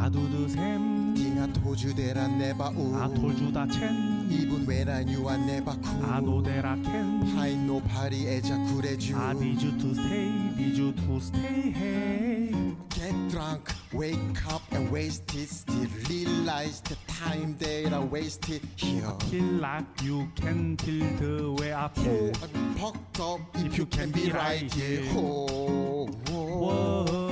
아두드샘 딩아 토주데라 네바우 아톨주다 첸 이분 왜라뉴아 네바쿠 아노데라켄 하이 노파리 에자쿠레주 아디주 투 스테이 디주 투 스테이 헤이 Get drunk, wake up and waste it Still realize the time that I wasted here. Feel like you can feel the way I Oh, feel I'm fucked up if you can be right here. Oh, oh, oh. Whoa,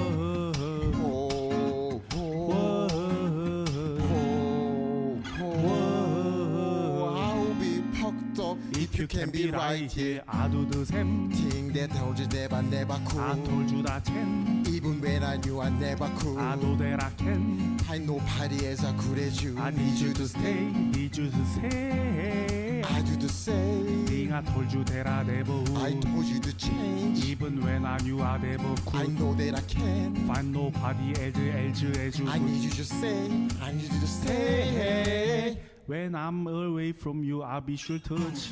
you can be right here 아두드샘 Think that told you never never cool 아톨주다 첸 Even when I knew I never could I know party as I could as you I need you to stay need you to stay I do the same 띵아 톨주 데라 데보 I told you to change Even when I knew I never I could know that I can Find nobody as as as you I need you to say I need you to say When I'm away from you, I'll be sure to touch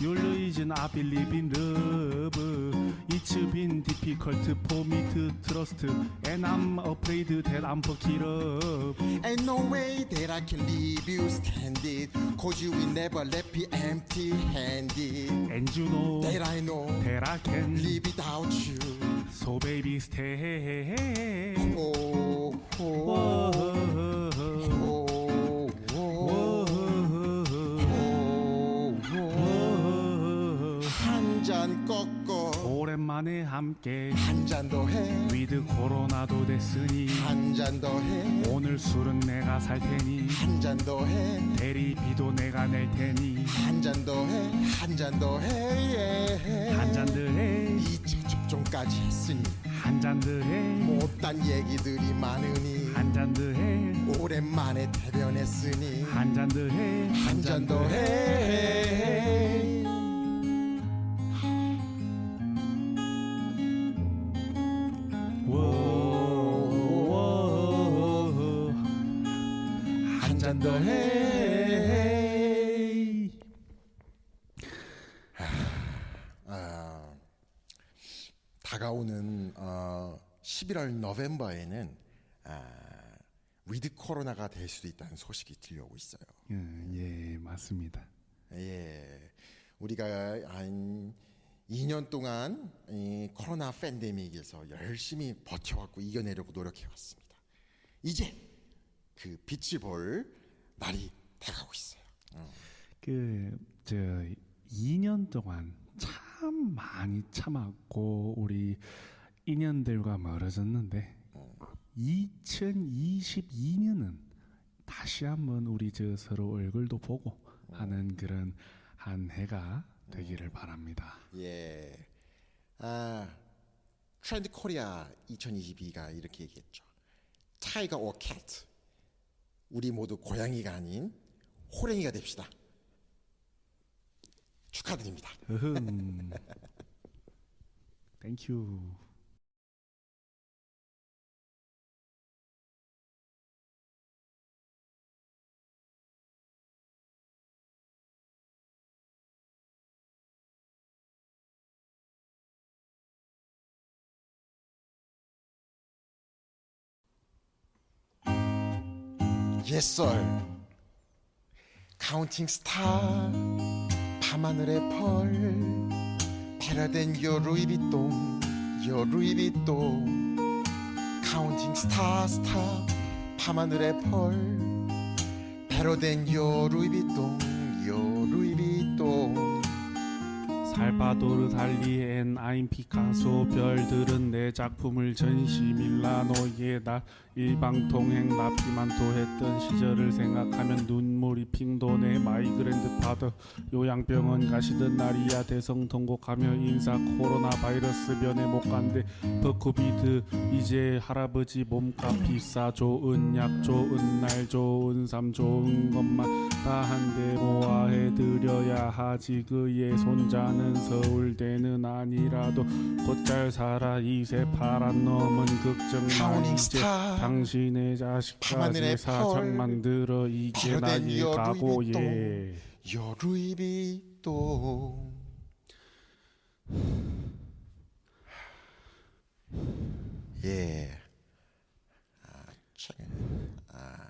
your reason. I believe in love. It's been difficult for me to trust, and I'm afraid that I'm fucking up. Ain't no way that I can leave you standing Cause you will never let me empty handed And you know That I know that I can live without you So baby, stay. Oh, oh, oh, 오랜만에 함께 한 잔 더 해 위드 코로나도 됐으니 한 잔 더 해 오늘 술은 내가 살 테니 한 잔 더 해 대리비도 내가 낼 테니 한 잔 더 해 한 잔 더 해 한 잔 더 해, 이제 접종까지 했으니 한 잔 더 해, 못단 얘기들이 많으니 한 잔 더 해, 오랜만에 대변했으니 한 잔 더 해, 한 잔 더 해. 한 잔 더 해. 아, 다가오는 어, 11월 November에는 아, 위드 코로나가 될 수도 있다는 소식이 들려오고 있어요. 음, 예, 맞습니다. 예, 우리가 한 2년 동안 이 코로나 팬데믹에서 열심히 버텨왔고 이겨내려고 노력해왔습니다. 이제 그 빛을 볼 날이 다가오고 있어요. 그, 저, 2년 동안 참 많이 참았고, 우리 인연들과 멀어졌는데, 2022년은 다시 한번 우리 저 서로 얼굴도 보고 하는 그런 한 해가 되기를 바랍니다. 예, 아 트렌드 코리아 2022가 이렇게 얘기했죠. tiger or cat. 우리 모두 고양이가 아닌 호랭이가 됩시다. 축하드립니다. 땡큐. Sir. Counting stars 밤하늘의 펄 better than your 루이비통 your 루이비통 counting stars stars 밤하늘의 펄 better than your 루이비통 your 루이비통 살바도르 달리 yeah I'm 피카소 별들은 내 작품을 전시 밀라노에 나 일방통행 나피만토 했던 시절을 생각하면 눈물이 핑 도네 마이그랜드 파더 요양병원 가시던 날이야 대성통곡하며 인사 코로나 바이러스 변에 못 간대. 버코비드 이제 할아버지 몸값 비싸. 좋은 약 좋은 날 좋은 삶 좋은 것만 다 한데 모아 해드려야 하지. 그의 손자는 서울대는 아니라도 곧잘 살아. 이세 파란 놈은 걱정 마. 이제. 당신의 자식까지 사장 펄. 만들어 이게 나의. 각오예 여루이비또 예. 아, 최근 아,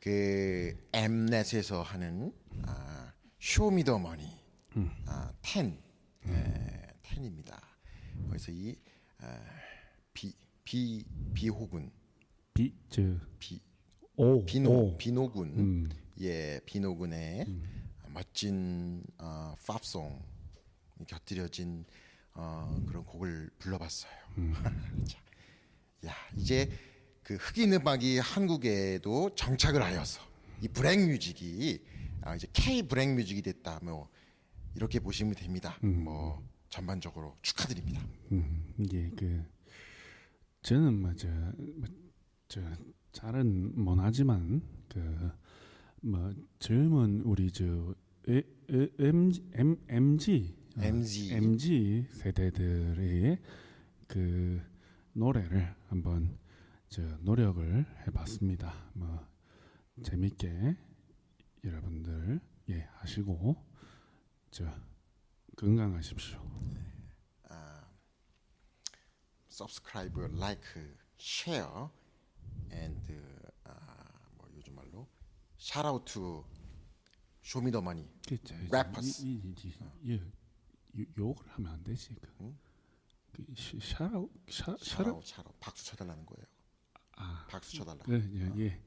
그 엠넷에서 하는 아, 쇼미더머니 아, 10 예, 10입니다. 그래서 이 아, 비, 비, 비호군 비저 비, 오, 비노 오. 비노군 음. 예 비노군의 멋진 어, 팝송 곁들여진 어, 그런 곡을 불러봤어요. 자, 야 이제 그 흑인 음악이 한국에도 정착을 하여서 이 브렉 뮤직이 아, 이제 K 브렉 뮤직이 됐다 뭐 이렇게 보시면 됩니다. 뭐 전반적으로 축하드립니다. 음, 예, 그 저는 뭐저 저 잘은 못하지만 그 뭐 젊은 우리 저 에, 에, MG, M, MG 어. MG 세대들의 그 노래를 한번 저 노력을 해봤습니다. 뭐 재밌게 여러분들 예 하시고 저 건강하십시오. Subscribe, like, share, and 아, 뭐 요즘 말로 shout out to 쇼미더머니. 이제 Rappers. 이, 욕을 하면 안 되지. 그, 그 시- 샤라웃 샤 shout 샤라 out, shout out. 박수 쳐달라는 거예요. 아 박수 쳐달라. 그, 예, 예.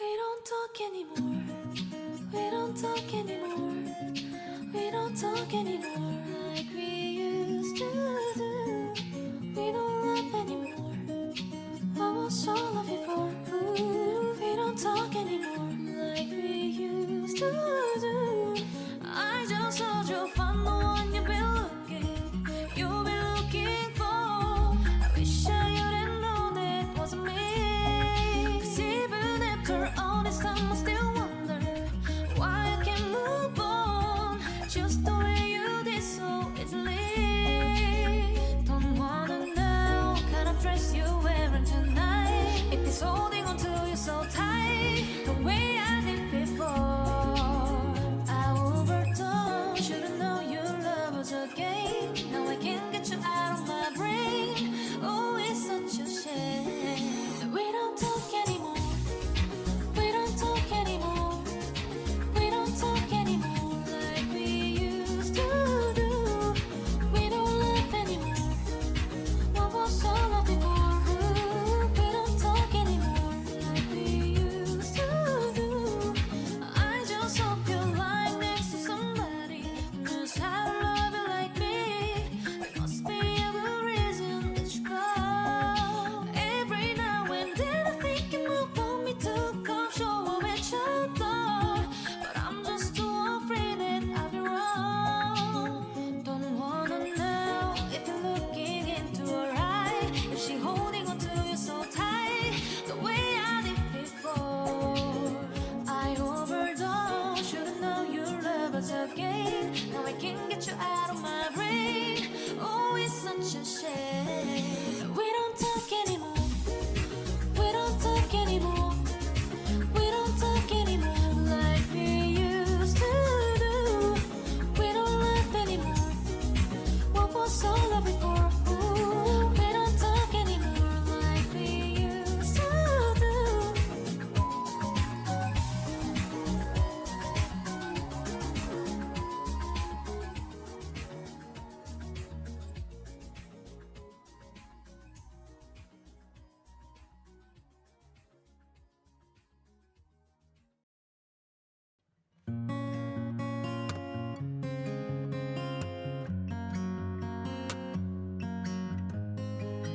We don't talk anymore. We don't talk anymore. We don't talk anymore like we used to do. We don't love anymore. What was all of it for? Ooh, we don't talk anymore like we used to do. I just told you find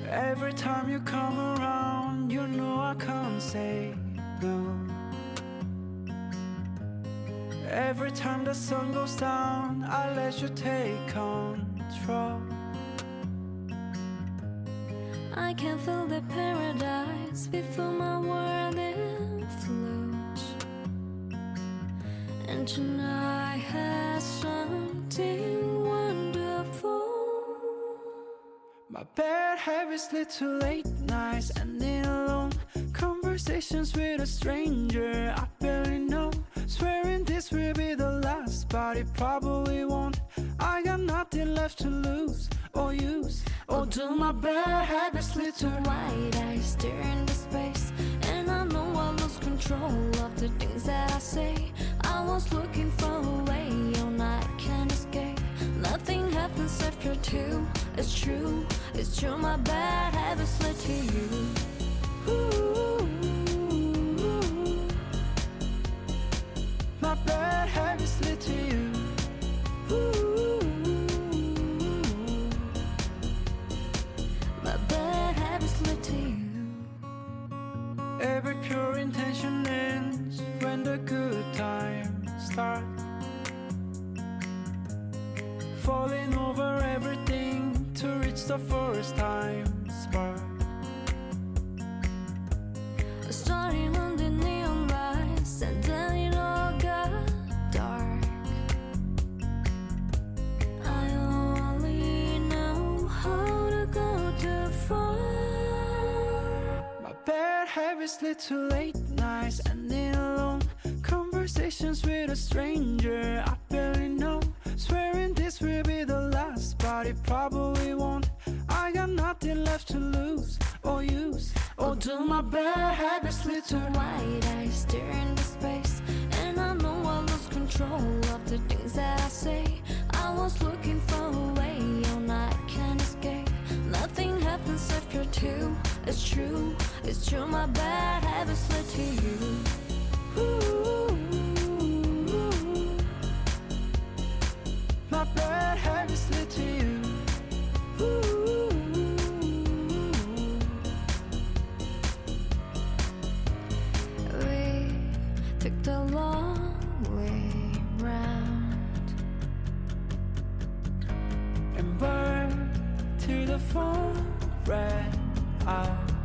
Every time you come around, you know I can't say no. Every time the sun goes down, I let you take control. I can feel the paradise before my world infludes. And tonight has something My bad habits lead to late nights and in alone conversations with a stranger I barely know. Swearing this will be the last, but it probably won't. I got nothing left to lose or use. Or do my bad habits lead to White eyes staring into space, and I know I lose control of the things that I say. I was looking for a way, and I can't escape. Nothing happens after two. It's true, it's true. My bad habits led to you. Ooh. my bad habits lead to you? Ooh. My bad habits led to you. Every pure intention ends when the good times start. Falling over everything to reach the first time spark. Starting on the neon lights, and then it all got dark. I only know how to go too far. My bad habits lead to late nights and in alone conversations with a stranger I barely know. Swearing this will be the last, but it probably won't. I got nothing left to lose or use. Or do my bad habits lead to White eyes stare into space, and I know I lose control of the things that I say. I was looking for a way, and I can't escape. Nothing happens after two. It's true, it's true. My bad habits led to you. Ooh. My habits lead to you? Ooh. We took the long way round. and burn till the phone ran out.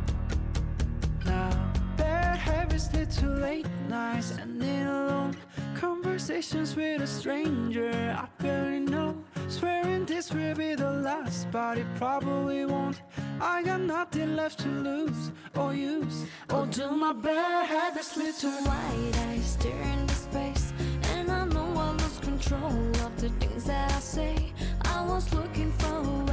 Lead to late nights and in alone conversations with a stranger I barely know. Swearing this will be the last, but it probably won't. I got nothing left to lose or use. Or do my bad habits lead to White eyes stare into space, and I know I lose control of the things that I say. I was looking for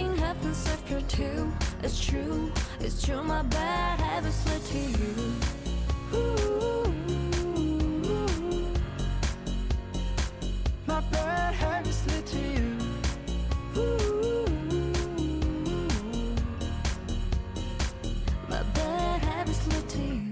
Nothing happens after two. It's true, it's true. My bad habits led to you. Ooh. my bad habits lead to you? Ooh. My bad habits led to you.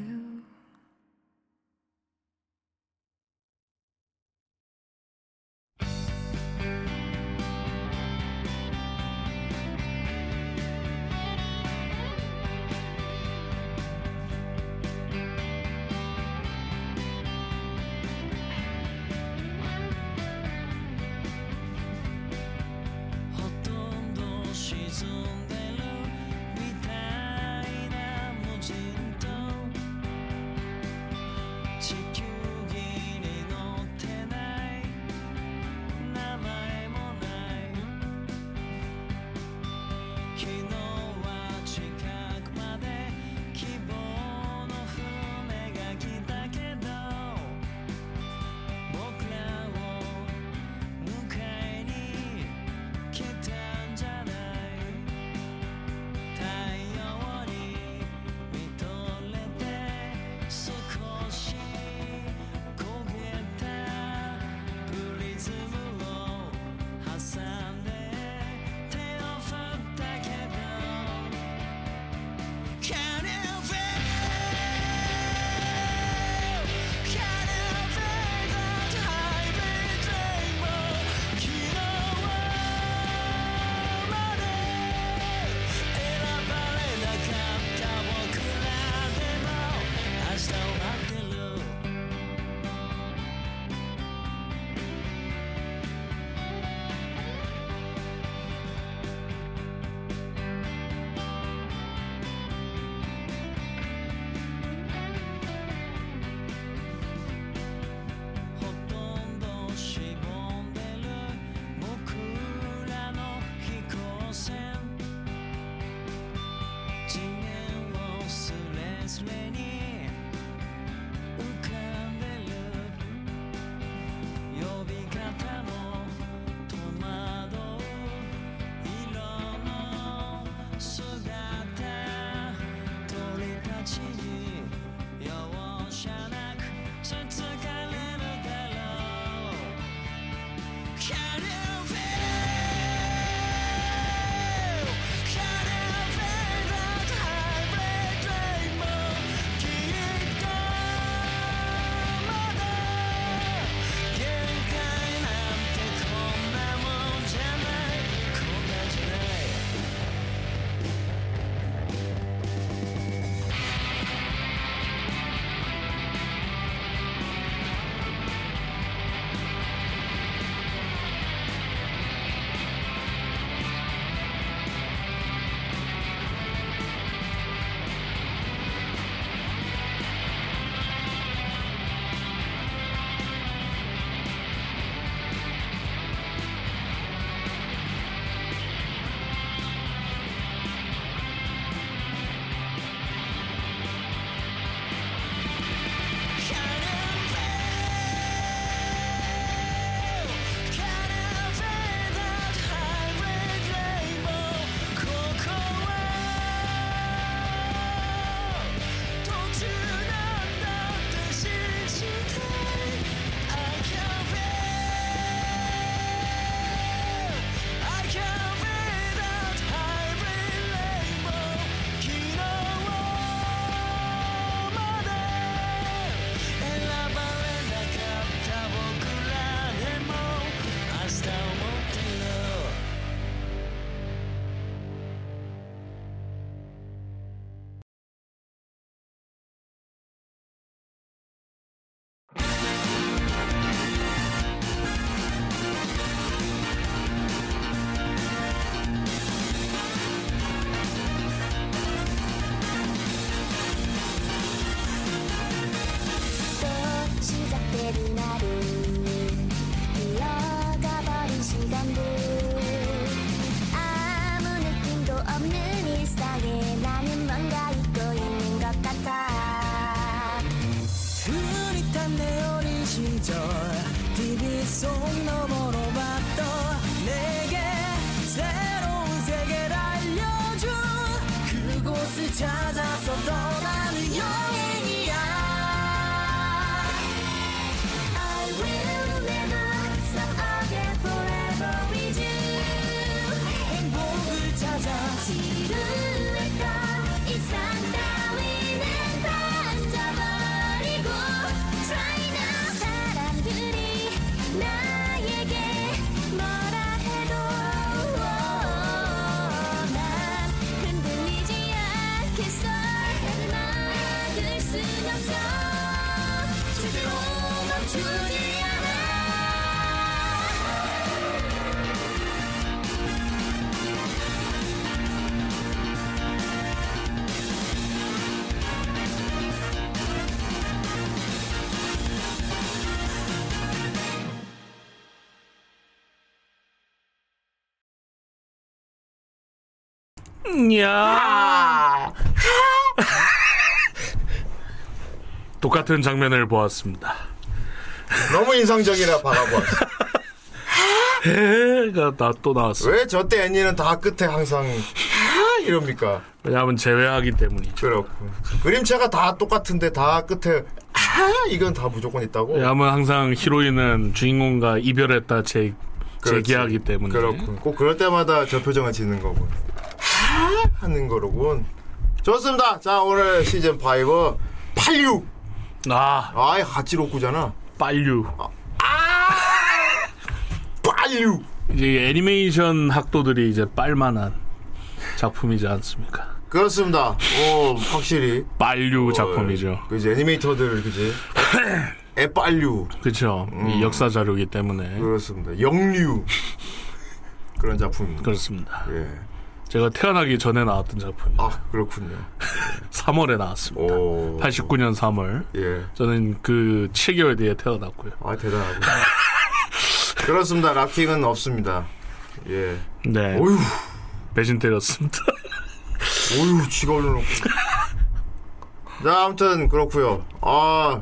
야 똑같은 장면을 보았습니다. 너무 인상적이라 바라보았어. 해가 나 또 나왔어. 왜 저 때 애니는 다 끝에 항상 하 이럽니까? 왜냐하면 제외하기 때문이죠. 그렇고 그림체가 다 똑같은데 다 끝에 하 이건 다 무조건 있다고. 왜냐하면 항상 히로인은 주인공과 이별했다 재, 그렇지. 재기하기 때문에. 그렇군. 꼭 그럴 때마다 저 표정을 짓는 거군. 하 하는 거로군. 좋습니다. 자 오늘 시즌 5 86. 아 아이 하치로쿠잖아. 빨류. 빨류. 이제 애니메이션 학도들이 이제 빨만한 작품이지 않습니까? 그렇습니다. 오 확실히 빨류 작품이죠. 그지 애니메이터들 그지. 애빨류 그렇죠. 음. 이 역사 자료이기 때문에 그렇습니다. 영류 그런 작품입니다. 그렇습니다. 예. 제가 태어나기 전에 나왔던 작품이에요. 아 그렇군요. 3월에 나왔습니다. 오. 89년 3월. 예. 저는 그 7개월 뒤에 태어났고요. 아 대단하고. 그렇습니다. 락킹은 없습니다. 예. 네. 어휴, 배신 때렸습니다. 어휴, 쥐가 올려놓고. 자, 아무튼 그렇고요. 아,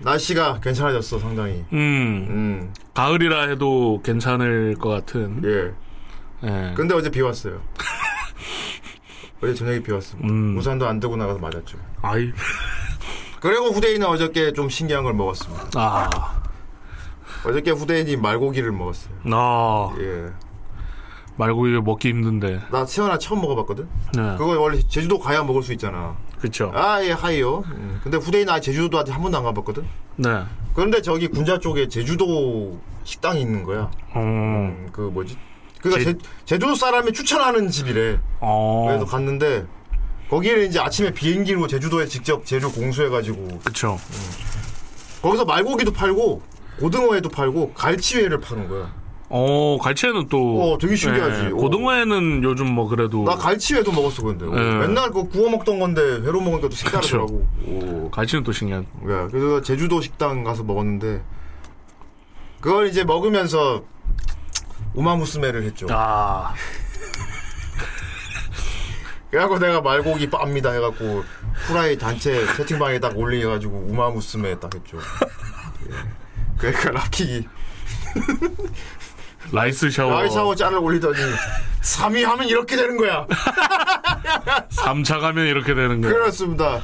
날씨가 괜찮아졌어 상당히. 음, 음, 가을이라 해도 괜찮을 것 같은. 예. 예. 근데 어제 비 왔어요. 어제 저녁에 비 왔습니다. 음. 우산도 안 들고 나가서 맞았죠. 아이, 그리고 후대인은 어저께 좀 신기한 걸 먹었습니다. 아, 어저께 후대인이 말고기를 먹었어요. 아, 예. 말고 이거 먹기 힘든데. 나 태어나 처음 먹어봤거든? 네. 그거 원래 제주도 가야 먹을 수 있잖아. 그쵸. 아, 예, 하이요. 음. 근데 후대인은 아직 제주도 아직 한 번도 안 가봤거든? 네. 그런데 저기 군자 쪽에 제주도 식당이 있는 거야. 어, 음, 그 뭐지? 그니까 제- 제, 주도 사람이 추천하는 집이래. 어. 그래서 갔는데 거기를 이제 아침에 비행기로 제주도에 직접 재료 공수해가지고 그쵸. 거기서 말고기도 팔고 고등어회도 팔고 갈치회를 파는 거야. 어, 갈치에는 또. 어, 되게 신기하지. 어. 고등어에는 요즘 뭐 그래도. 나 갈치회도 먹었어 근데 어, 네. 맨날 그 구워 먹던 건데 회로 먹으니까 또 색다르더라고. 오. 갈치는 또 신기한. 야, 그래서 제주도 식당 가서 먹었는데 그걸 이제 먹으면서 우마무스메를 했죠. 아, 그래갖고 내가 말고기 빱니다 해갖고 후라이 단체 채팅방에 딱 올려가지고 우마무스메 딱 했죠. 예. 그러니까 락킥이 라이스 샤워. 라이 샤워 짤을 올리더니 3위 하면 이렇게 되는 거야. 3차 가면 이렇게 되는 거예요. 그렇습니다.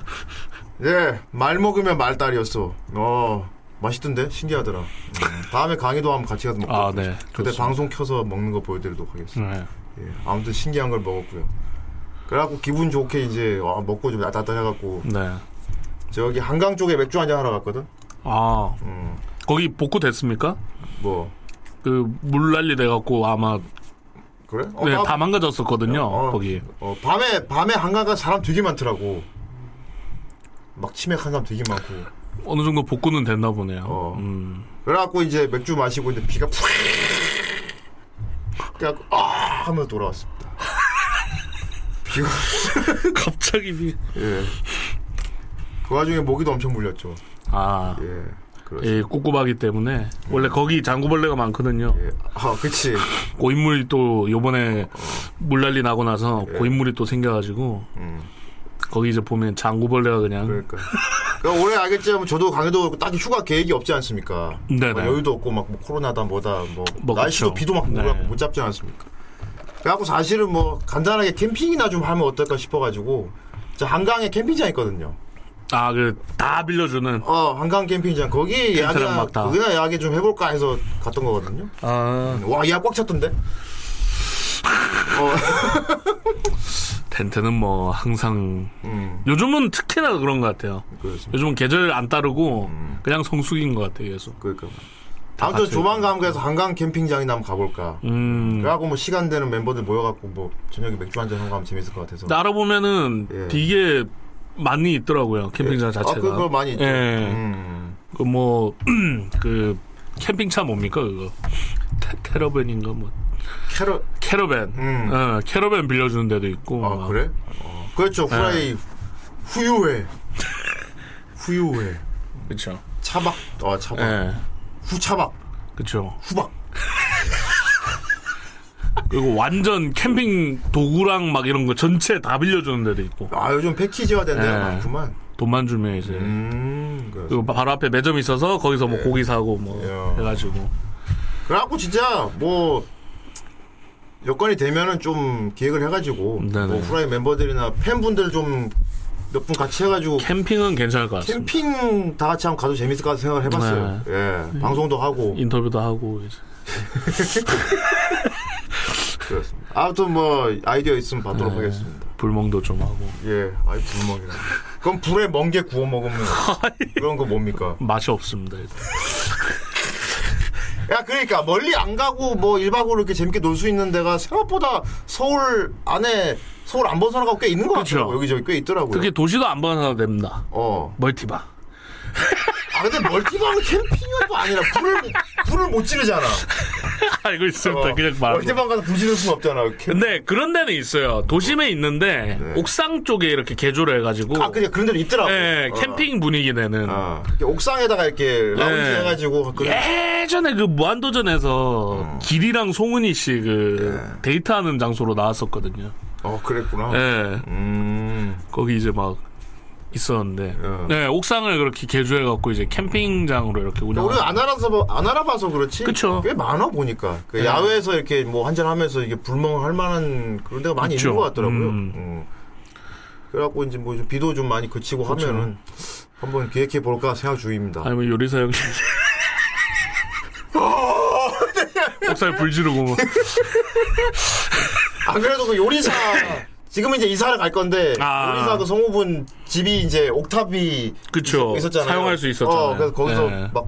예, 말 먹으면 말딸이었어. 어, 맛있던데? 신기하더라. 음, 다음에 강의도 한번 같이 가서 먹고. 아, 네. 그때 좋습니다. 방송 켜서 먹는 거 보여드리도록 하겠습니다. 네. 예, 아무튼 신기한 걸 먹었고요. 그래갖고 기분 좋게 이제 와, 먹고 좀 야따따 해갖고 네. 저기 한강 쪽에 맥주 한잔 하러 갔거든. 아, 음, 거기 복구 됐습니까? 뭐 그 물난리 돼갖고 아마 그래? 어, 네, 나- 다 망가졌었거든요. 어, 거기. 어, 밤에 밤에 한강 가 사람 되게 많더라고. 막 치맥한 사람 되게 많고. 어느 정도 복구는 됐나 보네요. 어. 음. 그래갖고 이제 맥주 마시고 있는데 비가 푹. 그래갖고 아 하면서 돌아왔습니다. 비가 갑자기 비. 예. 그 와중에 모기도 엄청 물렸죠. 아, 예. 그렇습니다. 예, 꿉꿉하기 때문에 원래 거기 장구벌레가 많거든요. 예. 아, 그치. 고인물이 또 요번에 물난리 나고 나서 예. 고인물이 또 생겨가지고 음, 거기 이제 보면 장구벌레가 그냥 그러니까. 그러니까 올해 알겠지만 저도 강의도 그렇고 딱히 휴가 계획이 없지 않습니까? 네네. 뭐 여유도 없고 막 뭐 코로나다 뭐다 뭐, 뭐 날씨도 그쵸. 비도 막 네. 오고 못 잡지 않았습니까? 그래갖고 사실은 뭐 간단하게 캠핑이나 좀 하면 어떨까 싶어가지고 저 한강에 캠핑장 있거든요. 아 그 다 빌려주는 어 한강 캠핑장 거기 예약이 막 다. 거기나 예약이 좀 해볼까 해서 갔던 거거든요. 아와 예약 꽉 찼던데. 어, 텐트는 뭐 항상 음, 요즘은 특히나 그런 것 같아요. 그렇습니다. 요즘은 계절 안 따르고 그냥 성숙인 것 같아요. 계속. 그러니까. 다 아무튼 조만간 그래서 한강 캠핑장이나 한번 가볼까. 음. 그래갖고 뭐 시간 되는 멤버들 모여갖고 뭐 저녁에 맥주 한잔 하고 가면 재밌을 것 같아서. 알아보면은 예. 되게 많이 있더라고요. 캠핑장 아, 자체가. 그거 많이 있죠. 예. 음. 그뭐 그 캠핑차 뭡니까 그거 캐- 캐러밴인가 뭐 캐럿. 캐러밴 음. 어, 캐러밴 빌려주는 데도 있고 아 막. 그래? 어. 그렇죠. 후라이 후유회. 후유회. 그쵸 차박. 어 차박. 예 후차박. 그쵸 후박. 그리고 완전 캠핑 도구랑 막 이런 거 전체 다 빌려주는 데도 있고 아 요즘 패키지화 된 데가 네. 많구만. 돈만 주면 이제 음. 그리고 바로 앞에 매점이 있어서 거기서 뭐 고기 사고 뭐 야. 해가지고 그래갖고 진짜 뭐 여건이 되면은 좀 기획을 해가지고 네네. 뭐 후라이 멤버들이나 팬분들 좀 몇 분 같이 해가지고 캠핑은 괜찮을 것 같습니다. 캠핑 다 같이 한번 가도 재밌을 것 같은 생각을 해봤어요. 예, 방송도 하고 인터뷰도 하고. 그렇습니다. 아무튼 뭐 아이디어 있으면 받도록 네. 하겠습니다. 불멍도 좀 하고 예, 아이 불멍이라. 그럼 불에 멍게 구워 먹으면 그런 거 뭡니까? 맛이 없습니다. 야, 그러니까 멀리 안 가고 뭐 1박으로 이렇게 재밌게 놀 수 있는 데가 생각보다 서울 안에 서울 안 벗어나가고 꽤 있는 것 그쵸. 같아요. 여기저기 꽤 있더라고요. 특히 도시도 안 벗어나도 됩니다. 어. 멀티바. 아 근데 멀티방은 캠핑이도 아니라 불을 불을 못 지르잖아. 알고 있습니다. 어, 그냥 말하고. 멀티방 가서 불 지를 수는 없잖아. 캠... 근데 그런 데는 있어요. 도심에 있는데 네. 옥상 쪽에 이렇게 개조를 해가지고 아 그냥 그런 데도 있더라고. 예, 어. 캠핑 분위기 내는 어. 이렇게 옥상에다가 이렇게 라운지 네. 해가지고 그 예전에 그 무한도전에서 음. 길이랑 송은이 씨그 네. 데이트하는 장소로 나왔었거든요. 어 그랬구나. 예, 음. 거기 이제 막 있었는데, 어. 네 옥상을 그렇게 개조해 갖고 이제 캠핑장으로 이렇게 운영. 우리가 안 알아서 뭐- 안 알아봐서 그렇지. 그쵸. 꽤 많아 보니까 그 네. 야외에서 이렇게 뭐 한잔 하면서 이게 불멍할 만한 그런 데가 많이 있죠. 있는 것 같더라고요. 음. 음. 그래갖고 이제 뭐 좀 비도 좀 많이 그치고 그쵸. 하면은 한번 기획해 볼까 생각 중입니다. 아니면 요리사 형님. 옥상에 불 지르고 뭐. 안 그래도 그 요리사 지금 이제 이사를 갈 건데 아. 요리사 그 성우분 집이 이제 옥탑이 그쵸. 있, 었잖아요 사용할 수 있었잖아요. 어, 그래서 거기서 네. 막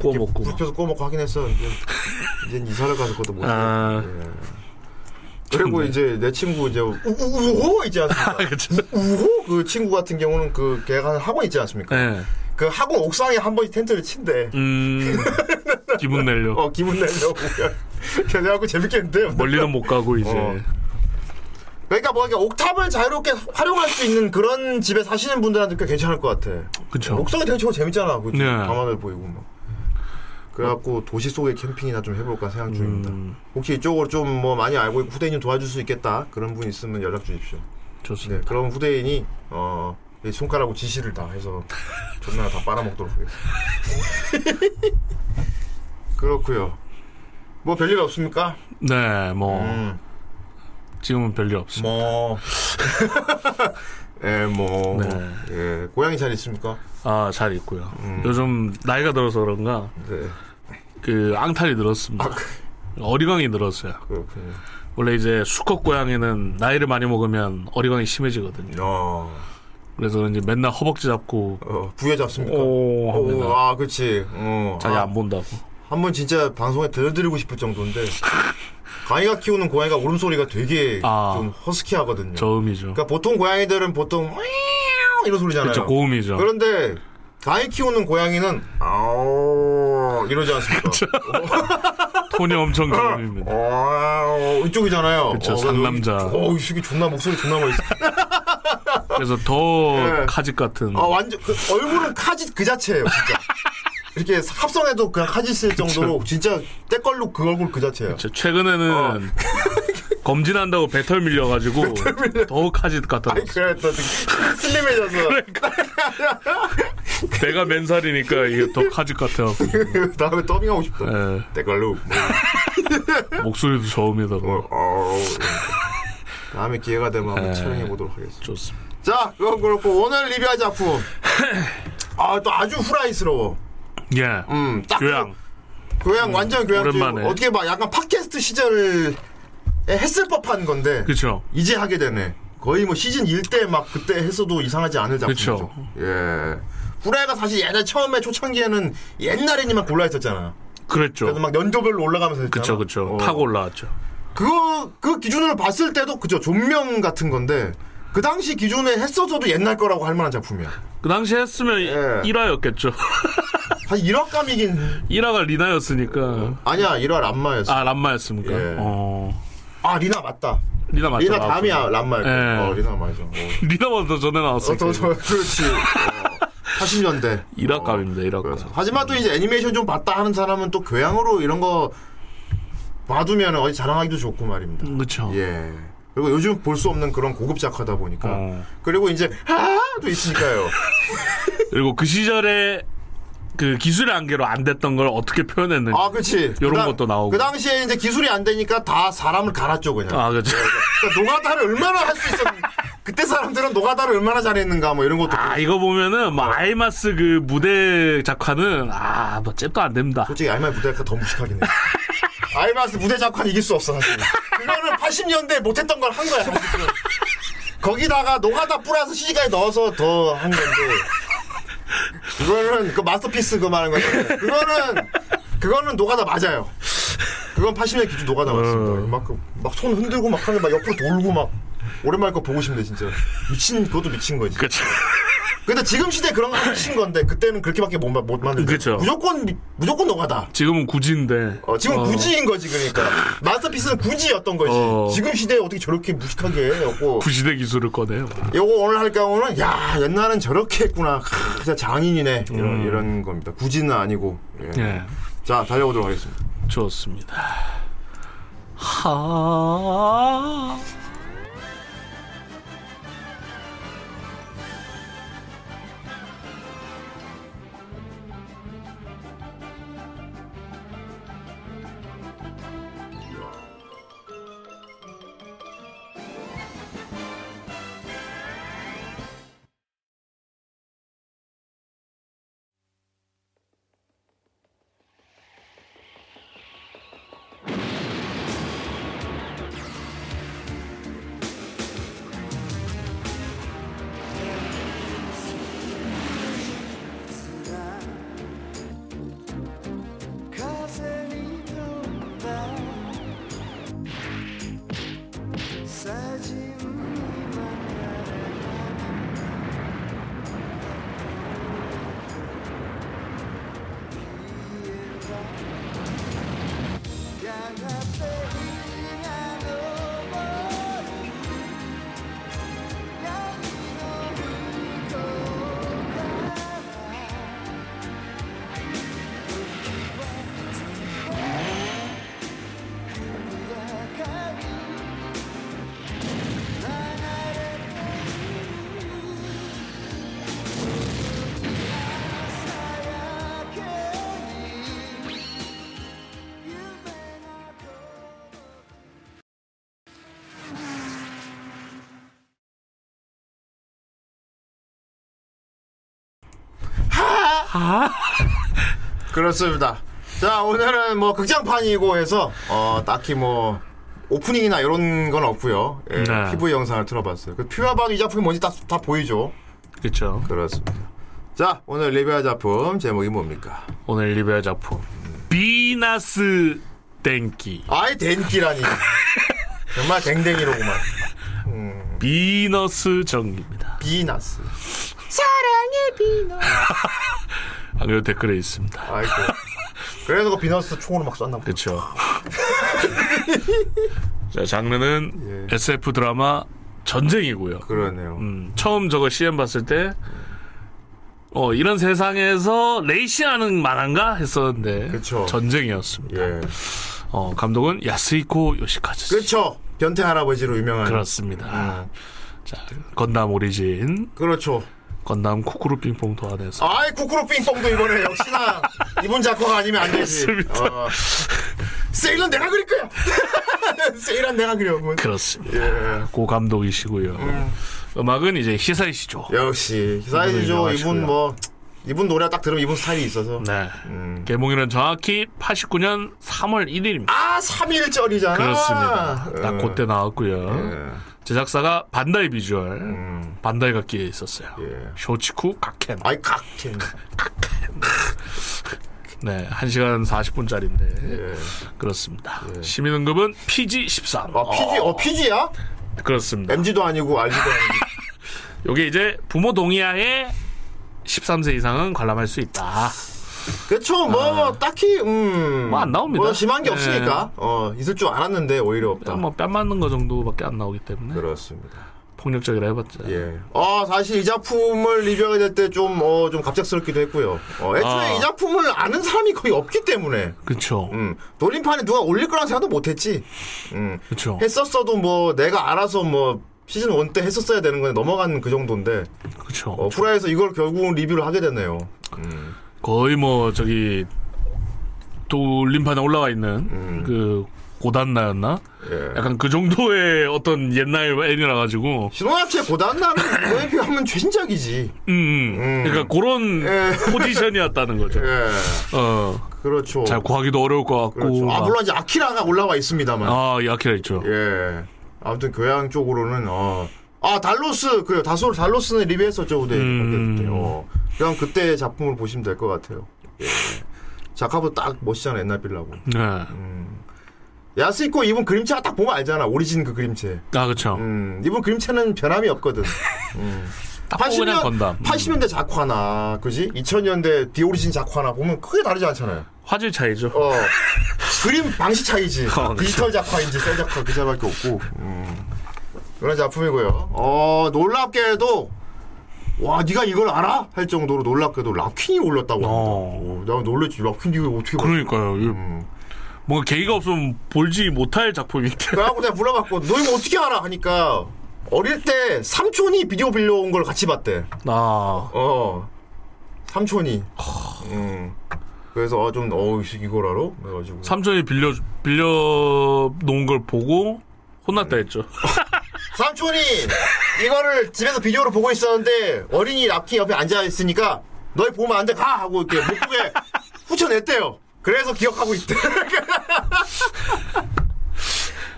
구워 먹고. 불 켜서 구워 먹고 하긴 했어. 이제, 이제 이사를 가서 그것도 못. 아. 예. 그리고. 이제 내 친구 이제 우- 우- 우호 있지 않습니까? 그쵸. 우호 그 친구 같은 경우는 그 걔가 학원 있지 않습니까? 네. 그 학원 옥상에 한 번씩 텐트를 친대. 음, 기분 내려. 어 기분 내려고. 그래갖고 재밌겠는데. 멀리는 못 가고 이제. 어. 그러니까 뭐 이렇게 옥탑을 자유롭게 활용할 수 있는 그런 집에 사시는 분들한테 꽤 괜찮을 것 같아. 그쵸. 옥상에 텐트 치고 재밌잖아. 그 네. 밤하늘 보이고 막. 그래갖고 도시 속의 캠핑이나 좀 해볼까 생각 중입니다. 음, 혹시 이쪽으로 좀 뭐 많이 알고 있고 후대인 좀 도와줄 수 있겠다 그런 분 있으면 연락 주십시오. 네, 좋습니다. 그럼 후대인이 어이 손가락으로 지시를 다 해서 존나 다 빨아먹도록 하겠습니다. 그렇고요. 뭐 별일 없습니까? 네, 뭐, 음, 지금은 별일 없습니다. 뭐, 예, 뭐, 네. 예, 고양이 잘 있습니까? 아, 잘 있고요. 음. 요즘 나이가 들어서 그런가, 네, 그, 앙탈이 늘었습니다. 아, 그- 어리광이 늘었어요. 그렇군요. 원래 이제 수컷 고양이는 나이를 많이 먹으면 어리광이 심해지거든요. 어, 그래서 이제 맨날 허벅지 잡고, 어 부여 잡습니까? 오. 오, 아, 그렇지. 어, 자기 아, 안 본다고. 한번 진짜 방송에 들려드리고 싶을 정도인데 강이가 키우는 고양이가 울음소리가 되게 아. 좀 허스키하거든요. 저음이죠. 그러니까 보통 고양이들은 보통 이런 소리잖아요. 그쵸, 고음이죠. 그런데 강이 키우는 고양이는 아오 이러지 않습니까? 톤이 엄청. 어, 이쪽이잖아요. 그쵸, 어, 상남자. 어, 이 새끼 존나 목소리 존나 멋있어. 그래서 더 네. 카짓 같은. 어, 완전 그 얼굴은 카짓 그 자체예요, 진짜. 이렇게 합성해도 그냥 카짓일 정도로 진짜 때걸로 그 얼굴 그 자체예요. 저 최근에는 어. 검진한다고 배털 밀려가지고 더 카짓 같아. 아니 그래 또 슬림해져서 배가 맨살이니까 이게 더 카짓 같아갖고. 다음에 더빙하고 싶다. 예, 때걸로. 목소리도 저음이다고. 뭐, 어, 다음에 기회가 되면 한번 네. 촬영해 보도록 하겠습니다. 좋습니다. 자, 그건 그렇고 오늘 리뷰할 작품. 아, 또 아주 후라이스러워. 예. 음, 딱 교양. 그- 교양 완전 교양 오랜만에. 어떻게 봐, 약간 팟캐스트 시절에 했을 법한 건데 그쵸. 이제 하게 되네. 거의 뭐 시즌 1 때 막 그때 했어도 이상하지 않을 작품이죠. 그쵸. 예. 후라이가 사실 옛날 처음에 초창기에는 옛날에니만 골라 했었잖아. 그랬죠. 그래서 막 연도별로 올라가면서 했잖아. 그쵸, 그쵸. 어. 타고 올라왔죠. 그거 그 기준으로 봤을 때도 그죠 존명 같은 건데 그 당시 기준에 했어서도 옛날 거라고 할 만한 작품이야. 그 당시 했으면 예. 1화였겠죠. 한 1화감이긴 1화가 리나였으니까. 아니야 1화 람마였어. 아, 람마였습니까? 예. 어. 아 리나 맞다. 리나 맞죠? 리나 다음이야 람마일 거. 예. 어 리나 맞아. 어. 리나보다 더 전에 어, 나왔어요. 더, 더, 그렇지. 어, 80년대. 1화감입니다, 1화감. 그래서. 하지만 또 이제 애니메이션 좀 봤다 하는 사람은 또 교양으로 이런 거 봐두면 어디 자랑하기도 좋고 말입니다. 그렇죠. 예. 그리고 요즘 볼 수 없는 그런 고급 작화다 보니까. 어. 그리고 이제 하도 있으니까요. 그리고 그 시절에 그 기술의 안개로 안 됐던 걸 어떻게 표현했는지. 아, 그렇지. 요런 그 당- 것도 나오고. 그 당시에 이제 기술이 안 되니까 다 사람을 갈았죠, 그냥. 아, 그렇죠. 그러니까 노가다를 얼마나 할 수 있었 그때 사람들은 노가다를 얼마나 잘했는가 뭐 이런 것도 아, 이거 보면은, 뭐, 아이마스 그 무대 작화는, 아, 뭐, 잽도 안 됩니다. 솔직히 아이마스 무대가 더 무식하긴 해. 아이마스 무대 작화는 이길 수 없어 사실. 그거는 80년대 못했던 걸 한 거야. 거기다가 노가다 뿌려서 CG까지 넣어서 더 한 건데. 그거는 그 masterpiece 그 말하는 건데. 그거는 그거는 노가다 맞아요. 그건 80년 기준 노가다 맞습니다. 그, 막막손 흔들고 막 하는 막 옆으로 돌고 막 오랜만에 거 보고 싶네 진짜. 미친 그것도 미친 거지. 그렇죠. 근데 지금 시대 에 그런 거 미친 건데 그때는 그렇게밖에 못, 마- 못 만든 그쵸. 무조건 미- 무조건 노가다. 지금은 굳이인데. 어, 지금 어, 구지인 거지 그러니까 마스터피스는 구지였던 거지. 어. 지금 시대에 어떻게 저렇게 무식하게 해갖고 구시대 기술을 꺼내요. 요거 오늘 할 경우는 야 옛날엔 저렇게 했구나. 크, 진짜 장인이네 이런 이런 겁니다. 구지는 아니고. 예. 예. 자 달려보도록 하겠습니다. 좋습니다. 하. 그렇습니다. 자 오늘은 뭐 극장판이고 해서 어 딱히 뭐 오프닝이나 이런 건 없고요. 예, 네. PV 영상을 틀어봤어요. 그 퓨어 봐도 이 작품이 뭔지 다, 다 보이죠. 그렇죠. 그렇습니다. 자 오늘 리뷰할 작품 제목이 뭡니까? 오늘 리뷰할 작품 비나스 땡기 아이 댕기라니. 정말 댕댕이로구만. 비너스 정입니다. 비나스. 안그 래도 댓글에 있습니다. 아이고. 그래서 그 비너스 총으로 막 쐈나 보다. 그렇죠. 자 장르는 예. SF 드라마 전쟁이고요. 그러네요. 음, 처음 저거 CM 봤을 때, 어, 이런 세상에서 레이싱하는 만한가 했었는데, 그쵸. 전쟁이었습니다. 예. 어, 감독은 야스이코 요시카즈. 그렇죠. 변태 할아버지로 유명한. 그렇습니다. 자, 건담 오리진, 그렇죠. 건담 쿠쿠루 빙뽕 도안에서. 아이 쿠쿠루 빙뽕도 이번에 역시나 이분 작화가 아니면 안 되지. 어. 세일은 내가 그릴 거야. 세일은 내가 그려. 뭐. 그렇습니다. 예. 고 감독이시고요. 음. 악은 이제 히사이시죠. 역시. 유명하시고요. 이분 뭐 이분 노래 딱 들으면 이분 스타일이 있어서. 네. 음. 개봉일은 정확히 89년 3월 1일입니다. 아 3일절이잖아. 그렇습니다. 딱 그때 나왔고요. 예. 제작사가 반다이 비주얼, 음. 반다이 각기에 있었어요. 예. 쇼치쿠 각켄. 아이 각힌. 네, 1시간 40분짜리인데 예. 그렇습니다. 시민 응급은 PG 13. 아 PG 어 PG야? 그렇습니다. MG도 아니고 RG도 아니고. 요게 이제 부모 동의하에 13세 이상은 관람할 수 있다. 그렇죠. 뭐 딱히 음. 뭐 안 나옵니다. 뭐 심한 게 네. 없으니까. 어, 있을 줄 알았는데 오히려 없다. 뭐 뺨 맞는 거 정도밖에 안 나오기 때문에 그렇습니다. 폭력적이라 해봤자. 예. 어, 사실 이 작품을 리뷰하게 될때 좀, 어, 좀 갑작스럽기도 했고요. 어, 애초에 아. 이 작품을 아는 사람이 거의 없기 때문에. 그쵸. 음, 돌림판에 누가 올릴 거란 생각도 못 했지. 음. 그쵸. 했었어도 뭐, 내가 알아서 뭐, 시즌 1 때 했었어야 되는 건데 넘어간 그 정도인데, 그쵸. 어, 후라이에서 이걸 결국은 리뷰를 하게 됐네요. 거의 뭐 저기 돌림판에 올라와 있는 음. 그 고단나였나? 예. 약간 그 정도의 어떤 옛날 애니라 가지고 신혼합체 고단나는 이거에 비하면 최신작이지. 음, 음. 그러니까 그런 예. 포지션이었다는 거죠. 예. 어. 그렇죠. 잘 구하기도 어려울 것 같고. 그렇죠. 아, 막- 물론 이제 아키라가 올라와 있습니다만. 아, 이 아키라 있죠. 예. 아무튼 교양 쪽으로는 어. 아 달로스 그래요. 다소 달로스는 리뷰했었죠 그때. 음. 그때. 어. 그냥 그때 작품을 보시면 될 것 같아요. 예. 작가도 딱 멋있잖아 옛날 빌라고. 네. 야스이코 이분 그림체가 딱 보면 알잖아 오리진 그 그림체. 아, 그쵸. 음, 이분 그림체는 변함이 없거든. 딱 보고 그냥 건담. 80년대 작화나 그지? 2000년대 디오리진 작화나 보면 크게 다르지 않잖아요. 화질 차이죠. 어. 그림 방식 차이지. 어, 디지털 작화인지 셀 작화 그 차이밖에 없고. 음. 그런 작품이고요. 어, 놀랍게도 와, 네가 이걸 알아? 할 정도로 놀랍게도 락퀸이 올렸다고 합니다. 어. 어, 내가 놀랬지. 락퀸 이거 어떻게 봐? 그러니까요. 음. 뭔가 계기가 없으면 볼지 못할 작품인데. 그래갖고 내가 물어봤고 너 이거 어떻게 알아? 하니까 어릴 때 삼촌이 비디오 빌려온 걸 같이 봤대. 아, 어. 삼촌이. 음. 그래서 어, 좀 어우 씨, 이걸 알아? 그래가지고 삼촌이 빌려, 빌려 놓은 걸 보고 혼났다 했죠. 삼촌이 이거를 집에서 비디오로 보고 있었는데 어린이 랍키 옆에 앉아 있으니까 너희 보면 안 돼 가 하고 이렇게 못 보게 후쳐냈대요. 그래서 기억하고 있대.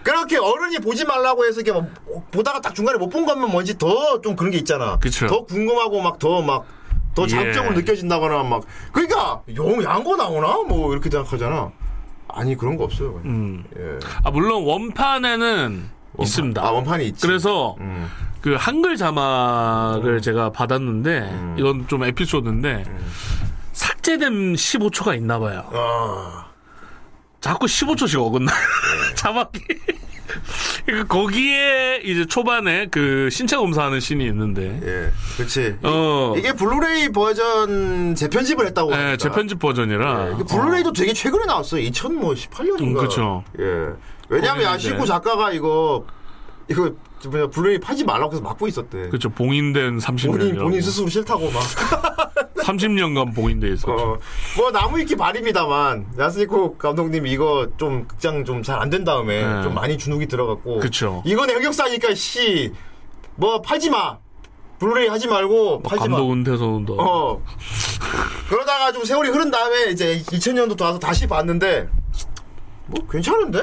그렇게 어른이 보지 말라고 해서 이렇게 막 보다가 딱 중간에 못본 거면 뭔지 더 좀 그런 게 있잖아. 그쵸. 더 궁금하고 막 더 막더 예. 자극적으로 느껴진다거나 막 그러니까 용 양거 나오나 뭐 이렇게 생각하잖아. 아니 그런 거 없어요. 음. 예. 아, 물론 원판에는 있습니다. 아 원판이 있지. 그래서 음. 그 한글 자막을 제가 받았는데 이건 좀 에피소드인데 삭제된 15초가 있나 봐요. 아. 자꾸 15초씩 어긋나 네. 자막이. 그러니까 거기에 이제 초반에 그 신체 검사하는 씬이 있는데 예, 그렇지. 어. 이게 블루레이 버전 재편집을 했다고. 예. 재편집 버전이라 이게 블루레이도 되게 최근에 나왔어요. 2018년인가. 음, 그쵸. 예. 왜냐면 야스히코 이제- 작가가 이거 이거 뭐냐 블루레이 팔지 말라고 해서 막고 있었대. 그렇죠 봉인된 30년 본인 본인 스스로 싫다고 막. 30년간 봉인돼 있었죠. 어, 뭐 나무위키 발입니다만 야스히코 감독님이 이거 좀 극장 좀 잘 안 된 다음에 네. 좀 많이 주눅이 들어갔고. 그쵸. 이건 흑역사니까 씨. 뭐 팔지 마. 블루레이 하지 말고 팔지 마. 감독 은퇴 선언도 어. 그러다가 좀 세월이 흐른 다음에 이제 2000년도 와서 다시 봤는데 뭐 괜찮은데?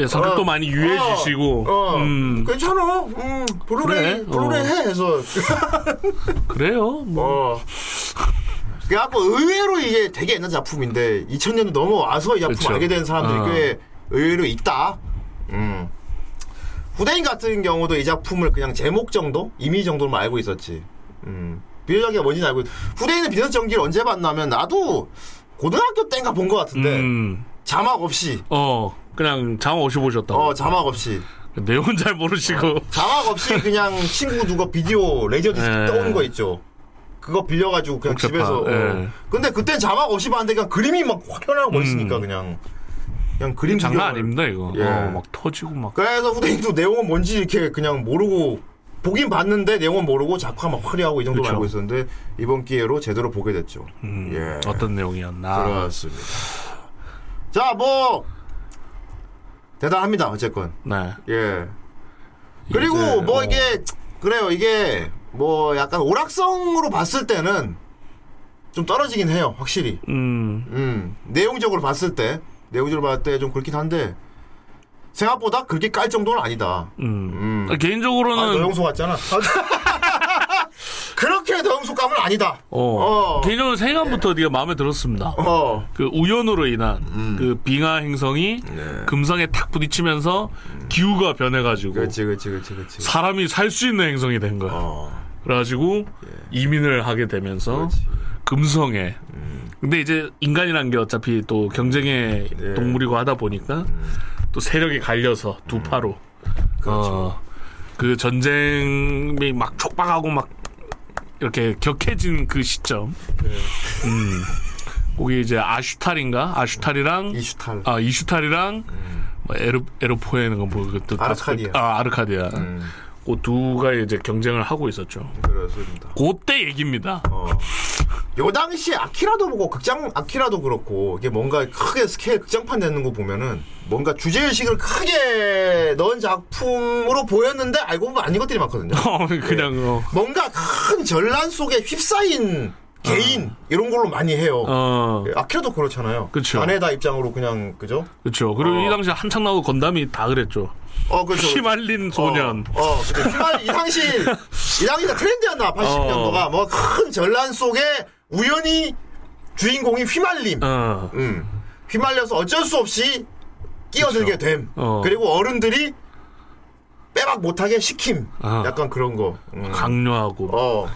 예, 성격도 어. 많이 유해지시고 어, 어. 음, 괜찮아. 음, 블루레이 그래. 블루레이 어. 해 해서 그래요. 뭐 어. 그래갖고 의외로 이게 되게 옛날 작품인데 2000년도 넘어와서 이 작품 그쵸. 알게 된 사람들이 어. 꽤 의외로 있다. 음. 후대인 같은 경우도 이 작품을 그냥 제목 정도, 이미 정도로만 알고 있었지. 음. 비디오전기가 뭔지는 알고 있... 후대인은 비디오전기를 언제 봤냐면 나도 고등학교 때인가 본 것 같은데 음, 자막 없이 어 그냥 장어 없이 보셨다고. 어 자막 없이 내용은 잘 모르시고 자막 없이 그냥 친구 누가 비디오 레이저 디스크 예. 떠오는 거 있죠. 그거 빌려가지고 그냥 복잡한, 집에서. 어. 예. 근데 그땐 자막 없이 봤는데 그냥 그림이 막 화려하고 멋있으니까 음. 그냥 그냥 그림 장난. 아닙니다 이거. 예. 어, 막 터지고 막. 그래서 후대인도 내용은 뭔지 이렇게 그냥 모르고 보긴 봤는데 내용은 모르고 작화 막 화려하고 이 정도. 알고 있었는데 이번 기회로 제대로 보게 됐죠. 음, 예. 어떤 내용이었나. 그렇습니다. 자, 뭐 대단합니다. 어쨌건. 네. 예. 그리고 이제, 뭐 어. 이게 그래요. 이게 뭐 약간 오락성으로 봤을 때는 좀 떨어지긴 해요. 확실히. 음, 음. 내용적으로 봤을 때 내용적으로 봤을 때 좀 그렇긴 한데 생각보다 그렇게 깔 정도는 아니다. 음. 음. 개인적으로는 아, 너영소 같잖아. 그렇게 너영소감은 아니다. 어, 어. 개인적으로 생각부터 네 가 마음에 들었습니다. 어. 그 우연으로 인한 음. 그 빙하 행성이 네. 금성에 탁 부딪히면서 기후가 변해가지고 그렇지, 그렇지, 그렇지, 그렇지. 사람이 살 수 있는 행성이 된 거야. 어. 그래가지고 이민을 하게 되면서 그렇지. 금성에 근데 이제 인간이란 게 어차피 또 경쟁의 예. 동물이고 하다 보니까 또 세력이 갈려서 두 파로 어, 그 전쟁이 막 촉박하고 막 이렇게 격해진 그 시점. 음. 거기 이제 아슈탈인가? 아슈탈이랑 이슈탈. 아 이슈탈이랑 뭐 에르 에르포에는 뭐 그것도 다 아르카디아. 그- 아 아르카디아. 음, 그 두가 이제 경쟁을 하고 있었죠. 그렇습니다. 그때 얘기입니다. 어. 요 당시 아키라도 보고 극장 아키라도 그렇고 이게 뭔가 크게 스케일 극장판 내는 거 보면은 뭔가 주제 의식을 크게 넣은 작품으로 보였는데 알고 보면 아닌 것들이 많거든요. 어, 그냥 어, 뭔가 큰 전란 속에 휩싸인 개인 이런 걸로 많이 해요. 어 예, 아키라도 그렇잖아요. 그쵸. 아네다 입장으로 그냥 그죠? 그렇죠. 그리고 어. 이 당시 한창 나오고 건담이 다 그랬죠. 어 그렇죠. 휘말린 소년. 어, 어 그죠. 휘말 이 당시 이 당시가 트렌드였나 80년도가 어. 뭐큰 전란 속에 우연히 주인공이 휘말림. 어. 음. 휘말려서 어쩔 수 없이 끼어들게 됨. 어. 그리고 어른들이 빼박 못하게 시킴. 아. 약간 그런 거. 음. 강요하고 어,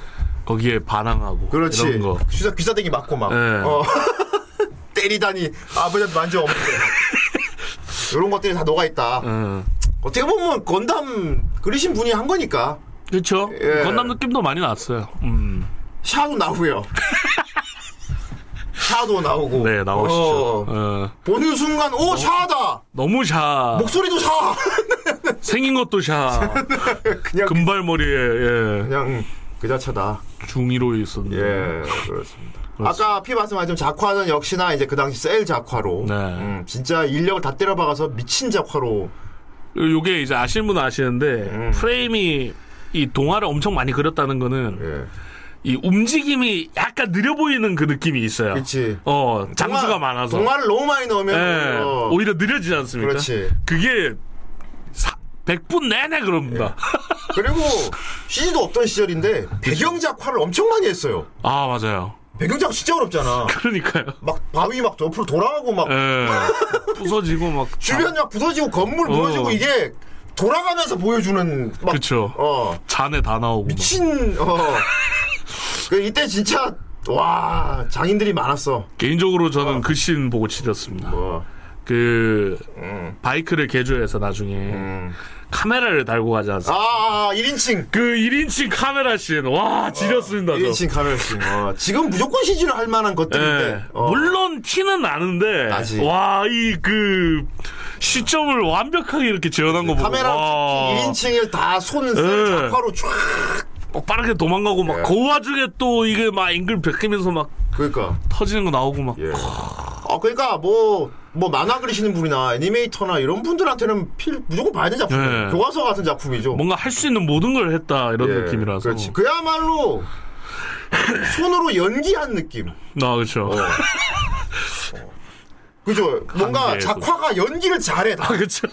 거기에 반항하고 그렇지. 이런 거. 귀사, 귀사대기 맞고 막. 네. 어. 때리다니 아버지한테 만져. 이런 것들이 다 녹아있다. 어. 어떻게 보면 건담 그리신 분이 한 거니까. 그렇죠. 예. 건담 느낌도 많이 났어요. 음. 샤도 나오고요. 샤도 나오고. 네 나오시죠. 어, 어. 보는 순간 오 샤다. 너무 샤. 목소리도 샤. 생긴 것도 샤. 그냥 금발머리에 예. 그냥 그 자체다. 중이로 있었는데. 예, 그렇습니다. 아까 피 말씀하신 작화는 역시나 이제 그 당시 셀 작화로, 네. 음, 진짜 인력을 다 때려박아서 미친 작화로, 요게 이제 아시는 분은 아시는데 음. 프레임이 이 동화를 엄청 많이 그렸다는 거는 예, 이 움직임이 약간 느려 보이는 그 느낌이 있어요. 그렇지. 어, 장수가 동화- 많아서. 동화를 너무 많이 넣으면 예, 어, 오히려 느려지지 않습니까? 그렇지. 그게 사, 100분 내내 그럽니다. 그리고 CG도 없던 시절인데 배경 작화를 엄청 많이 했어요. 아, 맞아요. 배경 작화 진짜 어렵잖아. 그러니까요. 막 바위 막 옆으로 돌아가고 막 예. 부서지고 막. 주변 막 부서지고 건물 어. 무너지고 이게 돌아가면서 보여주는 막 그쵸. 어 잔에 다 나오고. 막. 미친 어. 그 이때 진짜 와 장인들이 많았어. 개인적으로 저는 그씬 보고 지렸습니다. 뭐 그, 음. 바이크를 개조해서 나중에 음. 카메라를 달고 가지 않습니까? 아, 아 1인칭. 그 1인칭 카메라 씬, 와, 지렸습니다, 저. 1인칭 카메라씩. 어, 지금 무조건 CG를 할 만한 것들인데. 예. 어. 물론 티는 나는데, 나지. 와, 이 그, 시점을 완벽하게 이렇게 재현한 거 보고, 카메라 와, 1인칭을 다 손을 예. 작화로 쫙. 막 빠르게 도망가고, 막, 예. 그 와중에 또 이게 막 앵글 베끼면서 막 그러니까. 터지는 거 나오고 막, 예. 아, 그러니까 뭐, 뭐 만화 그리시는 분이나 애니메이터나 이런 분들한테는 필, 무조건 봐야 되는 작품이에요. 예. 교과서 같은 작품이죠. 뭔가 할 수 있는 모든 걸 했다, 이런 예, 느낌이라서. 그렇지. 그야말로 손으로 연기한 느낌. 아, 그렇죠. 어. 그죠? 뭔가. 작화가 연기를 잘해. 다. 그렇죠.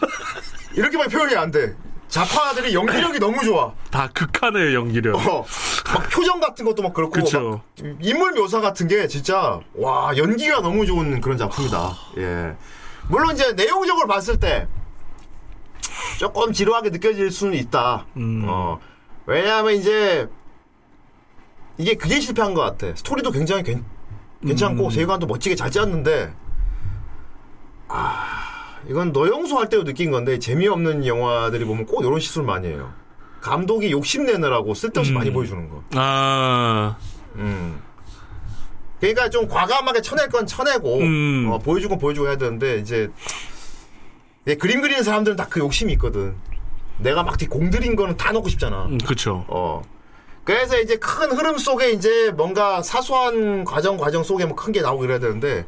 이렇게만 표현이 안 돼. 작화들이 연기력이 너무 좋아. 다 극한의 연기력. 어, 막 표정 같은 것도 막 그렇고 그쵸. 막 인물 묘사 같은 게 진짜 와 연기가 너무 좋은 그런 작품이다. 예. 물론 이제 내용적으로 봤을 때 조금 지루하게 느껴질 수는 있다. 음. 어, 왜냐하면 이제 이게 그게 실패한 것 같아. 스토리도 굉장히 괜, 괜찮고 음. 세계관도 멋지게 잘 짰는데 아 이건 너영수 할 때도 느낀 건데 재미없는 영화들이 보면 꼭 이런 실수를 많이 해요. 감독이 욕심내느라고 쓸데없이 음. 많이 보여주는 거. 아, 음. 그러니까 좀 과감하게 쳐낼 건 쳐내고 음. 어, 보여줄 건 보여주고 해야 되는데 이제 예, 그림 그리는 사람들은 다 그 욕심이 있거든. 내가 막 공들인 거는 다 넣고 싶잖아. 음, 그쵸. 어. 그래서 이제 큰 흐름 속에 이제 뭔가 사소한 과정 과정 속에 뭐 큰 게 나오고 그래야 되는데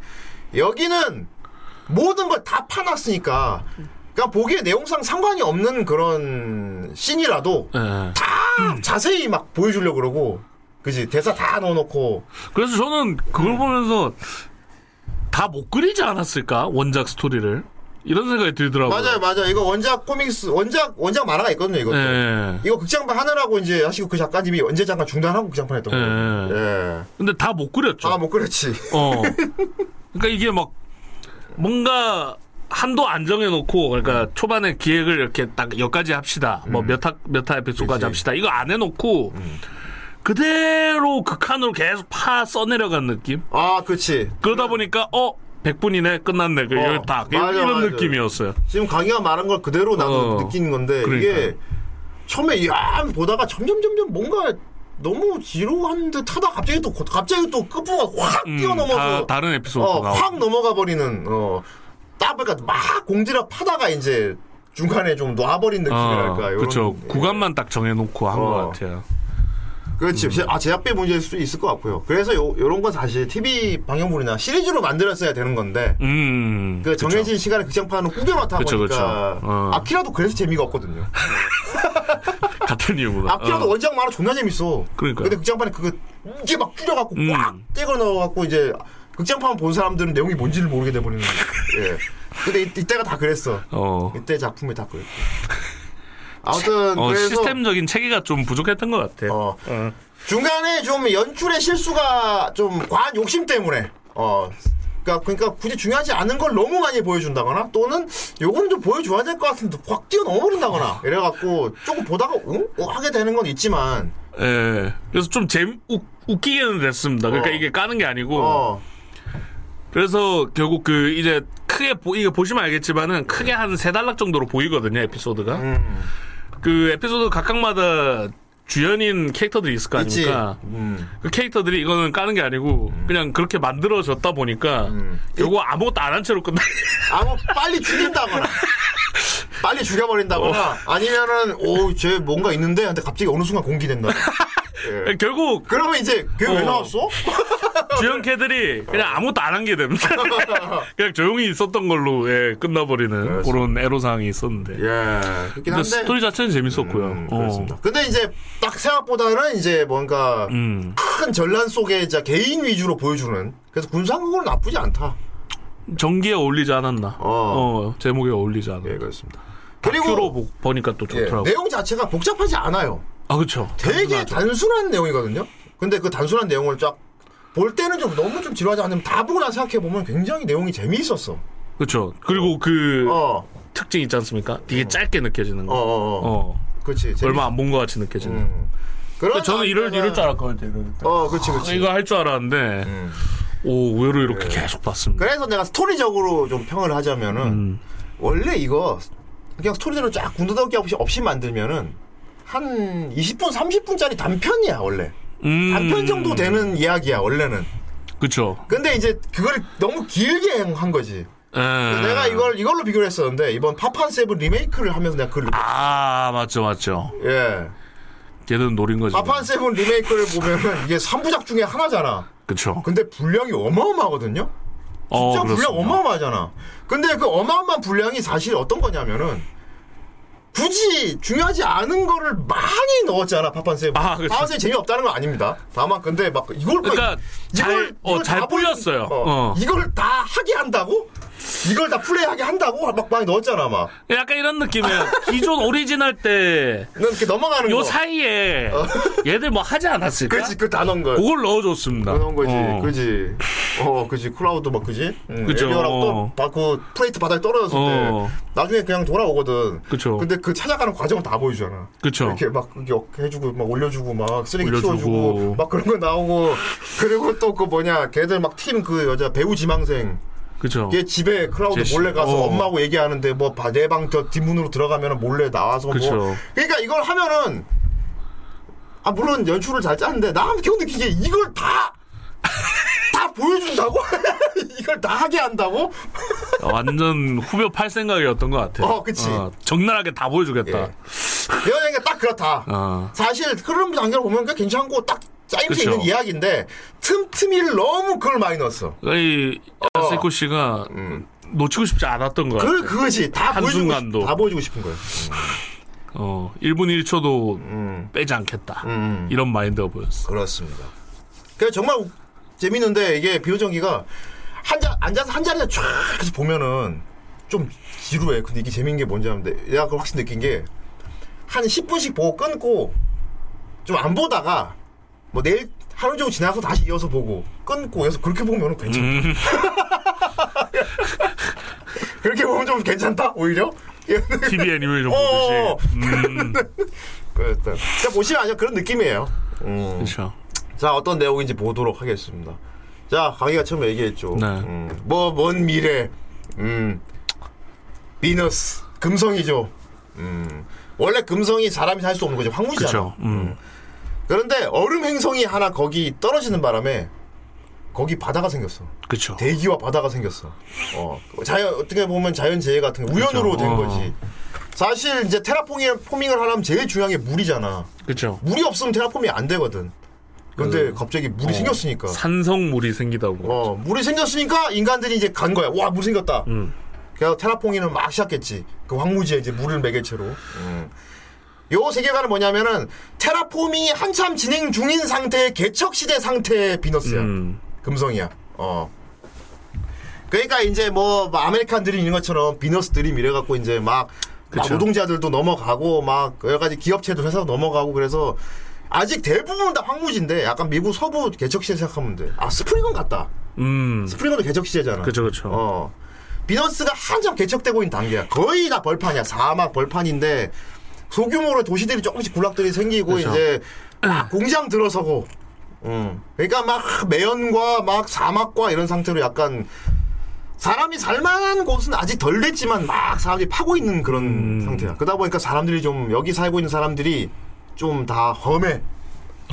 여기는 모든 걸 다 파놨으니까 그냥 보기에 내용상 상관이 없는 그런 씬이라도 예. 다 자세히 막 보여주려고 그러고 그지 대사 다 넣어놓고 그래서 저는 그걸 보면서 다 못 그리지 않았을까? 원작 스토리를. 이런 생각이 들더라고요. 맞아요 맞아요 이거 원작 코믹스 원작 원작 만화가 있거든요 이것도 예. 이거 극장판 하느라고 이제 하시고 그 작가님이 언제 잠깐 중단하고 극장판 했던 거예요 예. 예. 근데 다 못 그렸죠. 아 못 그렇지 어. 그러니까 이게 막 뭔가 한도 안 정해놓고 그러니까 초반에 기획을 이렇게 딱 여기까지 합시다. 뭐 몇화몇화 에피소드까지 음. 그치. 합시다. 이거 안 해놓고 그대로 극한으로 계속 파 써내려간 느낌. 아, 그렇지. 그러다 보니까 어 100분이네 끝났네 그 어, 다 맞아, 이런 맞아. 느낌이었어요. 지금 강의가 말한 걸 그대로 나도 어, 느낀 건데 그러니까. 이게 처음에 야 보다가 점점 점점 뭔가 너무 지루한 듯 하다 갑자기 또 갑자기 또 끝부분가 확 음, 뛰어넘어서 다, 다른 에피소드 어. 확 넘어가 버리는 어, 딱 보니까 막 공지를 파다가 이제 중간에 좀 놔버린 느낌이랄까. 요런- 그렇죠. 예. 구간만 딱 정해놓고 한것 어. 같아요. 그렇지. 제- 아, 제작비 문제일 수도 있을 것 같고요. 그래서 요, 요런 건 사실 TV 방영물이나 시리즈로 만들었어야 되는 건데, 음. 그 정해진 시간에 극장판을 꾸겨놓다 그쵸, 보니까, 그쵸. 어. 아키라도 그래서 재미가 없거든요. 같은 이유구나. 아키라도 어. 원작 만화 존나 재밌어. 그러니까요. 근데 극장판에 그거 이게 막 줄여갖고 음. 꽉 떼고 넣어갖고 이제 극장판 본 사람들은 내용이 뭔지를 모르게 돼버리는 거예요. 예. 근데 이, 이때가 다 그랬어. 어. 이때 작품이 다 그랬고. 아무튼 어, 그래서 시스템적인 체계가 좀 부족했던 것 같아요. 어, 어. 중간에 좀 연출의 실수가 좀 과한 욕심 때문에 어 그러니까 그러니까 굳이 중요하지 않은 걸 너무 많이 보여준다거나 또는 요거는 좀 보여줘야 될 것 같은데 확 뛰어넘어버린다거나 이래갖고 조금 보다가 응? 어, 하게 되는 건 있지만 예. 그래서 좀 재미, 웃, 웃기게는 됐습니다. 그러니까 어. 이게 까는 게 아니고. 어 그래서 결국 그 이제 크게 보, 이거 보시면 알겠지만은 크게 한 세 단락 정도로 보이거든요, 에피소드가. 음, 그 에피소드 각각마다 주연인 캐릭터들이 있을 거. 아닙니까? 음. 그 캐릭터들이 이거는 까는 게 아니고 그냥 그렇게 만들어졌다 보니까 음. 결국 아무것도 안 한 채로 끝나. 아무 빨리 죽인다거나 빨리 죽여버린다거나 아니면은 오쟤 뭔가 있는데 근데 갑자기 어느 순간 공기된다. 예. 결국 그러면 이제 그게 왜 어. 나왔어? 주연 캐들이 그냥 아무것도 안 한 게 됩니다. 그냥 조용히 있었던 걸로 예, 끝나버리는 그런 애로사항이 있었는데. 예. 그렇긴 근데 한데 스토리 자체는 재밌었고요. 음, 어. 그렇습니다. 근데 이제 딱 생각보다는 이제 뭔가 음. 큰 전란 속에 이제 개인 위주로 보여주는 그래서 군상극은 나쁘지 않다. 전기에 어울리지 않았나. 어. 어, 제목에 어울리지 않았나. 예, 그렇습니다. 그리고 보, 보니까 또 예, 좋더라고. 내용 자체가 복잡하지 않아요. 아, 그쵸. 되게 단순하죠. 단순한 내용이거든요. 근데 그 단순한 내용을 쫙 볼 때는 좀 너무 좀 지루하지 않으면 다 보고 나서 생각해 보면 굉장히 내용이 재미있었어. 그쵸. 그리고 그 어, 특징 있지 않습니까? 되게 짧게 느껴지는 어, 거. 어, 어. 어. 그렇지. 재밌- 얼마 안 본 것 같이 느껴지는. 음. 그런 저는 이럴, 이럴 줄 알았거든요. 어, 그렇지, 그렇지. 이거 할 줄 알았는데, 음. 오, 의외로 이렇게 계속 봤습니다. 그래서 내가 스토리적으로 좀 평을 하자면은 음. 원래 이거 그냥 스토리대로 쫙 군더더기 없이, 없이 만들면은 한 20분, 30분짜리 단편이야 원래. 음. 단편 정도 되는 이야기야 원래는. 그쵸. 근데 이제 그걸 너무 길게 한 거지. 에. 내가 이걸 이걸로 비교를 했었는데 이번 파판 세븐 리메이크를 하면서 내가 그걸 아, 맞죠, 맞죠. 예. 걔들은 노린 거지. 파판 세븐 리메이크를 보면은 이게 3부작 중에 하나잖아. 그쵸. 근데 분량이 어마어마하거든요. 어, 진짜 분량 그렇습니다. 어마어마하잖아. 근데 그 어마어마한 분량이 사실 어떤 거냐면은 굳이 중요하지 않은 거를 많이 넣었잖아 파판 세븐. 아, 그치. 파판 세븐 재미없다는 건 아닙니다. 다만 근데 막 이걸 그러니까 잘, 어, 잘다 뿌렸어요. 보여- 어. 이걸 다 하게 한다고? 이걸 다 플레이하게 한다고 막 많이 넣었잖아 막. 약간 이런 느낌이에요. 기존 오리지널 때, 넌 이렇게 넘어가는 요 거. 사이에 얘들 뭐 하지 않았을까? 그렇지 그 다 넣은 거. 그걸 넣어줬습니다. 그런 거지, 어. 그지. 어, 그지. 클라우드 막 그지. 응, 그죠. 에어리스라고 또 그 플레이트 바닥에 떨어졌을 어. 때 나중에 그냥 돌아오거든. 그쵸. 근데 그 찾아가는 과정을 다 보여주잖아. 그쵸. 이렇게 막 이렇게 해주고 막 올려주고 막 쓰레기 올려주고. 치워주고 막 그런 거 나오고 그리고 또 그 뭐냐 걔들 막 팀 그 여자 배우 지망생 그쵸. 걔 집에 클라우드. 몰래 가서 어. 엄마하고 얘기하는데 뭐 내 방 저 뒷문으로 들어가면 몰래 나와서 그쵸. 뭐 그러니까 이걸 하면은 아 물론 연출을 잘 짜는데 나 겨우 게 이걸 다 다 보여준다고 이걸 다 하게 한다고 완전 후벼 팔 생각이었던 것 같아요. 어, 그치. 적나라하게 다 보여주겠다. 예. 여행이 딱 그렇다 어. 사실 흐름 단계로 보면 꽤 괜찮고 딱 짜임새 그쵸. 있는 이야기인데 틈틈이를 너무 그걸 많이 넣었어 이 어. 세코 씨가 놓치고 싶지 않았던 것그 같아요. 그거지 다 보여주고. 다 보여주고 싶은 거예요 어, 1분 1초도 음. 빼지 않겠다. 음. 이런 마인드가 보였어. 그렇습니다. 그 정말 우- 재밌는데 이게 비호전기가 한자 앉아서 한 자리에 쫙 해서 보면은 좀 지루해. 근데 이게 재밌는 게 뭔지 아는데 내가 그걸 확실히 느낀 게 한 10분씩 보고 끊고 좀 안 보다가 뭐 내일 하루 종일 지나서 다시 이어서 보고 끊고 해서 그렇게 보면은 괜찮다. 음. 그렇게 보면 좀 괜찮다 오히려. TV 애니메이션 어. 보듯이. 음, 그랬다. 그러니까 보시면 아니야 그런 느낌이에요. 음. 그렇죠. 자 어떤 내용인지 보도록 하겠습니다. 자 강희가 처음 얘기했죠. 네. 음, 뭐먼 미래, 음, 비너스 금성이죠. 음, 원래 금성이 사람이 살 수 없는 거죠. 황무지잖아. 그렇죠. 음. 그런데 얼음 행성이 하나 거기 떨어지는 바람에 거기 바다가 생겼어. 그렇죠. 대기와 바다가 생겼어. 어, 자연 어떻게 보면 자연 재해 같은 거 우연으로 그쵸. 된 어. 거지. 사실 이제 테라포밍 포밍을 하려면 제일 중요한 게 물이잖아. 그렇죠. 물이 없으면 테라포밍이 안 되거든. 근데 그, 갑자기 물이 생겼으니까. 산성물이 생기다고. 어, 물이 생겼으니까 인간들이 이제 간 거야. 와, 물 생겼다. 음. 그래서 테라포밍은 막 시작했지. 그 황무지에 이제 물을 매개체로. 음. 요 세계관은 뭐냐면은 terraforming이 한참 진행 중인 상태의 개척 시대 상태의 비너스야. 음. 금성이야. 어. 그러니까 이제 뭐, 뭐 American들이 있는 것처럼 비너스들이 이래갖고 이제 막, 막. 노동자들도 넘어가고 막 여러 가지 기업체도 회사도 넘어가고 그래서 아직 대부분 다 황무지인데 약간 미국 서부 개척 시대 생각하면 돼. 아 트라이건 같다. 음. 트라이건도 개척 시대잖아. 그쵸. 어. 비너스가 한참 개척되고 있는 단계야. 거의 다 벌판이야. 사막 벌판인데 소규모로 도시들이 조금씩 군락들이 생기고 그쵸. 이제 막 공장 들어서고. 음. 그러니까 막 매연과 막 사막과 이런 상태로 약간 사람이 살만한 곳은 아직 덜 됐지만 막 사람들이 파고 있는 그런 음. 상태야. 그러다 보니까 사람들이 좀 여기 살고 있는 사람들이 좀 다 험해.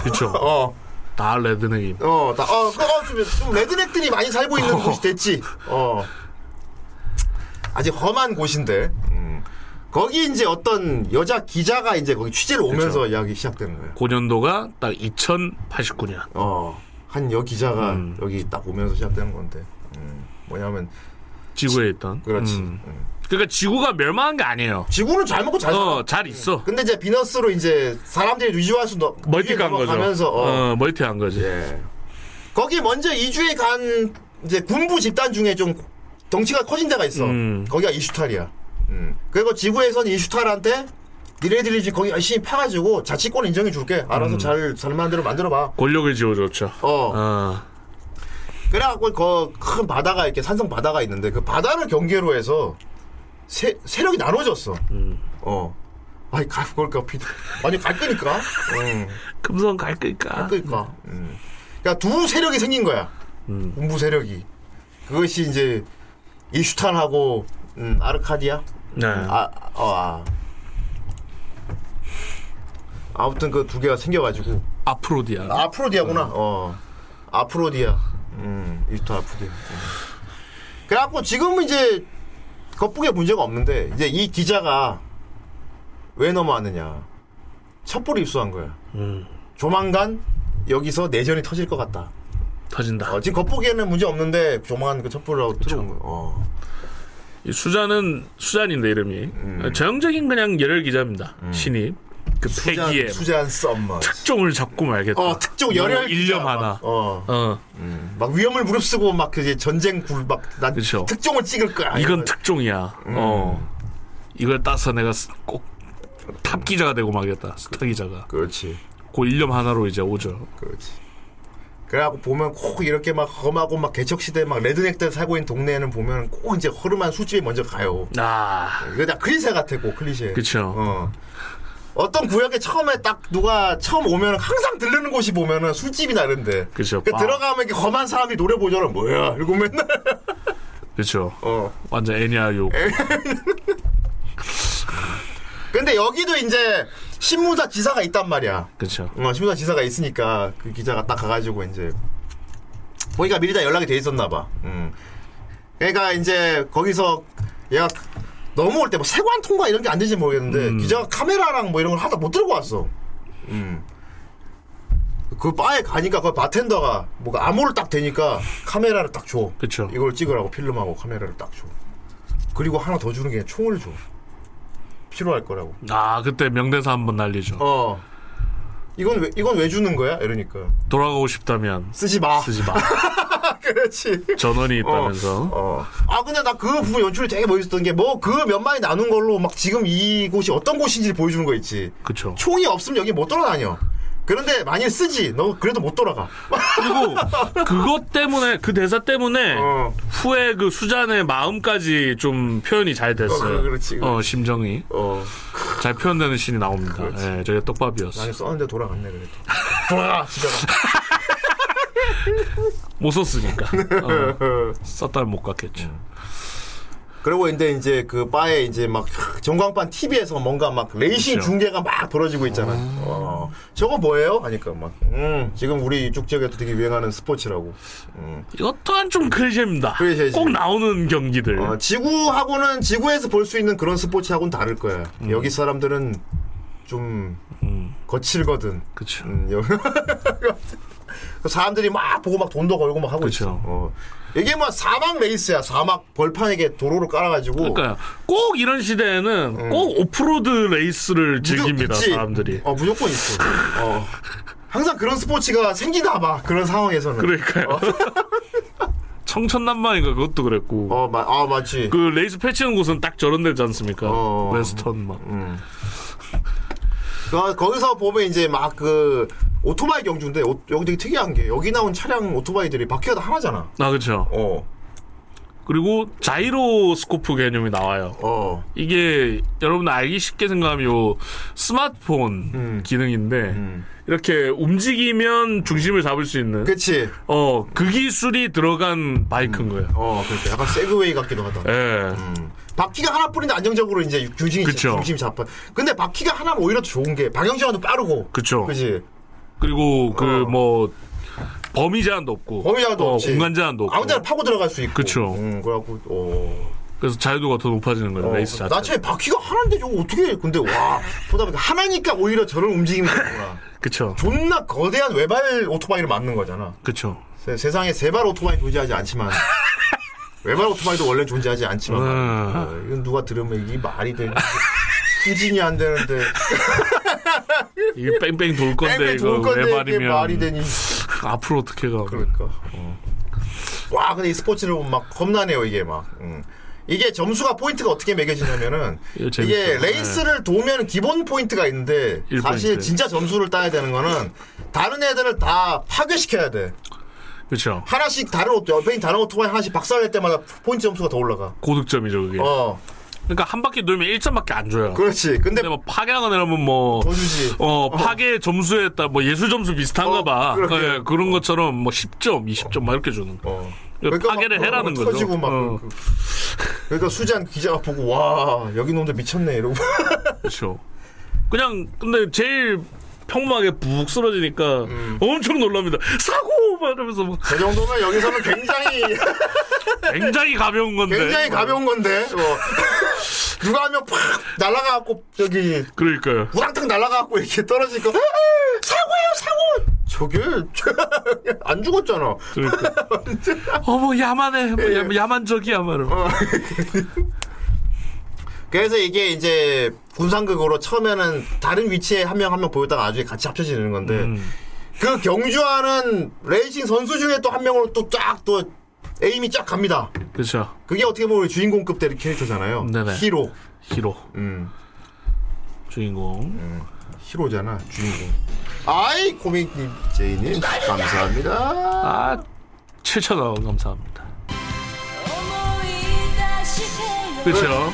그렇죠. 어. 다 레드넥이. 어, 다, 어, 그, 어, 좀, 좀 레드넥들이 많이 살고 있는 곳이 됐지. 어. 아직 험한 곳인데. 음. 거기 이제 어떤 여자 기자가 이제 거기 취재를 오면서 이야기 시작되는 거예요. 고년도가 딱 2089년. 어. 한 여 기자가 음. 여기 딱 오면서 시작되는 건데. 음. 뭐냐면, 지구에 있던. 그렇지. 음. 음. 그러니까 지구가 멸망한 게 아니에요. 지구는 잘 먹고 잘. 어, 잘 있어. 근데 이제 비너스로 이제 사람들이 위주할 수 너, 멀티한 거죠. 가면서 어. 어, 멀티 한 거지. 예. 거기 먼저 이주해 간 이제 군부 집단 중에 좀 덩치가 커진 데가 있어. 음. 거기가 이슈탈이야. 음. 그리고 지구에선 이슈탈한테 니네들이 지금 거기 열심히 파가지고 자치권 인정해 줄게. 알아서 잘 살만한 대로 만들어봐. 권력을 지어줬죠. 어. 어. 그래갖고 그 큰 바다가 이렇게 산성 바다가 있는데 그 바다를 경계로 해서 세, 세력이 나눠졌어. 어. 아니 갈 걸까 피 아니 갈 거니까. 응. 금성 갈 거니까. 그러니까. 음. 그러니까 두 세력이 생긴 거야. 음. 군부 세력이. 그것이 이제 이슈탄하고 음, 아르카디아. 네. 아, 어, 아. 아무튼 그 두 개가 생겨가지고 아프로디아. 아프로디아구나. 어. 아프로디아. 음, 이슈탄 아프로디아. 음. 그래갖고 지금은 이제 겉보기에 문제가 없는데 이제 이 기자가 왜 넘어왔느냐. 첩보를 입수한 거야. 음. 조만간 여기서 내전이 터질 것 같다. 터진다. 어, 지금 겉보기에는 문제 없는데 조만간 그 첩보를 하고 들어온 거예요. 어. 이 수자는 수잔인데 이름이 전형적인 그냥 열혈 기자입니다. 신입 그 폐기에 수잔 썸머. 특종을 잡고 말겠다. 어, 특종 열혈 일념 기자. 하나. 막, 어. 어, 막 위험을 무릅쓰고 막 그 전쟁 굴막난. 특종을 찍을 거야. 이건. 특종이야. 어, 이걸 따서 내가 꼭 top 기자가 되고 말겠다. 스타 기자가. 그렇지. 그 일념 하나로 이제 오죠. 그렇지. 그래갖고 보면 꼭 이렇게 막 험하고 막 개척 시대 막 redneck들 살고 있는 동네에는 보면 꼭 이제 허름한 술집에 먼저 가요. 아, 이거 다 클리셰 같아, 꼭 클리셰. 그쵸. 어. 어떤 구역에 처음에 딱 누가 처음 오면 항상 들르는 곳이 보면은 술집이나 이런데. 그쵸. 그 바. 들어가면 이렇게 험한 사람이 노려 보잖아. 뭐야? 이러고 맨날. 그렇죠. 어. 완전 애니아 욕. 근데 여기도 이제 신문사 지사가 있단 말이야. 그렇죠. 어, 신문사 지사가 있으니까 그 기자가 딱 가가지고 이제 보니까 미리 다 연락이 돼 있었나 봐. 음. 그러니까 이제 거기서 얘가 넘어올 때 뭐 세관 통과 이런 게 안 되지 모르겠는데 음. 기자가 카메라랑 뭐 이런 걸 하다 못 들고 왔어. 음. 그 바에 가니까 그 바텐더가 뭐가 암호를 딱 대니까 카메라를 딱 줘. 그쵸. 이걸 찍으라고 필름하고 카메라를 딱 줘. 그리고 하나 더 주는 게 총을 줘. 필요할 거라고. 아, 그때 명대사 한번 날리죠. 어. 이건 왜 이건 왜 주는 거야? 이러니까 돌아가고 싶다면 쓰지 마. 쓰지 마. 그렇지. 전원이 있다면서. 어. 아 근데 나 그 부분 연출이 되게 멋있었던 게 뭐 그 몇 마리 나눈 걸로 막 지금 이곳이 어떤 곳인지 보여주는 거 있지. 그쵸. 총이 없으면 여기 못 돌아다녀. 그런데 만일 쓰지, 너 그래도 못 돌아가. 그리고 그것 때문에 그 대사 때문에 어. 후에 그 수잔의 마음까지 좀 표현이 잘 됐어요. 어, 그렇지, 그렇지. 어, 심정이 어. 잘 표현되는 신이 나옵니다. 예, 저게 떡밥이었어. 나는 썼는데 돌아갔네 그래도. 돌아가 가. 못 썼으니까. 어, 썼다면 못 갔겠죠. 그리고 이제 이제 그 바에 이제 막 전광판 TV에서 뭔가 막 레이싱 그렇죠. 중계가 막 벌어지고 있잖아. 어. 저거 뭐예요? 하니까 막 음, 지금 우리 이쪽 지역에도 되게 유행하는 스포츠라고. 음. 이것 또한 좀 클리셰입니다. 클리셰지. 꼭 나오는 경기들. 어, 지구하고는 지구에서 볼 수 있는 그런 스포츠하고는 다를 거야. 여기 사람들은 좀 음, 거칠거든. 그쵸. 음, 여- 그 사람들이 막 보고 막 돈도 걸고 막 하고 그쵸. 있어. 어. 이게 뭐 사막 레이스야. 사막 벌판에게 도로를 깔아가지고. 그러니까 꼭 이런 시대에는 꼭 오프로드 레이스를 즐깁니다, 있지. 사람들이. 어 무조건 있어. 어. 항상 그런 스포츠가 생기나 봐. 그런 상황에서는. 그러니까요. 청천난만인가 그것도 그랬고. 어, 마, 아 맞지. 그 레이스 펼치는 곳은 딱 저런 데지 않습니까? 어. 웨스턴 막. 그, 거기서 보면 이제 막 그 오토바이 경주인데 오- 여기 되게 특이한 게 여기 나온 차량 오토바이들이 바퀴가 다 하나잖아. 아, 그렇죠. 어. 그리고 자이로 스코프 개념이 나와요. 어. 이게 여러분 알기 쉽게 생각하면 요 스마트폰 음. 기능인데 이렇게 움직이면 중심을 잡을 수 있는 그치. 어그 기술이 들어간 바이크인 거예요. 어, 그러니까 약간 세그웨이 같기도 하다. 예. 바퀴가 하나뿐인데 안정적으로 이제 중심이. 중심이 잡혀. 근데 바퀴가 하나면 오히려 더 좋은 게 방향 제한도 빠르고. 그쵸. 그지. 그리고 그 어. 뭐 범위 제한도 없고 범위 제한도 어, 없지. 공간 제한도 없고 아무 데나 파고 들어갈 수 있고. 그쵸. 음, 그래갖고 어. 그래서 자유도가 더 높아지는 거예요 레이스 자체. 나중에 바퀴가 하나인데 저거 어떻게 근데 와 보다 보니까 하나니까 오히려 저런 움직임이 되구나. 그쵸. 존나 거대한 외발 오토바이를 맞는 거잖아. 그쵸. 세, 세상에 세발 오토바이 존재하지 않지만 외발 오토바이도 원래 존재하지 않지만 음. 어, 이건 누가 들으면 이게 말이 되는 후진이 안 되는데 이게 뺑뺑 돌 건데 뺑뺑 이거 돌 건데 이게 외발이면 말이 되니 앞으로 어떻게 가? 그러니까 어. 와 근데 이 스포츠를 보면 막 겁나네요 이게 막 음. 이게 점수가 포인트가 어떻게 매겨지냐면은 이거. 이게 레이스를 도면 기본 포인트가 있는데 일 사실 포인트. 진짜 점수를 따야 되는 거는 다른 애들을 다 파괴시켜야 돼 그쵸. 하나씩 다른 오 옆에 있는 다른 오토바이 하나씩 박살낼 때마다 포인트 점수가 더 올라가 고득점이죠 그게. 어 그러니까 한 바퀴 돌면 1점밖에 안 줘요. 그렇지 근데 근데 뭐 파괴하거나 이러면 뭐 더 주지 어, 파괴 점수에 따라 뭐 예술 점수 비슷한가 어, 봐. 예, 그런 것처럼 뭐 10점, 20점 막 이렇게 주는 거. 어. 파괴를 막, 해라는 어, 거죠. 터지고 막 어. 그- 그러니까 수잔 기자가 보고 와 여기 놈들 미쳤네 이러고 그렇죠. 그냥 근데 제일 평범하게 북 쓰러지니까 음. 엄청 놀랍니다. 사고 막 이러면서 막 그 정도면 여기서는 굉장히 굉장히 가벼운 건데. 굉장히 가벼운 건데 어. 누가 하면 팍 날아가갖고 저기 그러니까요. 우당탕 날아가갖고 이렇게 떨어지니까 "아, 사고예요 사고 저게 안 죽었잖아 그러니까. 어머 야만해, 뭐 예. 야- 야만적이야 말. 어. 그래서 이게 이제 군상극으로 처음에는 다른 위치에 한 명 한 명 보였다가 나중에 같이 합쳐지는 건데 음. 그 경주하는 레이싱 선수 중에 또 한 명으로 또 쫙 또 에임이 쫙 갑니다. 그렇죠. 그게 어떻게 보면 주인공급 대 캐릭터잖아요. 네네. 히로. 히로. 음. 주인공. 음. 히로잖아 주인공. 아이 고민님 제이님 감사합니다. 아 7천 원 감사합니다. 그렇죠.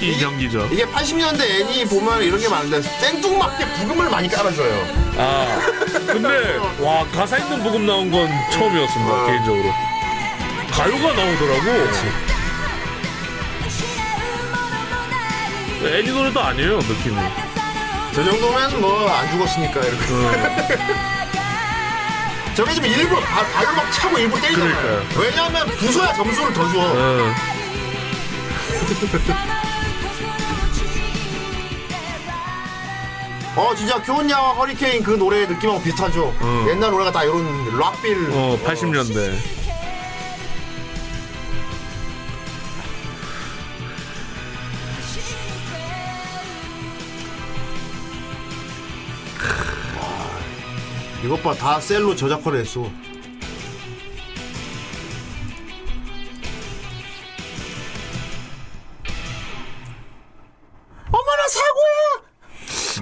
이 경기죠. 이게 80년대 애니 보면 이런 게 많은데 생뚱맞게 부금을 많이 깔아줘요. 아 근데 와 가사 있는 부금 나온 건 처음이었습니다 어. 개인적으로. 가요가 나오더라고. 애니 노래도 아니에요 느낌이. 저 정도면 뭐 안 죽었으니까 이렇게. 저게 지금 일부러 발, 발로 막 차고 일부러 때리잖아요. 그러니까요. 왜냐하면 부숴야 점수를 더 줘. 어. 어 진짜 교훈야와 허리케인 그 노래 느낌하고 비슷하죠. 어. 옛날 노래가 다 이런 락빌. 어 80년대. 이것 봐 다 셀로 저작권을 했어. 어머나 사고야!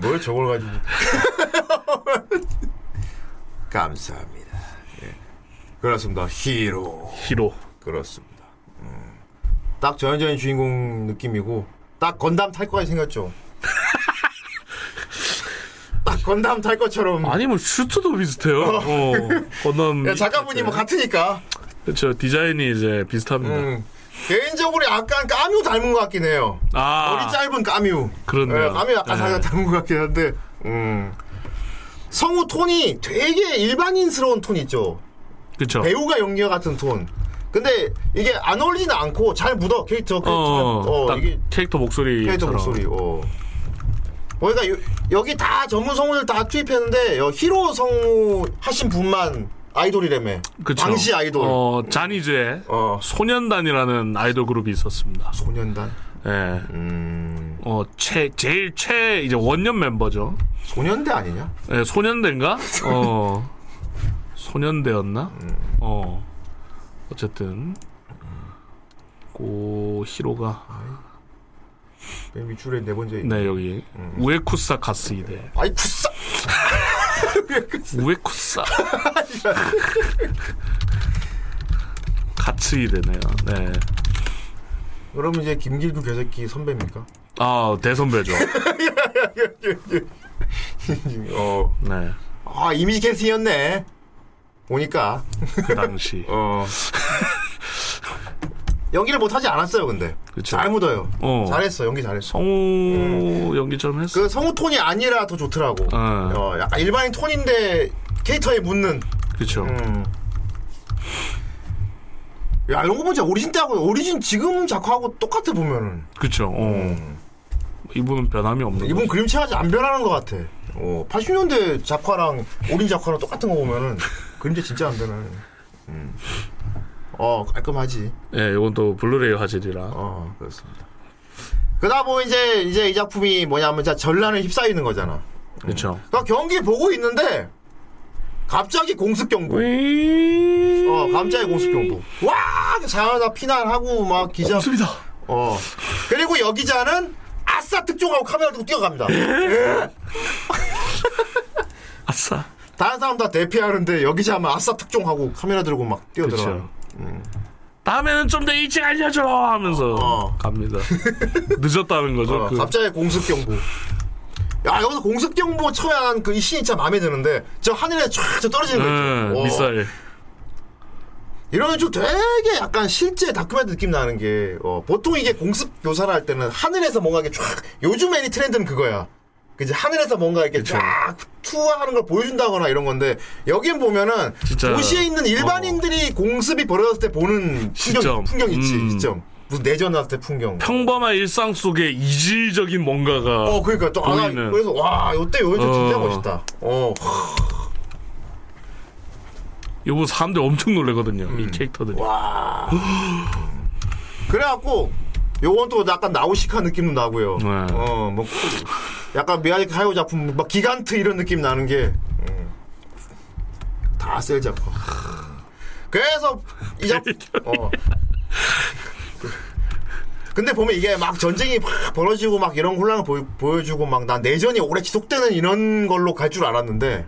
뭘 저걸 가지고? 감사합니다. 예. 그렇습니다. 히로. 히로. 그렇습니다. 음. 딱 전형적인 주인공 느낌이고 딱 건담 탈 거같이 생겼죠. 딱 건담 탈 것처럼. 아니면 슈트도 비슷해요. 어. 건담. 야, 작가분이 뭐 같으니까. 그렇죠. 디자인이 이제 비슷합니다. 음. 개인적으로 약간 까뮤 닮은 것 같긴 해요. 아. 머리 짧은 까뮤. 그렇네요. 예, 까뮤 약간 네. 살짝 닮은 것 같긴 한데. 음. 성우 톤이 되게 일반인스러운 톤 있죠. 그렇죠. 배우가 연기와 같은 톤. 근데 이게 안 어울리지는 않고 잘 묻어 캐릭터 캐릭터 어, 잘- 어딱 이게 캐릭터 목소리. 캐릭터 목소리. 어. 그러니까 여, 여기 다 전문 성우들 다 투입했는데 여, 히로 성우 하신 분만 아이돌이라며. 그쵸. 당시 아이돌. 어, 자니즈의 어. 소년단이라는 아이돌 그룹이 있었습니다. 소년단. 예. 음. 어, 최, 제일 최, 이제 원년 멤버죠. 소년대 아니냐? 예, 소년대인가? 어, 소년대였나? 어, 어쨌든, 고, 히로가, 맨 밑줄에 네 번째. 네, 여기, 우에쿠사 가스이대. 아이 쿠싸. 우에쿠사. 가츠이대네요. 네. 그러면 이제 김길두 개새끼 선배입니까? 아, 대선배죠. 어. 네. 아 이미지 캐스팅이었네. 보니까. 그 당시. 어. 연기를 못하지 않았어요, 근데. 그쵸. 잘 묻어요. 어. 잘했어, 연기 잘했어. 성우 연기 좀 했어. 그 성우 톤이 아니라 더 좋더라고. 어. 어, 약간 일반인 톤인데 캐릭터에 묻는. 그쵸. 음. 야 이런 거 보자 오리진 때하고 오리진 지금 작화하고 똑같아 보면은. 그쵸. 어. 이분은 변함이 없는 이분 거죠. 그림체가 안 변하는 것 같아. 어, 80년대 작화랑 오리진 작화랑 똑같은 거 보면은 그림체 진짜 안 변하네. 음. 어 깔끔하지. 예, 이건 또 블루레이 화질이라. 어 그렇습니다. 그러다 보면 이제 이제 이 작품이 뭐냐면 자 전란에 휩싸이는 거잖아. 그쵸. 그러니까 경기 보고 있는데 갑자기 공습 경보. 음. 어 갑자기 공습 경보. 와 자연사 피난하고 막 기자. 공습이다. 어 그리고 여기자는 아싸 특종하고 카메라 들고 뛰어갑니다. 아싸. 다른 사람 다 대피하는데 여기자 하면 아싸 특종하고 카메라 들고 막 뛰어들어. 다음에는 좀 더 일찍 알려줘 하면서 어. 갑니다. 늦었다는 거죠. 어, 그 갑자기 공습 경보. 야 여기서 공습 경보 처음에 한그이 신이 진짜 마음에 드는데 저 하늘에 쫙저 떨어지는 거 예, 있죠. 어. 미사일. 이러면 좀 되게 약간 실제 다큐멘터 느낌 나는 게 어, 보통 이게 공습 묘사를 할 때는 하늘에서 뭔가 이렇게 쫙 요즘 애니 트렌드는 그거야. 그지 하늘에서 뭔가 이렇게 쫙 투하하는 걸 보여준다거나 이런 건데 여긴 보면은 진짜, 도시에 있는 일반인들이 공습이 벌어졌을 때 보는 풍경, 시점. 풍경 있지 음. 시점 무슨 내전 났을 때 풍경. 평범한 일상 속에 이질적인 뭔가가 어 그러니까 또 아, 보이는. 그래서 와 이때 요즘 진짜 어. 멋있다. 어 이거 사람들 엄청 놀래거든요. 음. 이 캐릭터들이. 와. 그래갖고 요건 또 약간 나우시카 느낌도 나고요. 네. 어, 뭐 약간 미야자키 하요 작품 막 기간트 이런 느낌 나는 게 음. 다셀 작품. 그래서 이 작품 어. 근데 보면 이게 막 전쟁이 막 벌어지고 막 이런 혼란을 보여, 보여 주고 막 난 내전이 오래 지속되는 이런 걸로 갈 줄 알았는데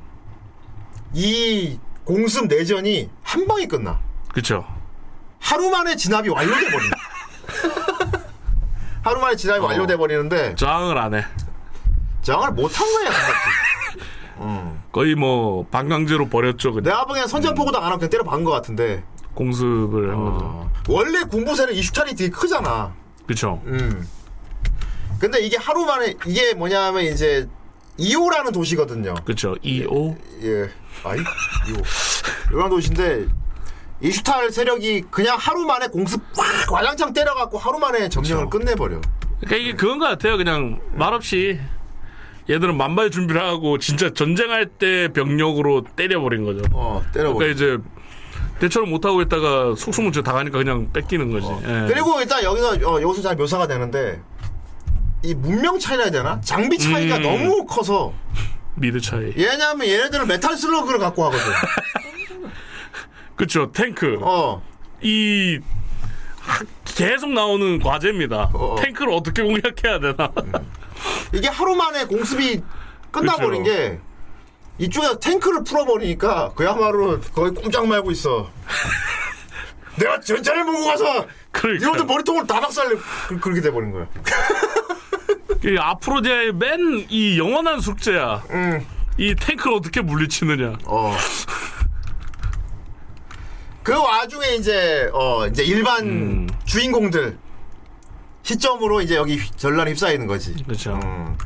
이 공습 내전이 한 방에 끝나. 그쵸. 하루 만에 진압이 완료돼 버린다. 하루 만에 진압이 어. 완료돼 버리는데 저항을 안 해. 저항을 못한 거야. 생각해. 거의 뭐 반강제로 버렸죠. 그냥 내가 보기엔 선전포고도 안 하고 그냥 때려 박은 것 같은데 공습을 한 거죠. 어. 원래 군부세는 이슈탄이 되게 크잖아. 그쵸. 음. 근데 이게 하루 만에 이게 뭐냐면 이제 이오라는 도시거든요. 그쵸. 2오 예. 아이 이오. 이런 도시인데 이슈탈 세력이 그냥 하루 만에 공습 꽉 와장창 때려갖고 하루 만에 점령을 그쵸. 끝내버려. 그러니까 이게 그건 것 같아요. 그냥 말없이 얘들은 만발 준비를 하고 진짜 전쟁할 때 병력으로 때려버린 거죠. 어, 때려버려. 그러니까 이제 대처를 못하고 있다가 속수무책 당하니까 그냥 뺏기는 거지. 예. 그리고 일단 여기서 어, 여기서 잘 묘사가 되는데 이 문명 차이라 해야 되나? 장비 차이가 음. 너무 커서 mid 차이. 왜냐면 얘네들은 메탈 슬러그를 갖고 하거든. 그쵸. 탱크. 어. 이 하- 계속 나오는 과제입니다. 어. 탱크를 어떻게 공략해야 되나. 이게 하루 만에 공습이 끝나버린 그쵸. 게 이쪽에서 탱크를 풀어버리니까 그야말로 거의 꼼짝 말고 있어. 내가 전차를 몰고 가서 그러니까. 이놈들 머리통을 다 박살내 그, 그렇게 돼버린 거야. 이 아프로디아의 맨 이 영원한 숙제야. 음. 이 탱크를 어떻게 물리치느냐. 어. 그 와중에 이제 어 이제 일반 음. 주인공들 시점으로 이제 여기 휘- 전란에 휩싸이는 거지. 그렇죠. 음.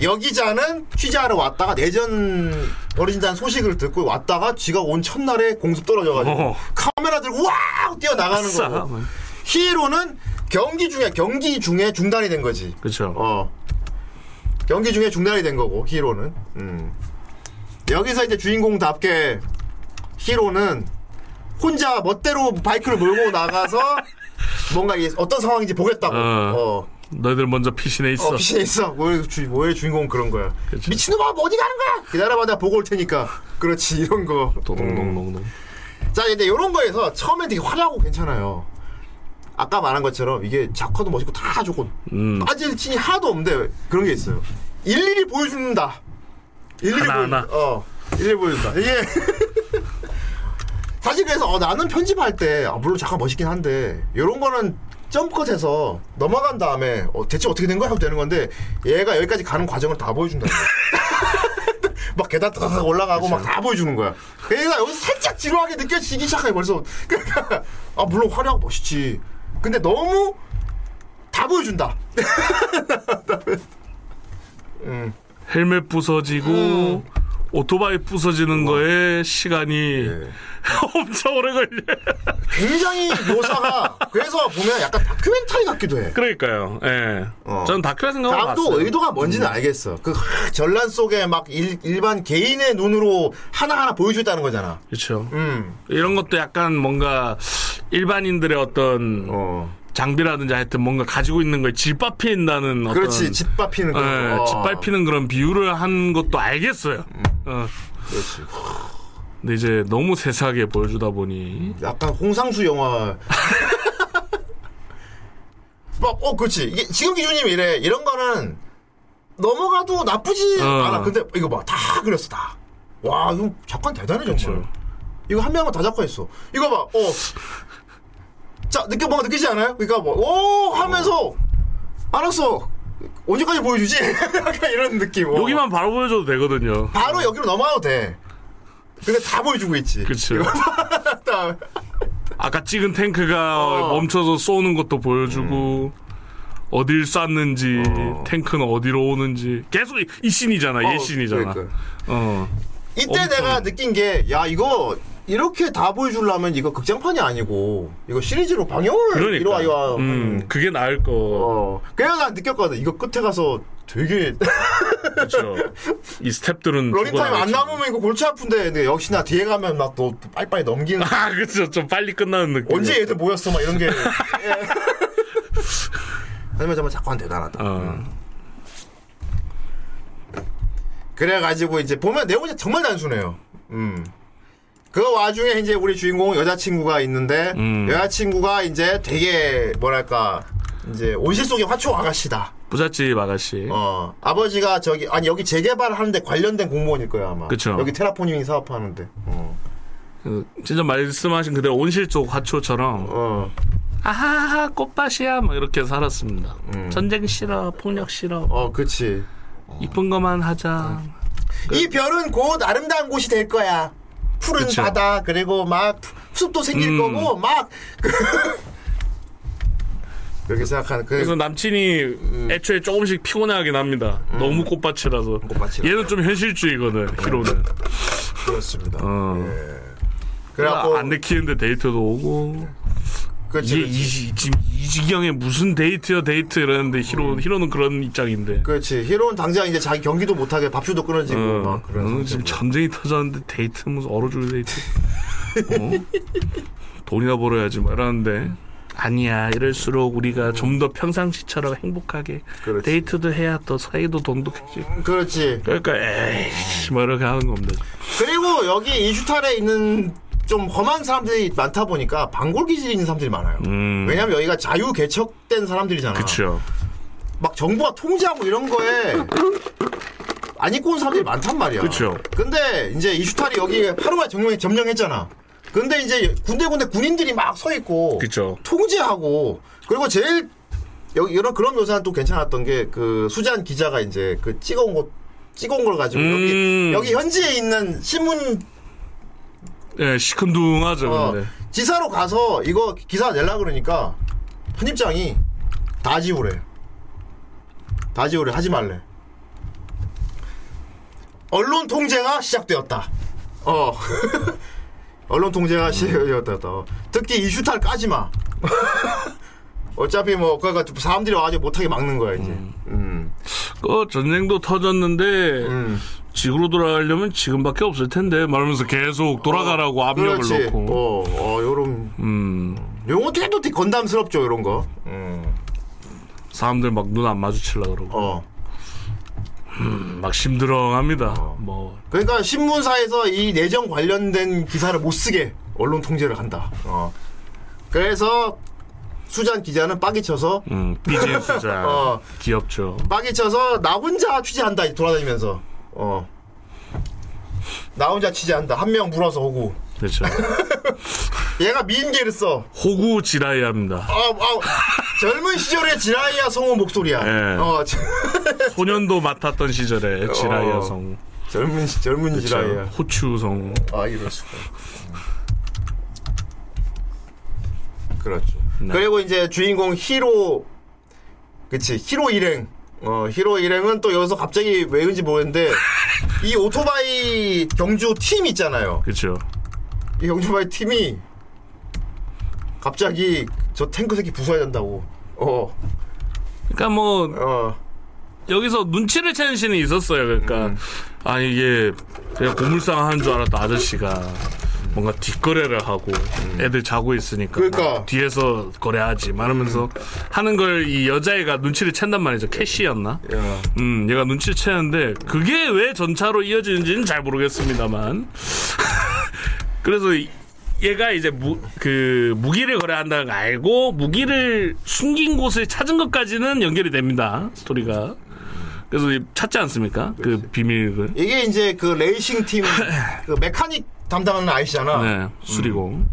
여기자는 취재하러 왔다가 내전 벌어진다는 소식을 듣고 왔다가 지가 온 첫날에 공습 떨어져가지고 어. 카메라 들고 와 뛰어 나가는 아싸. 거고 히로는 경기 중에 경기 중에 중단이 된 거지. 그렇죠. 어. 경기 중에 중단이 된 거고 히로는. 음. 여기서 이제 주인공답게 히로는 혼자 멋대로 바이크를 몰고 나가서 뭔가 이게 어떤 상황인지 보겠다고. 어. 어. 너희들 먼저 피신해 있어. 어, 피신해 있어. 뭐, 주, 뭐의 주인공은 그런 거야. 그치. 미친놈아, 뭐 어디 가는 거야? 기다려봐, 내가 보고 올 테니까. 그렇지, 이런 거. 음. 도동동동동. 자, 근데 이런 거에서 처음엔 되게 화려하고 괜찮아요. 아까 말한 것처럼 이게 작화도 멋있고 다 좋고 음. 빠질 찐이 하나도 없는데 그런 게 있어요. 일일이 보여준다. 일일이 하나하나. 보여. 어, 일일이 보여준다. 이게 사실 그래서 어, 나는 편집할 때 아, 물론 작화 멋있긴 한데 이런 거는 점컷해서 넘어간 다음에 어, 대체 어떻게 된 거야 하고 되는 건데 얘가 여기까지 가는 과정을 다 보여준다. 막 계단 타닥 올라가고 막 다 보여주는 거야. 얘가 여기서 살짝 지루하게 느껴지기 시작해 벌써. 그러니까 아 물론 화려하고 멋있지. 근데 너무 다 보여준다. 헬멧 부서지고 음. 오토바이 부서지는 거에 시간이 예. 엄청 오래 걸려. 굉장히 묘사가 그래서 보면 약간 다큐멘터리 같기도 해. 그러니까요. 예. 어. 전 다큐라 생각하고 봤어요. 음. 의도가 뭔지는 알겠어. 그 하, 전란 속에 막 일, 일반 개인의 눈으로 하나하나 보여줬다는 거잖아. 그렇죠. 음. 이런 것도 약간 뭔가 일반인들의 어떤 어. 장비라든지 하여튼 뭔가 가지고 있는 걸 짓밟힌다는 어떤 그렇지. 짓밟히는 거. 예, 어. 짓밟히는 그런 비유를 한 것도 알겠어요. 어. 그렇지. 근데 이제 너무 세세하게 보여주다 보니 약간 홍상수 영화. 막, 어, 그렇지. 이게 지금 기준이면 이래. 이런 거는 넘어가도 나쁘지 어. 않아. 근데 이거 봐. 다 그렸어, 다. 와, 이거 작가 대단해, 정말. 그쵸. 이거 한 명은 다 작가했어. 이거 봐. 어. 자, 느껴, 뭔가 느끼지 않아요? 그러니까 뭐, 오! 하면서, 알았어. 언제까지 보여주지? 약간 이런 느낌. 어. 여기만 바로 보여줘도 되거든요. 바로 여기로 넘어가도 돼. 근데 다 보여주고 있지. 다. 아까 찍은 탱크가 어. 멈춰서 쏘는 것도 보여주고 어딜 쐈는지 탱크는 어디로 오는지 계속 이, 이 씬이잖아 어, 얘 씬이잖아 그러니까. 어 이때 엄청- 내가 느낀 게, 야, 이거, 이렇게 다 보여주려면 이거 극장판이 아니고, 이거 시리즈로 방영을 그러니까 이루어야. 음, 그게 나을 거 어. 그래서 난 느꼈거든. 이거 끝에 가서 되게, 그렇죠 이 스탭들은 러닝타임 안. 남으면 이거 골치 아픈데, 근데 역시나 뒤에 가면 막 또 빨리빨리 넘기는. 아 그렇죠 좀 빨리 끝나는 느낌 언제 얘들 모였어? 막 이런 게. 예. 하지만 정말 작가는 대단하다. 어. 그래가지고 이제 보면 내용이 정말 단순해요. 음. 그 와중에 이제 우리 주인공 여자친구가 있는데 음. 여자친구가 이제 되게 뭐랄까 이제 온실 속의 화초 아가씨다. 부잣집 아가씨 어 아버지가 저기 아니 여기 재개발하는데 관련된 공무원일 거야 아마. 그쵸. 여기 테라포닝 사업하는데. 어. 그, 진짜 말씀하신 그대로 온실 쪽 화초처럼 어. 아하하 꽃밭이야 막 이렇게 살았습니다 음. 전쟁 싫어 폭력 싫어 어 그치. 이쁜 것만 하자 이 별은 곧 아름다운 곳이 될 거야. 푸른 그쵸. 바다 그리고 막 숲도 생길 음. 거고 막 그렇게 생각하는 그 그래서 남친이 애초에 조금씩 피곤해하긴 합니다. 너무 꽃밭이라서. 꽃밭이라. 얘는 좀 현실주의거든. 히로는. 그렇습니다. 어. 그래갖고 안 내키는데 데이트도 오고. 그렇지, 이게 그렇지. 이, 지금 이 지경에 무슨 데이트야 데이트 이러는데 히로 히로는 그런 입장인데. 그렇지. 히로는 당장 이제 자기 경기도 못하게 밥줄도 끊어지고 어, 막 그런. 어. 지금 전쟁이 터졌는데 데이트 무슨 얼어 죽을 데이트. 어? 돈이나 벌어야지 뭐 이러는데. 아니야 이럴수록 우리가 좀더 평상시처럼 행복하게 그렇지. 데이트도 해야 또 사이도 돈독해지고 그렇지. 그러니까 에이씨 뭐 이렇게 하는 겁니다. 그리고 여기 이슈탈에 있는 좀 험한 사람들이 많다 보니까 반골 기질이 있는 사람들이 많아요. 음. 왜냐면 여기가 자유 개척된 사람들이잖아. 그쵸. 막 정부가 통제하고 이런 거에 안 입고 온 사람들이 많단 말이야. 그쵸. 근데 이제 이슈탈이 여기 하루 만에 점령, 점령했잖아. 근데 이제 군데군데 군인들이 막 서 있고 그쵸. 통제하고 그리고 제일 여기 이런 그런 묘사는 또 괜찮았던 게 그 수잔 기자가 이제 그 찍어온 것 찍어온 걸 가지고 음. 여기 여기 현지에 있는 신문 예, 시큰둥하죠, 어, 근데. 지사로 가서 이거 기사 내려 그러니까 편집장이 다 지우래. 다 지우래 하지 말래. 언론 통제가 시작되었다. 어. 언론 통제가 시작되었다. 어. 특히 이슈탈 까지 마. 어차피 뭐 그러니까 사람들이 와가지고 못하게 막는 거야 이제. 음. 그 전쟁도 터졌는데 음. 지구로 돌아가려면 지금밖에 없을 텐데 말하면서 계속 돌아가라고 압력을 그렇지. 넣고. 어, 어, 요런 음. 요런 것도 되게 건담스럽죠 이런 거. 음. 사람들 막 눈 안 마주치려 그러고 어. 막 심드렁합니다. 뭐 그러니까 신문사에서 이 내정 관련된 기사를 못 쓰게 언론 통제를 한다. 어. 그래서 수잔 기자는 빡이 쳐서 음, 비즈니스자 어. 귀엽죠. 빡이 쳐서 나 혼자 취재한다 돌아다니면서 어. 나 혼자 취재한다 한 명 물어서 오고 그렇죠. 얘가 미인계를 써. 호구 지라이합니다. 아, 아, 젊은 시절의 지라이아 성우 목소리야. 예. 어, 저- 소년도 맡았던 시절에 지라이아 어. 성, 젊은 시- 젊은 지라이아. 호추 성. 아 이럴 수가. 그렇죠. 네. 그리고 이제 주인공 히로, 그치 히로 일행. 어 히로 일행은 또 여기서 갑자기 왜인지 모르겠는데 이 오토바이 경주 팀 있잖아요. 그렇죠. 이 경주바이 팀이 갑자기 저 탱크 새끼 부숴야 된다고. 어, 그러니까 뭐 어, 여기서 눈치를 채는 신이 있었어요. 그러니까 음. 아 이게 그냥 고물상 하는 줄 알았던 아저씨가 뭔가 뒷거래를 하고 애들 자고 있으니까 음. 그러니까. 뭐 뒤에서 거래하지 말하면서 하는 걸 이 여자애가 눈치를 챈단 말이죠. 캐시였나? 야, 음, 얘가 눈치를 채는데 그게 왜 전차로 이어지는지는 잘 모르겠습니다만. 그래서 이- 얘가 이제 무, 그 무기를 거래한다는 걸 알고 무기를 숨긴 곳을 찾은 것까지는 연결이 됩니다. 스토리가. 그래서 이- 찾지 않습니까? 그 비밀을. 이게 이제 그 레이싱 팀 그 메카닉 담당하는 아이시잖아. 네, 수리공.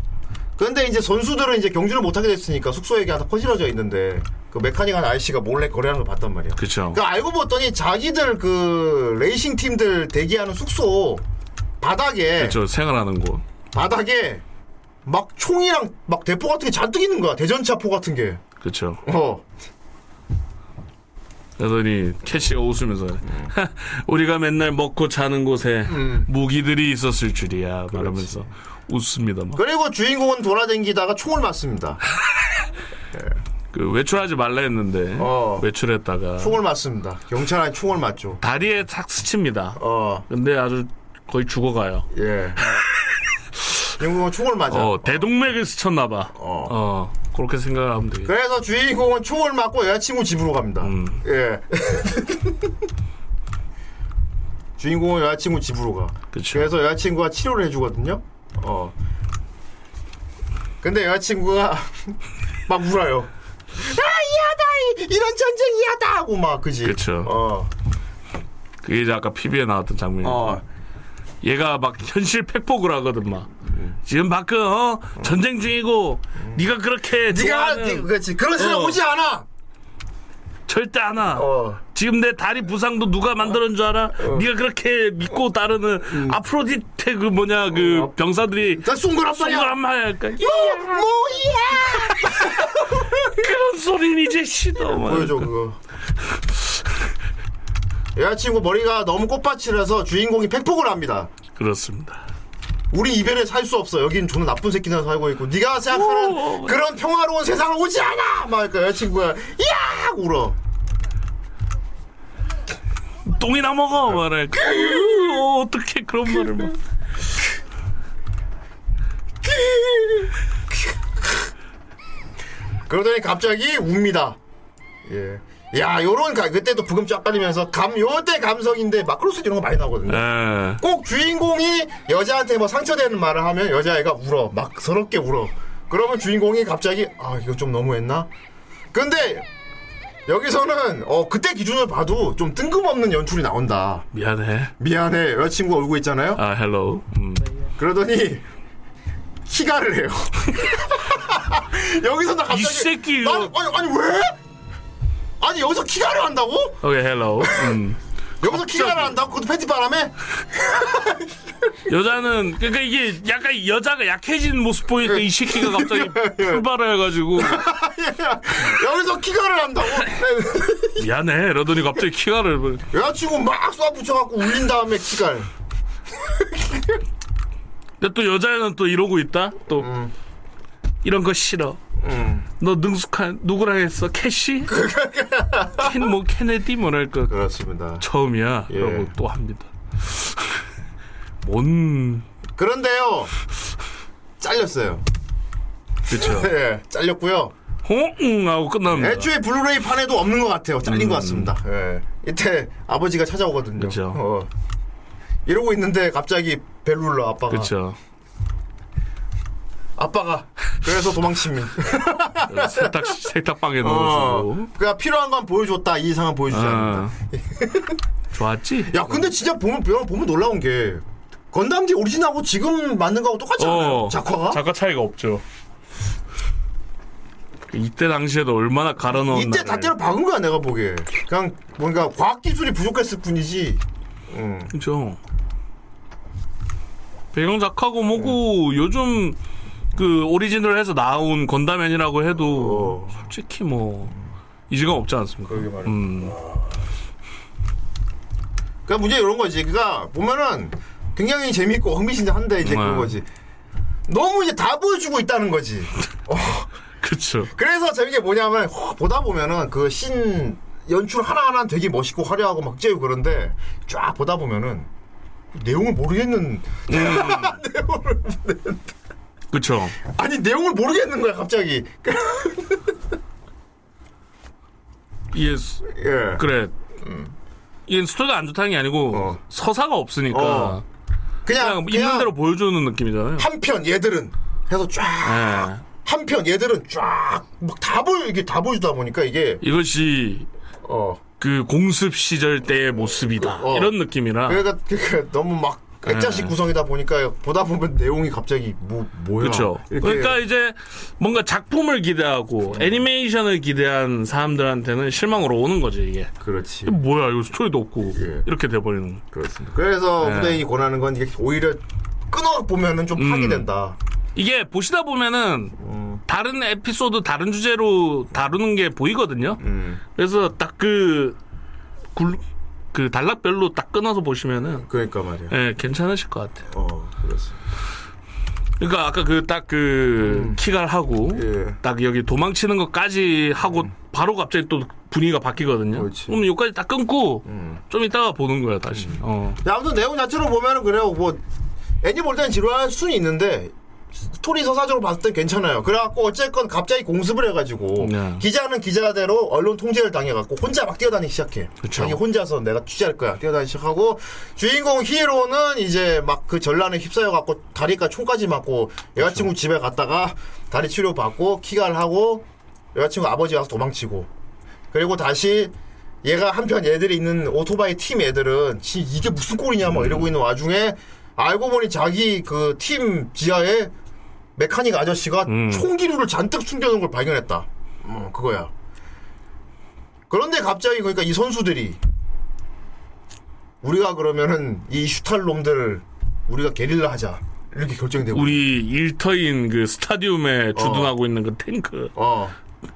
그런데 이제 선수들은 이제 경주를 못하게 됐으니까 숙소에 그냥 다 퍼질러져 있는데 그 메카닉한 아저씨가 몰래 거래하는 걸 봤단 말이야. 그쵸. 그 알고 봤더니 자기들 그 레이싱 팀들 대기하는 숙소 바닥에 그쵸, 생활하는 곳. 바닥에 막 총이랑 막 대포 같은 게 잔뜩 있는 거야. 대전차포 같은 게. 그쵸. 어. 그러더니 캐시가 웃으면서 우리가 맨날 먹고 자는 곳에 무기들이 있었을 줄이야 말하면서 웃습니다. 막. 그리고 주인공은 돌아다니다가 총을 맞습니다. 그 외출하지 말라 했는데 어. 외출했다가 총을 맞습니다. 경찰한테 총을 맞죠. 다리에 탁 스칩니다. 어. 근데 아주 거의 죽어가요. 예. 주인공은 총을 맞아. 어, 대동맥을 스쳤나 봐. 어. 어, 그렇게 생각하면 되겠다. 그래서 주인공은 총을 맞고 여자친구 집으로 갑니다. 음. 예. 주인공은 여자친구 집으로 가. 그쵸. 그래서 여자친구가 치료를 해주거든요. 어. 근데 여자친구가 막 울어요. 아, 이하다! 이- 이런 전쟁 이하다! 하고 막, 그지? 그쵸. 어. 그게 이제 아까 PB에 나왔던 장면이. 어. 얘가 막 현실 팩폭을 하거든 막. 지금 밖은 어 전쟁 중이고 네가 그렇게 네가, 좋아하는 네, 그렇지. 그런 사람 어. 오지 않아! 절대 안 와. 어. 지금 내 다리 부상도 누가 만들었는 줄 알아? 네가 그렇게 믿고 따르는 아프로디테 그 뭐냐 그 병사들이 나쏜 거란 말이야! 말이야. 그러니까 뭐, 뭐야! 그런 소리는 이제 싫어. 막. 보여줘, 그거. 여자친구 머리가 너무 꽃밭이라서 주인공이 팩폭을 합니다. 그렇습니다. 우리 이별에 살 수 없어. 여긴 존나 나쁜 새끼들 살고 있고 네가 생각하는 오. 그런 평화로운 세상은 오지 않아. 막 그러니까 여자친구가 야 울어. 똥이나 먹어 말해. 어, 어떻게 그런 말을 막. 그러더니 갑자기 웁니다. 예. 야, 요런 가 그때도 부금 쫙 깔리면서 감 요때 감성인데 마크로스 이런 거 많이 나오거든요. 에. 꼭 주인공이 여자한테 뭐 상처되는 말을 하면 여자애가 울어. 막 서럽게 울어. 그러면 주인공이 갑자기 아, 이거 좀 너무했나? 근데 여기서는 어 그때 기준을 봐도 좀 뜬금없는 연출이 나온다. 미안해. 미안해. 여자친구가 울고 있잖아요. 아 히로. 음. 그러더니 키갈을 해요. 여기서 나 갑자기 이 새끼. 아니, 아니 아니 왜? 아니 여기서 키갈을 한다고? 오케이 히로. 음. 여기서 키갈을 한다고? 그것도 팬티 바람에? 여자는 그러니까 이게 약간 여자가 약해진 모습 보니까 이 새끼가 갑자기 풀발해가지고 여기서 키갈을 한다고? 미안해 이러더니 갑자기 키갈을 뭐 여자친구 막 쏴붙여갖고 울린 다음에 키갈. 근데 또 여자는 또 이러고 있다 또 음. 이런 거 싫어 너 능숙한 누구랑 했어 캐시 캔 뭐 케네디 뭐랄 거 그렇습니다. 처음이야 예. 라고 또 합니다 뭔 그런데요. 잘렸어요. 그쵸 예, 잘렸고요. 홍 하고 끝납니다 애초에 블루레이 판에도 없는 것 같아요. 잘린 것 같습니다. 예. 이때 아버지가 찾아오거든요. 그쵸. 어. 이러고 있는데 갑자기 벨 눌러 아빠가. 그쵸 아빠가 그래서 도망칩니다. 세탁 세탁방에 어. 넣어주고 그러니까 필요한 건 보여줬다. 이 이상은 보여주지 않는다. 아. 좋았지 야, 근데 진짜 보면 보면, 보면 놀라운 게 건담지 오리진하고 지금 만든 거하고 똑같지 않아요? 어, 작화가? 작가 차이가 없죠. 이때 당시에도 얼마나 갈아 넣은 이때 다 때려 박은 거야 내가 보기에. 그냥 뭔가 과학 기술이 부족했을 뿐이지. 음. 그죠. 배경 작하고 뭐고 요즘 그 오리지널 해서 나온 건담맨이라고 해도 어. 솔직히 뭐 이지감 없지 않습니까? 그러게 말이야. 음, 그러니까 문제 이런 거지. 그러니까 보면은 굉장히 재밌고 흥미진진한데 이제 그런 네. 거지. 너무 이제 다 보여주고 있다는 거지. 어. 그쵸. 그래서 재밌게 뭐냐면 허, 보다 보면은 그 신 연출 하나하나 되게 멋있고 화려하고 막 째고 그런데 쫙 보다 보면은 내용을 모르겠는 그쵸. 아니 내용을 모르겠는 거야 갑자기. 이게 스- 예. 그래. 이게 스토리가 안 좋다는 게 아니고 어. 서사가 없으니까 어. 그냥, 그냥, 있는 대로 보여주는 느낌이잖아요. 한편 얘들은 해서 쫙 예. 한편 얘들은 쫙 막 다 보여 이게 다 보여주다 보니까 이게 이것이 어 그 공습 시절 때의 모습이다. 어. 이런 느낌이라. 그러니까, 그러니까 너무 막 액자식 네. 구성이다 보니까 보다 보면 내용이 갑자기 뭐 뭐야 그렇죠. 그러니까 이제 뭔가 작품을 기대하고 애니메이션을 기대한 사람들한테는 실망으로 오는 거죠 이게. 그렇지 이게 뭐야 이거 스토리도 없고 예. 이렇게 돼버리는. 거. 그렇습니다. 그래서 네. 후대인이 권하는 건 이게 오히려 끊어 보면은 좀 파기 음. 된다. 이게 보시다 보면은 음. 다른 에피소드 다른 주제로 다루는 게 보이거든요. 음. 그래서 딱 그 그 단락별로 딱 끊어서 보시면은 그러니까 말이야. 예, 괜찮으실 것 같아요. 어 그렇습니다. 그러니까 아까 그 딱그 키갈 하고 예. 딱 여기 도망치는 것까지 하고 바로 갑자기 또 분위기가 바뀌거든요. 그렇지. 그럼 여기까지 딱 끊고 음. 좀 이따가 보는 거야 다시. 어. 야, 아무튼 내용 자체로 보면은 그래요. 뭐 애니 볼 때는 지루할 수는 있는데 스토리 서사적으로 봤을 땐 괜찮아요. 그래갖고 어쨌건 갑자기 공습을 해가지고 네. 기자는 기자대로 언론 통제를 당해갖고 혼자 막 뛰어다니기 시작해. 그쵸. 자기 혼자서 내가 취재할 거야. 뛰어다니기 시작하고 주인공 히에로는 이제 막 그 전란에 휩싸여갖고 다리가 총까지 맞고 여자친구 집에 갔다가 다리 치료 받고 키갈 하고 여자친구 아버지 와서 도망치고 그리고 다시 얘가 한편 애들이 있는 오토바이 팀 애들은 지- 이게 무슨 꼴이냐 막 이러고 있는 와중에 알고 보니 자기 그 팀 지하에 메카닉 아저씨가 음. 총기류를 잔뜩 숨겨놓은 걸 발견했다. 어, 그거야. 그런데 갑자기 그러니까 이 선수들이 우리가 그러면은 이 슈탈 놈들을 우리가 게릴라 하자 이렇게 결정이 되고 우리 일터인 그 스타디움에 주둔하고 있는 그 탱크 어,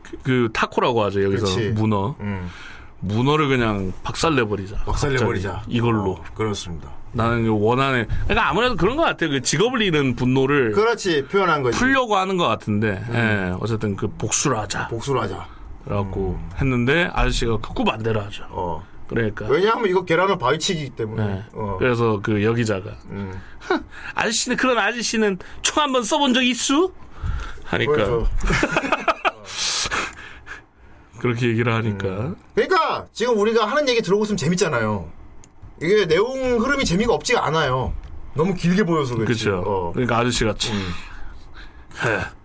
그, 그 타코라고 하죠 여기서 그렇지. 문어 음, 문어를 그냥 박살내버리자. 박살내버리자 갑자기 이걸로 어, 그렇습니다. 나는 그 원하는 그러니까 아무래도 그런 것 같아요. 그 직업을 잃은 분노를 그렇지 표현한 거지. 풀려고 하는 것 같은데 예, 어쨌든 그 복수를 하자. 복수를 하자. 그래갖고 했는데 아저씨가 극구 반대를 하죠. 어. 그러니까. 왜냐하면 이거 계란을 바위치기 때문에. 네. 어. 그래서 그 여기자가 음. 아저씨는 그런 아저씨는 총 한번 써본 적 있수? 하니까. 그렇게 얘기를 하니까 그러니까 지금 우리가 하는 얘기 들어보고 있으면 재밌잖아요. 이게 내용 흐름이 재미가 없지가 않아요. 너무 길게 보여서 그렇지. 그렇죠. 어. 그러니까 아저씨가 참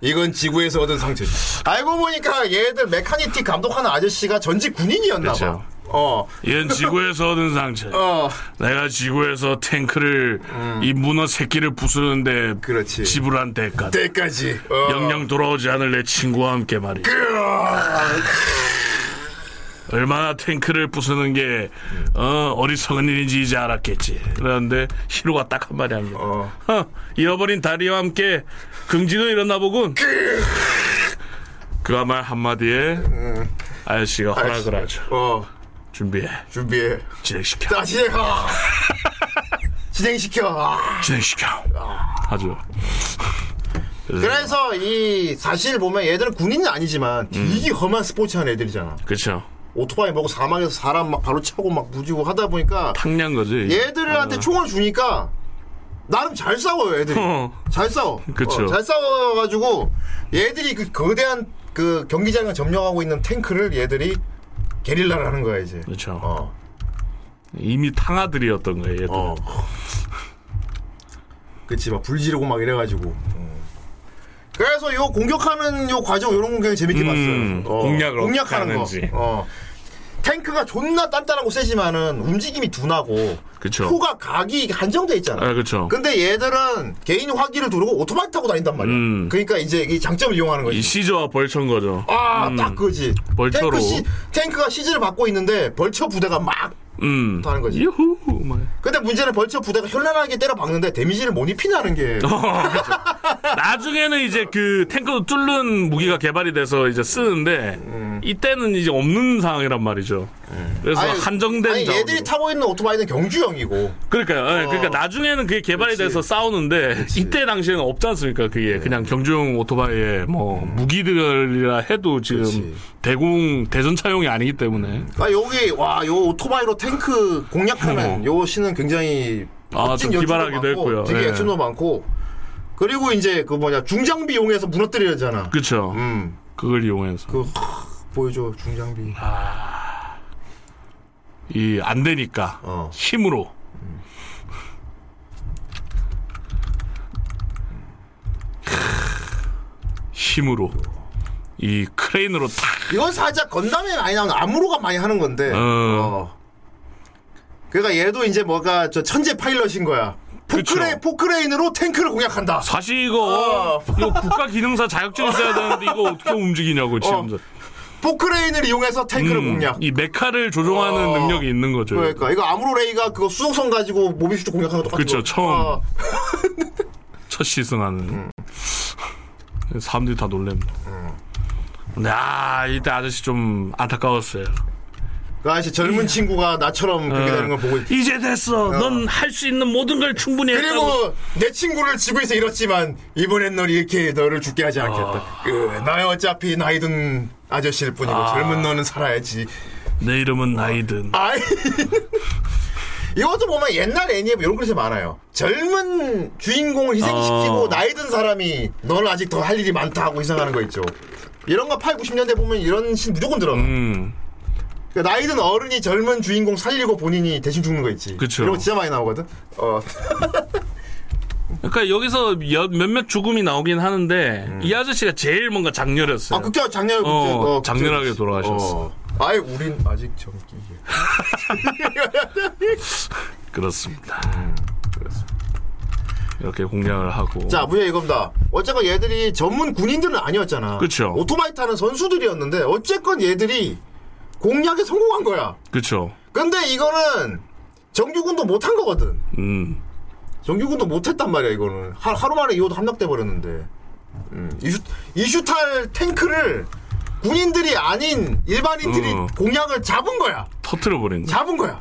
이건 지구에서 얻은 상처지. 알고 보니까 얘들 메카니티 감독하는 아저씨가 전직 군인이었나 봐. 그렇죠. 어. 얘는 지구에서 얻은 상처. 어. 내가 지구에서 탱크를 이 문어 새끼를 부수는데 그렇지. 지불한 대가. 때까지. 어. 영영 돌아오지 않을 내 친구와 함께 말이야. 얼마나 탱크를 부수는 게 어, 어리석은 일인지 이제 알았겠지. 그런데 히로가 딱 한마디 합니다. 어. 허, 잃어버린 다리와 함께 긍지도 일어나 보군. 그말 한마디에 아저씨가 허락을 하죠. 어 준비해. 준비해. 진행시켜. 자 진행. 아. 진행시켜. 아. 진행시켜. 하죠. 그래서 이 사실 보면 얘들은 군인은 아니지만 되게 험한 스포츠 하는 애들이잖아. 그쵸. 오토바이 먹고 사막에서 사람 막 바로 차고 막 무지고 하다 보니까 탕냥 거지. 얘들한테 총을 주니까 나름 잘 싸워요 애들이. 어. 잘 싸워. 그쵸. 어, 잘 싸워가지고 얘들이 그 거대한 그 경기장을 점령하고 있는 탱크를 얘들이 게릴라를 하는 거야 이제. 그쵸. 어. 이미 탕아들이었던 거예요, 얘들. 어. 그치 막 불지르고 막 이래가지고. 어. 그래서 요 공격하는 요 과정 요런 공격이 재밌게 음, 봤어요. 어, 공략을 공략하는 거. 어. 탱크가 존나 단단하고 세지만은 움직임이 둔하고 그쵸. 표가 각이 한정돼 있잖아. 아, 그쵸. 근데 얘들은 개인 화기를 두르고 오토바이 타고 다닌단 말이야. 음. 그러니까 이제 이 장점을 이용하는 거지. 이 시저와 벌처인 거죠. 아, 음. 딱 그지. 벌처로. 탱크 시, 탱크가 시즈를 받고 있는데 벌처 부대가 막 음. 하는 거지. 유후. 막. 근데 문제는 벌처 부대가 현란하게 때려 박는데 데미지를 못 입히냐는 게. 어. 나중에는 이제 그 탱크도 뚫는 무기가 개발이 돼서 이제 쓰는데 이때는 이제 없는 상황이란 말이죠. 그래서 아니, 한정된 아니, 얘들이 자원으로. 타고 있는 오토바이는 경주형이고. 그러니까요. 예, 어. 그러니까 나중에는 그게 개발이 그치. 돼서 싸우는데 이때 당시에는 없지 않습니까? 그게 그냥 경주용 오토바이에 뭐 무기들이라 해도 지금 그치. 대공 대전차용이 아니기 때문에 아, 여기, 와, 요 오토바이로 탱크 공략하는 요 시는 굉장히. 어. 아, 좀 기발하기도 했고요. 되게 예. 액션도 많고. 그리고 이제 그 뭐냐, 중장비 이용해서 무너뜨리잖아. 그렇죠. 음. 그걸 이용해서 그, 하, 보여줘, 중장비. 이 안 되니까 어. 힘으로 힘으로 이 크레인으로 탁 이건 살짝 건담에 많이 나오는 아무로가 많이 하는 건데. 어. 어. 그러니까 얘도 이제 뭐가 저 천재 파일럿인 거야. 포크레, 그쵸. 포크레인으로 탱크를 공략한다. 사실 이거 어. 이거 국가 기능사 자격증 있어야 되는데 이거 어떻게 움직이냐고 지금 포크레인을 이용해서 탱크를 음, 공략. 이 메카를 조종하는 어. 능력이 있는 거죠. 그러니까 이거 아무로레이가 그거 수송선 가지고 모빌슈트 공략하는 거 그쵸, 거. 처음. 어. 첫 시승하는 음. 사람들이 다 놀랍니다. 근데 아 이때 아저씨 좀 안타까웠어요. 그 아저씨 젊은 친구가 나처럼 그렇게 어. 되는 걸 보고 있- 이제 됐어. 넌할 수 있는 모든 걸 충분히 했다고. 그리고 내 친구를 지구에서 잃었지만 이번엔 널 이렇게 너를 죽게 하지 않겠다. 그, 나 어차피 나이 든 아저씨일 뿐이고 아. 젊은 너는 살아야지. 내 이름은 나이든. 아이. 이것도 보면 옛날 애니에 이런 글이 많아요. 젊은 주인공을 희생시키고 어. 나이 든 사람이 너는 아직 더 할 일이 많다 하고 희생하는 거 있죠. 이런 거 8, 90년대 보면 이런 신 무조건 들어. 음, 그러니까 나이 든 어른이 젊은 주인공 살리고 본인이 대신 죽는 거 있지. 그쵸. 이런 거 진짜 많이 나오거든. 어. 그러니까 여기서 여- 몇몇 죽음이 나오긴 하는데 이 아저씨가 제일 뭔가 장렬했어요. 아, 극장 작년 어, 극장, 장렬하게 돌아가셨어. 어. 아이, 우린 아직 젊기. 그렇습니다. 음, 이렇게 공략을 하고. 자, 문제 이겁니다. 어쨌건 얘들이 전문 군인들은 아니었잖아. 그쵸. 오토바이 타는 선수들이었는데 어쨌건 얘들이 공략에 성공한 거야. 그렇죠. 근데 이거는 정규군도 못한 거거든. 음, 정규군도 못했단 말이야 이거는. 하, 하루 만에 이호도 함락돼 버렸는데. 음, 이슈 이슈탈 탱크를 군인들이 아닌 일반인들이 어. 공략을 잡은 거야. 터트려 버린 거. 잡은 거야.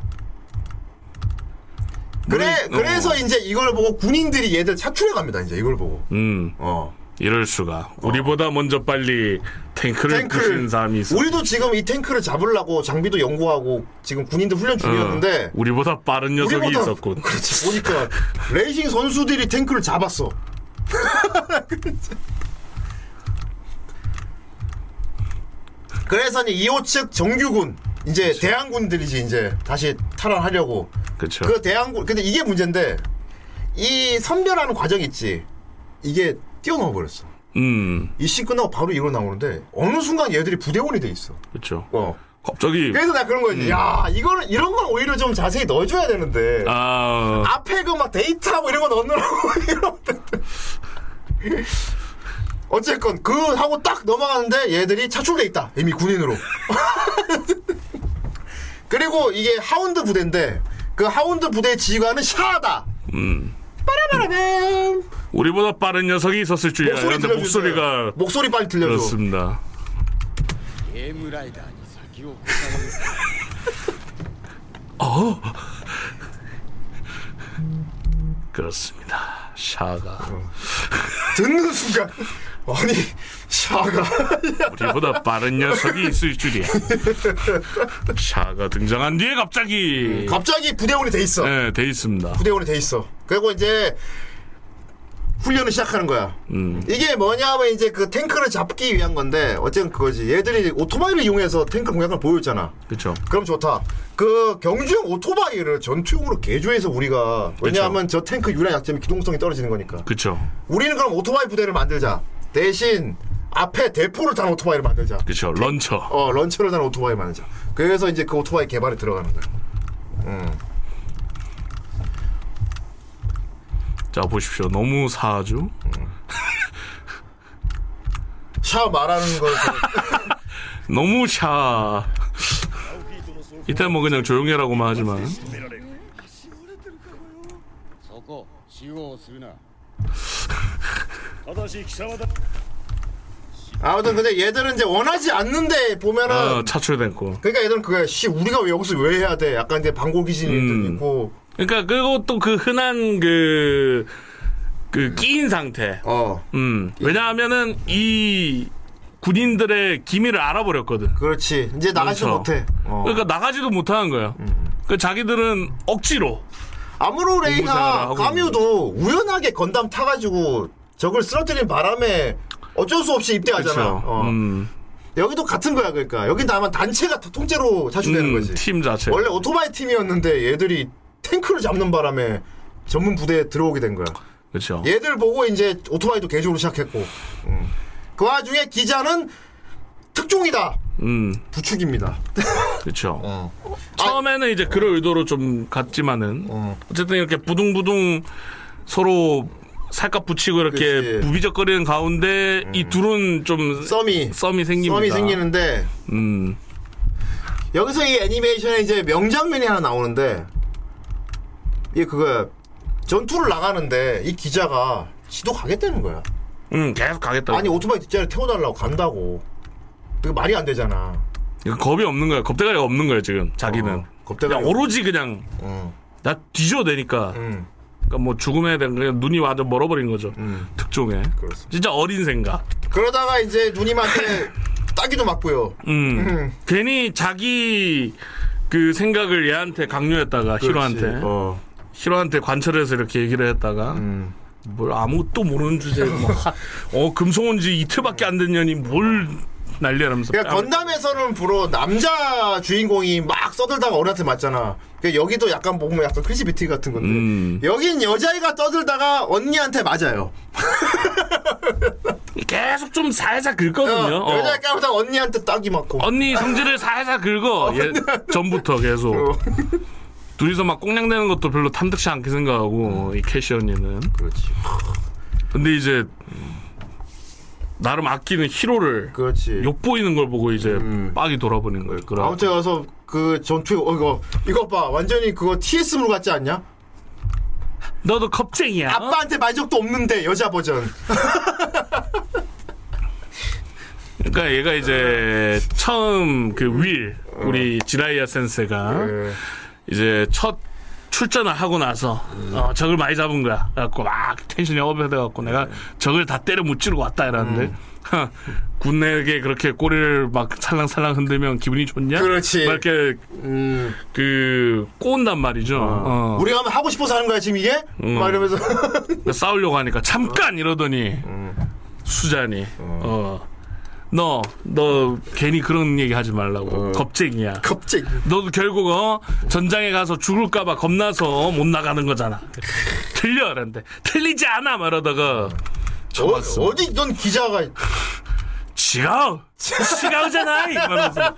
그래 뭐, 그래서 어. 이제 이걸 보고 군인들이 얘들 차출해 갑니다. 이제 이걸 보고. 음, 어. 이럴 수가. 우리보다 먼저 빨리 탱크를 탱크를 부신 사람이 있어. 우리도 지금 이 탱크를 잡으려고 장비도 연구하고 지금 군인들 훈련 중이었는데 우리보다 빠른 녀석이 우리보다- 있었군. 그렇지 보니까 레이싱 선수들이 탱크를 잡았어. 그래서 이제 2호 측 정규군 이제 대항군들이지 이제 다시 탈환하려고 그렇죠. 그 대항군 근데 이게 문제인데 이 선별하는 과정 있지 이게 뛰어넘어 버렸어. 음, 이씬 끝나고 바로 이거 나오는데 어느 순간 얘들이 부대원이 돼 있어. 그렇죠. 어. 갑자기 그래서 내가 그런 거지. 야, 이거는 이런 건 오히려 좀 자세히 넣어줘야 되는데. 아, 앞에 그 막 데이트하고 이런 거 넣느라고 이런. 어쨌건 그 하고 딱 넘어가는데 얘들이 차출돼 있다. 이미 군인으로. 그리고 이게 하운드 부대인데 그 하운드 부대 지휘관은 샤다. 음. 빠라바라밤. 우리보다 빠른 녀석이 있었을 줄이야. 목소리 그런데 목소리가 목소리 빨리 들려줘. 그렇습니다. 어? 그렇습니다. 샤가 듣는 순간 아니 샤가 우리보다 빠른 녀석이 있을 줄이야. 샤가 등장한 뒤에 갑자기 갑자기 부대원이 돼 있어. 네, 돼 있습니다. 부대원이 돼 있어. 그리고 이제 훈련을 시작하는 거야. 음. 이게 뭐냐면 이제 그 탱크를 잡기 위한 건데 어쨌든 그거지. 얘들이 오토바이를 이용해서 탱크 공략을 보였잖아. 그렇죠. 그럼 좋다. 그 경주용 오토바이를 전투용으로 개조해서 우리가 왜냐하면 저 탱크 유일한 약점이 기동성이 떨어지는 거니까. 그렇죠. 우리는 그럼 오토바이 부대를 만들자. 대신 앞에 대포를 탄 오토바이를 만들자. 그렇죠. 런처. 어, 런처를 탄 오토바이 만들자. 그래서 이제 그 오토바이 개발에 들어가는 거야. 음. 자 보십시오. 너무 사주. 음. 샤 말하는 거. 너무 샤. 이때 뭐 그냥 조용히 하라고만 하지만. 아무튼 근데 얘들은 이제 원하지 않는데 보면은 어, 차출됐고. 그러니까 얘들은 그거야 씨 우리가 왜 여기서 왜 해야 돼 약간 이제 방고 기질이 음. 있고 그러니까 그리고 또 그 흔한 그, 그 끼인 상태. 어 음. 왜냐하면은 이 군인들의 기밀을 알아버렸거든. 그렇지 이제 나가지도 그렇죠. 못해 어. 그러니까 나가지도 못하는 거야. 그 자기들은 억지로. 아무로 하고 까뮤도 우연하게 건담 타가지고 적을 쓰러뜨린 바람에 어쩔 수 없이 입대하잖아. 어. 음. 여기도 같은 거야 그러니까 여긴 다만 단체가 다 통째로 차출되는 음, 거지 팀 자체. 원래 오토바이 팀이었는데 얘들이 탱크를 잡는 바람에 전문 부대에 들어오게 된 거야 그렇죠. 얘들 보고 이제 오토바이도 개조를 시작했고 음. 그 와중에 기자는 특종이다 음. 부축입니다 그렇죠. 어. 처음에는 이제 그럴 의도로 좀 갔지만은 어. 어쨌든 이렇게 부둥부둥 서로 살갗 붙이고 이렇게 그치. 음. 부비적거리는 가운데 이 둘은 좀 썸이 썸이 생깁니다. 썸이 생기는데 음. 여기서 이 애니메이션에 이제 명장면이 하나 나오는데 이게 그거야 전투를 나가는데 이 기자가 지도 가겠다는 거야 음, 계속 가겠다. 아니 오토바이 뒷자리 태워달라고 간다고 이거 말이 안 되잖아 이거 겁이 없는 거야. 겁대가리가 없는 거야 지금 자기는. 어, 그냥 오로지 그냥 응. 나 뒤져도 되니까. 응. 그러니까 뭐 죽음에 대한 그냥 눈이 완전 멀어버린 거죠. 음. 특종에. 그렇습니다. 진짜 어린 생각. 그러다가 이제 누님한테 따귀도 맞고요 음. 괜히 자기 그 생각을 얘한테 강요했다가 히로한테 어. 히로한테 관철해서 이렇게 얘기를 했다가 음. 뭘 아무것도 모르는 주제에 뭐 하- 어 금성 온지 이틀밖에 안 된 년이 뭘 난리라면서 그러니까 건담에서는 주로 남자 주인공이 막 떠들다가 어른한테 맞잖아. 그러니까 여기도 약간 보면 약간 클리셰 비틀기 같은 건데 음. 여긴 여자애가 떠들다가 언니한테 맞아요. 계속 좀 살살 긁거든요. 어, 어. 여자애 까보다 언니한테 따귀 맞고. 언니 성질을 살살 긁어. 얘 전부터 계속. 어. 둘이서 막 꽁냥대는 것도 별로 탐탁지 않게 생각하고 이 캐시 언니는. 그렇지. 근데 이제 나름 아끼는 히로를 그렇지. 욕 보이는 걸 보고 이제 음. 빡이 돌아버리는 거예요. 그래. 아무튼 와서 그 전투 어 이거 이거 봐 완전히 그거 TS물 같지 않냐? 너도 겁쟁이야. 어? 아빠한테 맞은 적도 없는데 여자 버전. 그러니까 얘가 이제 처음 그 윌 우리 지라이아 센세가 예. 이제 첫 출전을 하고 나서 어, 적을 많이 잡은 거야. 그래갖고 막 텐션이 업해돼갖고 내가 적을 다 때려 무찌르고 왔다 이러는데 군내에게 그렇게 꼬리를 막 살랑살랑 흔들면 기분이 좋냐? 그렇지. 막 이렇게 음. 그 꼬운단 말이죠. 어. 우리가 하면 하고 싶어서 하는 거야 지금 이게? 음. 막 이러면서 싸우려고 하니까 잠깐 이러더니 수잔이 어. 너, 너 괜히 그런 얘기 하지 말라고. 겁쟁이야. 갑자기 너도 결국 어 전장에 가서 죽을까봐 겁나서 못 나가는 거잖아. 틀려 그랬는데. 틀리지 않아 말하다가. 어, 잡았어. 어 디 넌 기자가 지가우! 지가우잖아 이러면서.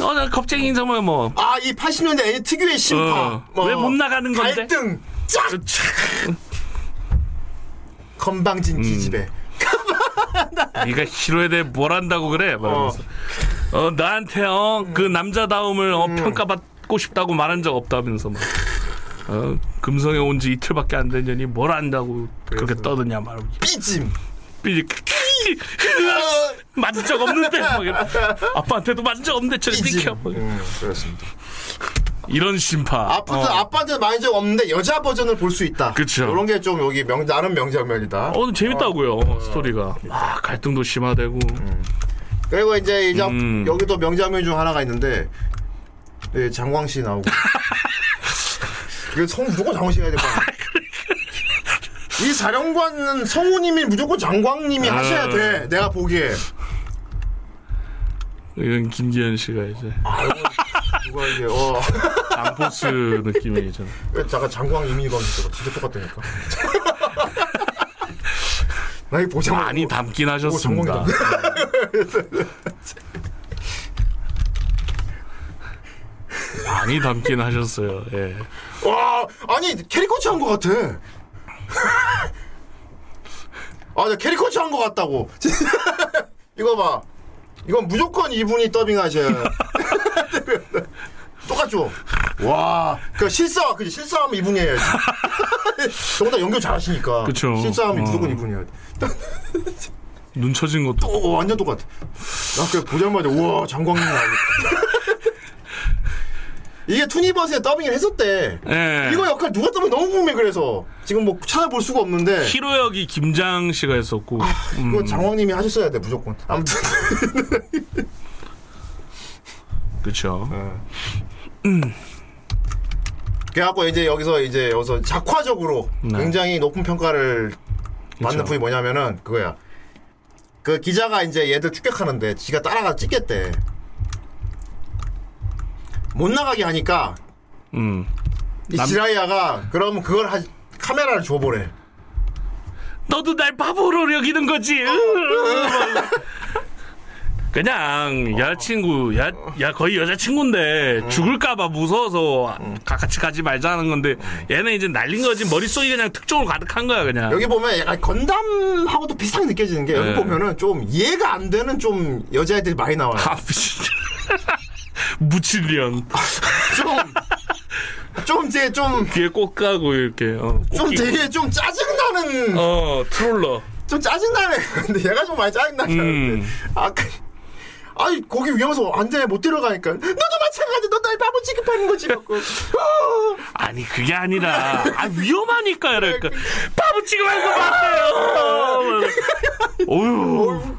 어나 겁쟁이 정말 뭐. 아 이 80년대 애니 특유의 심파. 뭐 어. 왜못 나가는 건데? 갈등. 쫙 건방진 기집애 네가 히로에 대해 뭘 안다고 그래 말하면서 어 나한테 어 그 남자다움을 어, 평가받고 싶다고 말한 적 없다면서 막. 어, 금성에 온 지 이틀밖에 안 됐느니 뭘 안다고 그렇게 떠드냐 말하고 삐짐. 삐 맞은 적 없는데 막 아빠한테도 맞은 적 없는데 저리 삐짐. 비켜 막 음, 그렇습니다. 이런 심파 아빠도 어. 아빠한테 많이 적 없는데 여자 버전을 볼 수 있다. 그쵸. 이런 게 좀 여기 명 나름 명장면이다. 어, 재밌다고요 스토리가 아 갈등도 심화되고 그리고 이제 이제 음. 여기도 명장면 중 하나가 있는데 예, 장광 씨 나오고. 이거 성 무조건 장광 씨가 해야 될거 아니야. 이 사령관은 성우님이 무조건 장광님이 아. 하셔야 돼. 내가 보기에. 이건 김기현 씨가 이제 누가 이게 어 장포스 느낌이잖아 잠깐 장광 이민희가 진짜 똑같다니까. 나 이거 보자마자 많이 담긴 하셨습니다 오, 많이 담긴 하셨어요 예. 와 아니 캐리커처 한것 같아. 아, 나 캐리커처 한것 같다고. 이거 봐. 이건 무조건 이분이 더빙하셔야. 똑같죠? 와, 그 실사, 그지 실사하면 이분이 해야지. 더군다나 연기 잘하시니까. 그쵸. 실사하면 어. 무조건 이분이 해야 돼. 눈 처진 것도 오, 완전 똑같아. 나 그냥 보자마자, 우와, 장광님 나오고. 이게 투니버스에 더빙을 했었대. 예. 이거 역할 누가 떠면 너무 궁금해 그래서. 지금 뭐 찾아볼 수가 없는데. 히로 역이 김장 씨가 했었고. 음, 이거 장황님이 하셨어야 돼 무조건. 아무튼. 그쵸. 그래갖고 이제 여기서 이제 여기서 작화적으로 네. 굉장히 높은 평가를 받는. 부분이 뭐냐면은 그거야. 그 기자가 이제 얘들 추격하는데 지가 따라가 찍겠대 못 나가게 하니까 음. 이 남- 지라이아가 그럼 그걸 하, 카메라를 줘보래. 너도 날 바보로 여기는 거지. 그냥 여자친구 야, 야 거의 여자친구인데 죽을까봐 무서워서 가- 같이 가지 말자는 건데 얘는 이제 날린 거지 머릿속이 그냥 특종으로 가득한 거야 그냥. 여기 보면 약간 건담하고도 비슷하게 느껴지는 게 여기 네. 보면은 좀 이해가 안 되는 좀 여자애들이 많이 나와요. 아 진짜 무칠년 좀, 좀 이제 좀, 귀에 꼭 가고 이렇게 어, 좀. 되게 좀 짜증나는, 어 트롤러 좀 짜증나네. 근데 얘가 좀 많이 짜증나게 음. 하는데. 아, 그, 아이, 거기 위험해서 안 돼, 못 들어가니까. 너도 마찬가지, 너날 바보 취급하는 거지. 갖고. 어, 아니 그게 아니라 아 위험하니까 이러니까 바보 취급하는 거 맞대요 어휴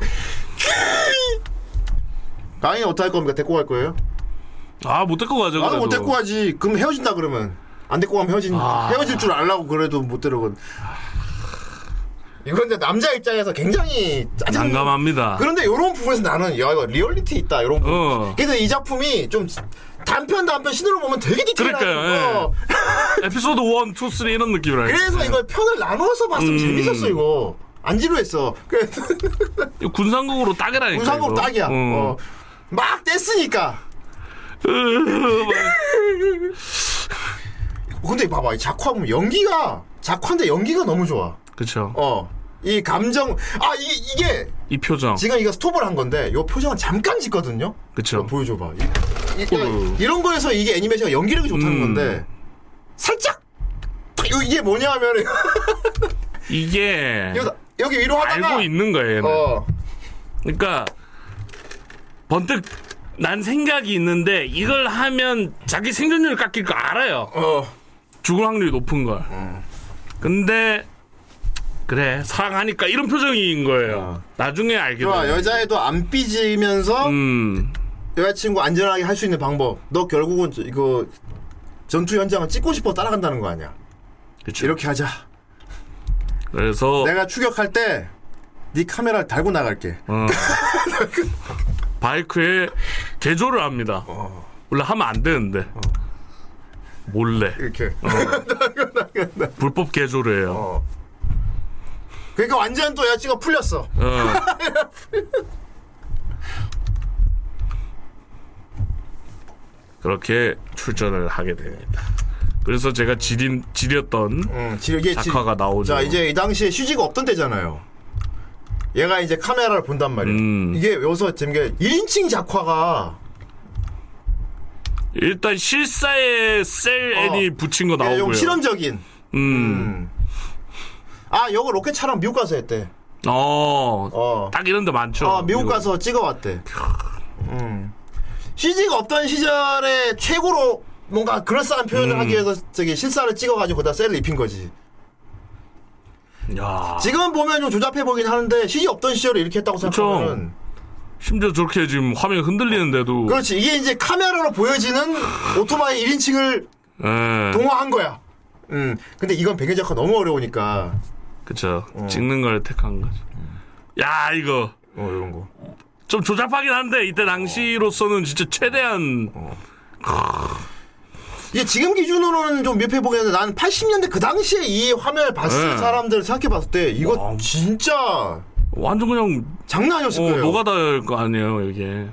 강의 어떡할 겁니까? 데리고 갈 거예요? 아 못 데리고 가죠 나도 못. 데리고 가지. 그럼 헤어진다 그러면. 안 데리고 가면 헤어진, 아. 헤어질 줄 알라고 그래도 못 데려가. 이건 이제 남자 입장에서 굉장히 짜증 난감합니다 그런데 이런 부분에서 나는 야 이거 리얼리티 있다 이런 부분. 어. 그래서 이 작품이 좀 단편 단편 신으로 보면 되게 디테일하고 예. 어. 에피소드 1, 2, 3 이런 느낌이랄까 그래서 이걸 편을 나누어서 봤으면 음. 재밌었어 이거 안 지루했어 그래서 군상국으로 딱이라니까 군상국. 딱이야 어. 어. 막 뗐으니까. 근데 봐봐 이 작화 보면 연기가 작화인데 연기가 너무 좋아. 그쵸. 어이 감정 아 이, 이게 이 표정. 지금 이거 스톱을 한 건데 요 표정은 잠깐 짓거든요? 그쵸. 어, 보여줘 봐. 이, 이, 어휴. 이런 거에서 이게 애니메이션가 연기력이 좋다는 음. 건데 살짝! 이게 뭐냐 하면 이게 여기, 여기 위로 하다가 알고 있는 거예요 어. 그러니까 번뜩 난 생각이 있는데 이걸 하면 자기 생존율 깎일 거 알아요. 어. 죽을 확률이 높은 걸. 근데 그래 사랑하니까 이런 표정인 거예요. 어. 나중에 알게 돼요 여자애도 안 삐지면서 음. 여자친구 안전하게 할 수 있는 방법. 너 결국은 저- 이거 전투 현장을 찍고 싶어 따라간다는 거 아니야? 그쵸. 이렇게 하자. 그래서 내가 추격할 때 네 카메라를 달고 나갈게. 어. 바이크에 개조를 합니다. 어. 원래 하면 안 되는데 몰래 이렇게 불법 개조를 해요. 어. 그러니까 완전 또 여자친구가 풀렸어 어. 그렇게 출전을 하게 됩니다. 그래서 제가 지린 지렸던 지- 작화가 나오죠. 자 이제 이 당시에 휴지가 없던 때잖아요. 얘가 이제 카메라를 본단 말이야. 음. 이게 여기서 재밌게 1인칭 작화가 일단 실사에 셀 어. 애니 붙인 거 이게 나오고요. 좀 실험적인. 음. 아, 요거 로켓 촬영 미국 가서 했대. 어. 어. 딱 이런 데 많죠. 아, 미국 미국. 가서 찍어 왔대. 음. CG가 없던 시절에 최고로 뭔가 그럴싸한 표현을 음. 하기 위해서 저기 실사를 찍어가지고 거기다 셀을 입힌 거지. 야. 지금 보면 좀 조잡해 보긴 하는데 CG 없던 시절에 이렇게 했다고. 생각하면 심지어 저렇게 지금 화면 흔들리는데도. 그렇지 이게 이제 카메라로 보여지는 오토바이 1인칭을 예. 동화한 거야. 음. 근데 이건 배경 작화 너무 어려우니까. 그쵸. 어. 찍는 걸 택한 거죠. 야, 이거. 어, 이런 거. 좀 조잡하긴 한데, 이때 당시로서는 진짜 최대한. 이게 지금 기준으로는 좀 미흡해 보겠는데 나는 80년대 그 당시에 이 화면을 봤을 네. 사람들 생각해 봤을 때 이거 와. 진짜 완전 그냥, 장난 아니었을 어, 거예요. 노가다일 거 아니에요, 이게.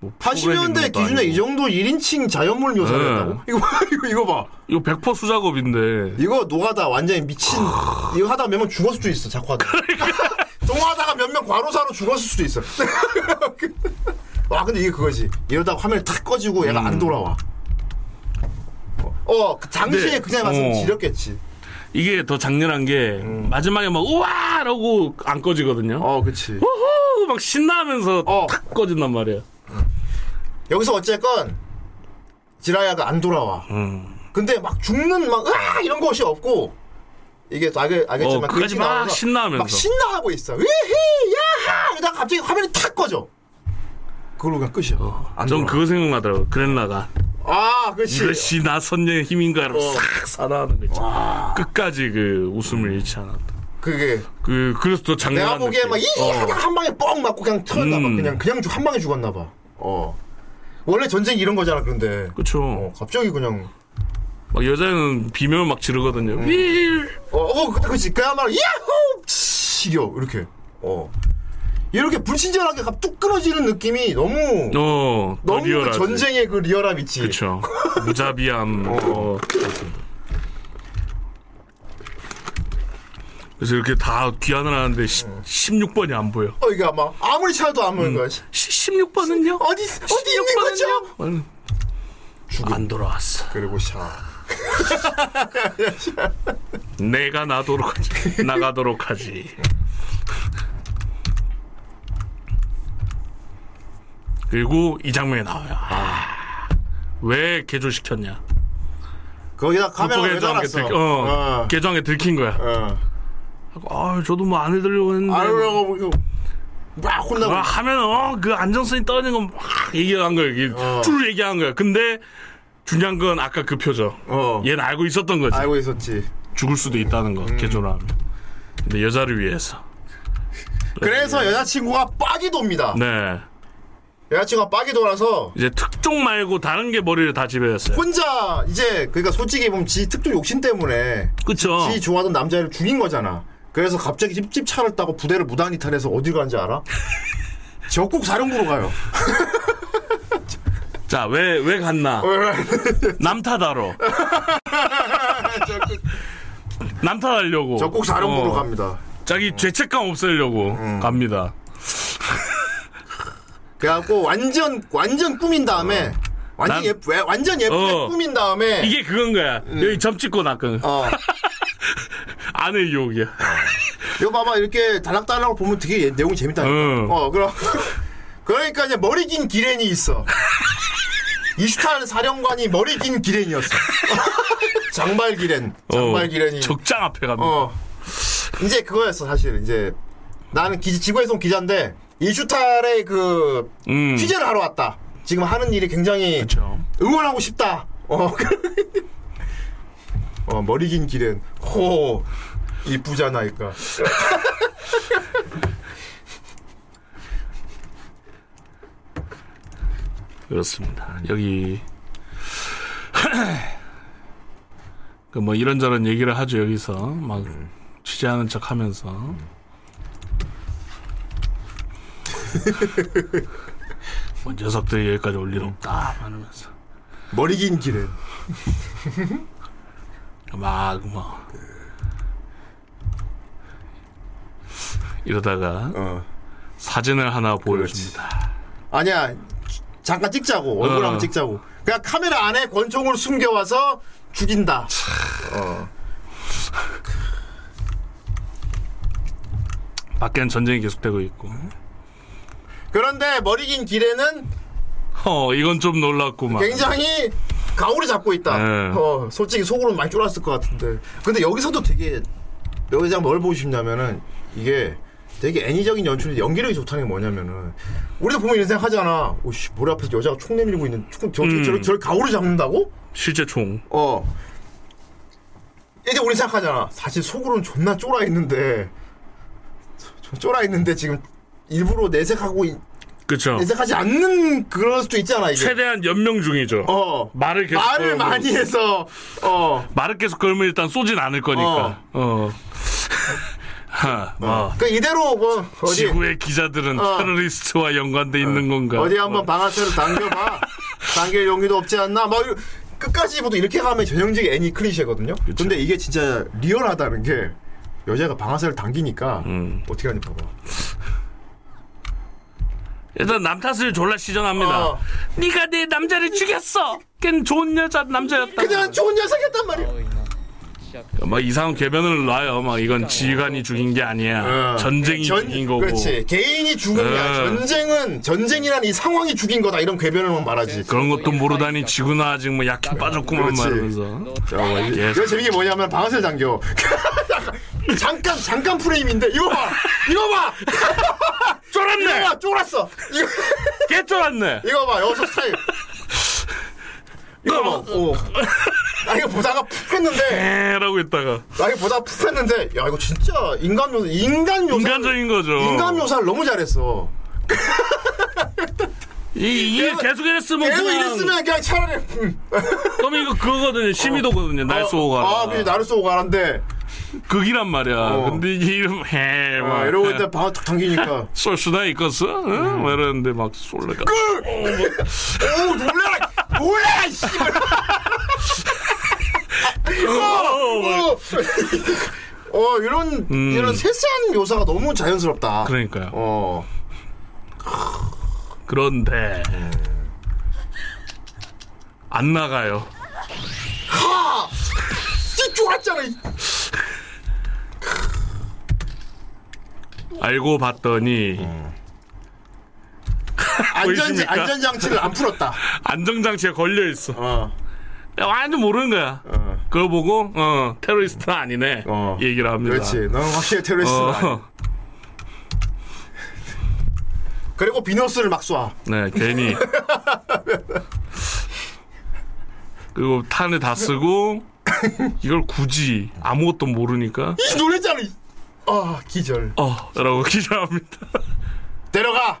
뭐 80년대 프로그래밍 것도 기준에 이 아니고. 정도 1인칭 자연물 묘사를 네. 했다고? 이거, 봐, 이거, 이거 봐. 이거 100% 수작업인데. 이거 노가다 완전히 미친. 이거 하다 몇 명 죽었을 수도 있어, 작화도. 동화하다가 몇 명 과로사로 죽었을 수도 있어. 와, 근데 이게 그거지. 이러다가 화면이 탁 꺼지고 얘가 안 돌아와. 어, 그 당시에 네. 그냥 봤으면 어. 지렸겠지. 이게 더 장렬한 게, 마지막에 막, 우와! 라고 안 꺼지거든요. 음. 어, 그치. 우후! 막 신나면서 어. 탁 꺼진단 말이야. 여기서 어쨌건 지라야가 안 돌아와. 음. 근데 막 죽는 막 으아 이런 것이 없고 이게 또 알겠, 알겠지만 어, 끝까지 막 신나하면서. 막 신나하고 있어. 으히 야하 이러다 갑자기 화면이 탁 꺼져. 그걸로 그냥 끝이야. 안 전. 그거 생각나더라고. 그랜라가. 아 그렇지. 이것이 나 선녀의 힘인가로 어. 싹 사나하는 거 있잖아. 끝까지 그 웃음을 잃지 않았다. 그게 그, 그래서 더 장렬한 내가 보기에. 막이 어. 한 방에 뻥 맞고 그냥 터졌나 봐. 음. 그냥 그냥 죽- 한 방에 죽었나 봐. 어. 원래 전쟁이 이런 거잖아. 그런데 그쵸. 어, 갑자기 그냥 막 여자는 비명을 막 지르거든요. 음. 윌! 어, 어, 그- 그치. 그야말로, 야호! 시겨, 이렇게. 어. 이렇게 불친절하게 갑뚝 끊어지는 느낌이 너무, 어, 더 너무 그. 전쟁의 그 리얼함 있지. 그쵸. 무자비함. 어. 그래서 이렇게 다 귀환을 하는데 16번이 안 보여. 어, 이게 아마, 아무리 찾아도 안 보이는 거야. 16번은요? 어디, 어디 있는 거죠? 안 돌아왔어. 그리고 샤. 내가 나도록 하지. 나가도록 하지. 그리고 이 장면이 나와요. 아, 왜 개조시켰냐? 거기다 카메라 왜 개조한게 달았어? 들, 어, 개조한게 들킨 거야. 어. 아, 저도 뭐 안 해드리려고 했는데. 아유라고, 이거, 막 혼나고. 아, 하면 어, 그 안정성이 떨어지는 건막 얘기한 거야. 이게 어. 쭉 얘기한 거야. 근데 중요한 건 아까 그 표정. 어. 얘는 알고 있었던 거지. 알고 있었지. 죽을 수도 있다는 거. 개조를 하면. 근데 여자를 위해서. 그래서 여자친구가 빡이 돕니다. 네. 여자친구가 빡이 돌아서 이제 특종 말고 다른 게 머리를 다 지배했어요. 혼자 이제 그러니까 솔직히 보면 지 특종 욕심 때문에 그쵸? 지 좋아하던 남자를 죽인 거잖아. 그래서 갑자기 집집 차를 타고 부대를 무단 이탈해서 어디 가는지 알아? 적국 사령부로 가요. 자, 왜, 왜 갔나? 남탓하러. 남탓하려고. 적국 사령부로 어, 갑니다. 자기 죄책감 없애려고 음. 갑니다. 그래갖고 완전 완전 꾸민 다음에 완전 난- 예쁘 완전 예쁘게 어. 꾸민 다음에 이게 그건 거야. 여기 점 찍고 나그 어 아내 유혹이야. 이거 봐봐 이렇게 달락달락 보면 되게 예- 내용이 재밌다니까. 응. 어 그럼 그러니까 이제 머리 긴 기렌이 있어. 이슈탄 사령관이 머리 긴 기렌이었어. 장발 기렌, 장발 기렌이. 적장 앞에 갑니다. 어. 이제 그거였어 사실 이제 나는 기, 지구에서 온 기자인데 이슈탈의 그 음. 취재를 하러 왔다. 지금 하는 일이 굉장히 그렇죠. 응원하고 싶다. 어, 어 머리 긴 기렌. 호 이쁘잖아 이까. 그렇습니다. 여기 그 뭐 이런저런 얘기를 하죠 여기서 막 취재하는 척하면서 뭐 녀석들이 여기까지 올 일 없다 하면서 머리 긴 기렌. 막뭐 이러다가 어. 사진을 하나 보여줍니다. 아니야 잠깐 찍자고 얼굴 어. 한번 찍자고 그냥 카메라 안에 권총을 숨겨와서 죽인다 어. 밖엔 전쟁이 계속되고 있고. 그런데 머리 긴 기레는 어, 이건 좀 놀랍구만. 굉장히 가오를 잡고 있다 네. 어, 솔직히 속으로는 많이 쫄았을 것 같은데 근데 여기서도 되게 여기서 뭘 보고 싶냐면은 이게 되게 애니적인 연출이 연기력이 좋다는 게 뭐냐면은 우리도 보면 이런 생각 하잖아 오씨 머리 앞에서 여자가 총 내밀고 있는 총, 저, 음. 저, 저, 저 가오를 잡는다고? 실제 총. 어. 이제 우리 생각하잖아. 사실 속으로는 존나 쫄아 있는데, 저- 쫄아 있는데 지금 일부러 내색하고 있- 그쵸. 내색하지 않는 그럴 수도 있잖아 이게. 최대한 연명 중이죠. 어. 말을 계속 말을 걸고. 많이 해서 어. 말을 계속 걸면 일단 쏘진 않을 거니까. 어. 하, 뭐. 그 이대로 뭐 어디 지구의 기자들은 어. 테러리스트와 연관돼 있는 건가? 어디 한번 방아쇠를 당겨봐. 당길 용기도 없지 않나? 막 이러- 끝까지 보도 이렇게 가면 전형적인 애니 클리셰거든요. 근데 이게 진짜 리얼하다는 게 여자가 방아쇠를 당기니까 음. 어떻게 하니 봐봐. 일단 남 탓을 졸라 시전합니다. 어. 네가 내 남자를 죽였어. 걘 좋은 여자 남자였다. 그냥 좋은 녀석이었단 말이야. 막 이상한 궤변을 놔요. 막 이건 지휘관이 죽인 게 아니야. 어. 전쟁이 전- 죽인 거고. 그렇지. 개인이 죽은 게 아니라 어. 전쟁은 전쟁이란 이 상황이 죽인 거다 이런 궤변을 말하지. 그런 것도 모르다니 지구나 아직 뭐 약해 빠졌구만. 말하면서. 이거 계속. 재밌게 뭐냐면 방아쇠를 당겨. 잠깐 잠깐 프레임인데 이거 봐. 이거 봐. 쫄았네. 봐. 쫄았어. 개 쫄았네. 이거 봐. 여기서 스타일. 이거 봐. 어. 나 이거 보다가 푹 했는데 에라고 있다가 나 이거 보다가 푹 했는데 야 이거 진짜 인간 묘사 인간 묘사 인간적인 거죠. 인간 묘사를 너무 잘했어. 이, 이게 계속 이랬으면 계속 그냥 이랬으면 그냥 차라리 음. 그럼 이거 그거거든요. 심의도거든요. 날 쏘고 가라. 아, 그지 나를 쏘고 가는데 극이란 말이야. 어. 근데 이게 이름 해. 아, 막 이러고 있는데 방아 탁 당기니까 쏠 수나 있겠어? 응? 막 이러는데 막 쏠래가. 오 놀래라 뭐야 씨발 어, 어 이런 음. 이런 세세한 묘사가 너무 자연스럽다 그러니까요. 어 그런데 안 나가요. 찌 쫄았잖아 이. 알고 봤더니 안전 보이십니까? 안전장치를 안 풀었다 안정장치에 걸려 있어. 어 야, 완전 모르는 거야. 어. 그걸 보고 어 테러리스트는 아니네. 어. 얘기를 합니다. 그렇지 넌 확실히 테러리스트는 아니야 어, 그리고 비너스를 막 쏴. 네, 괜히. 그리고 탄을 다 쓰고 이걸 굳이 아무것도 모르니까 이. 이. 아 기절. 어, 라고 기절합니다. 데려가.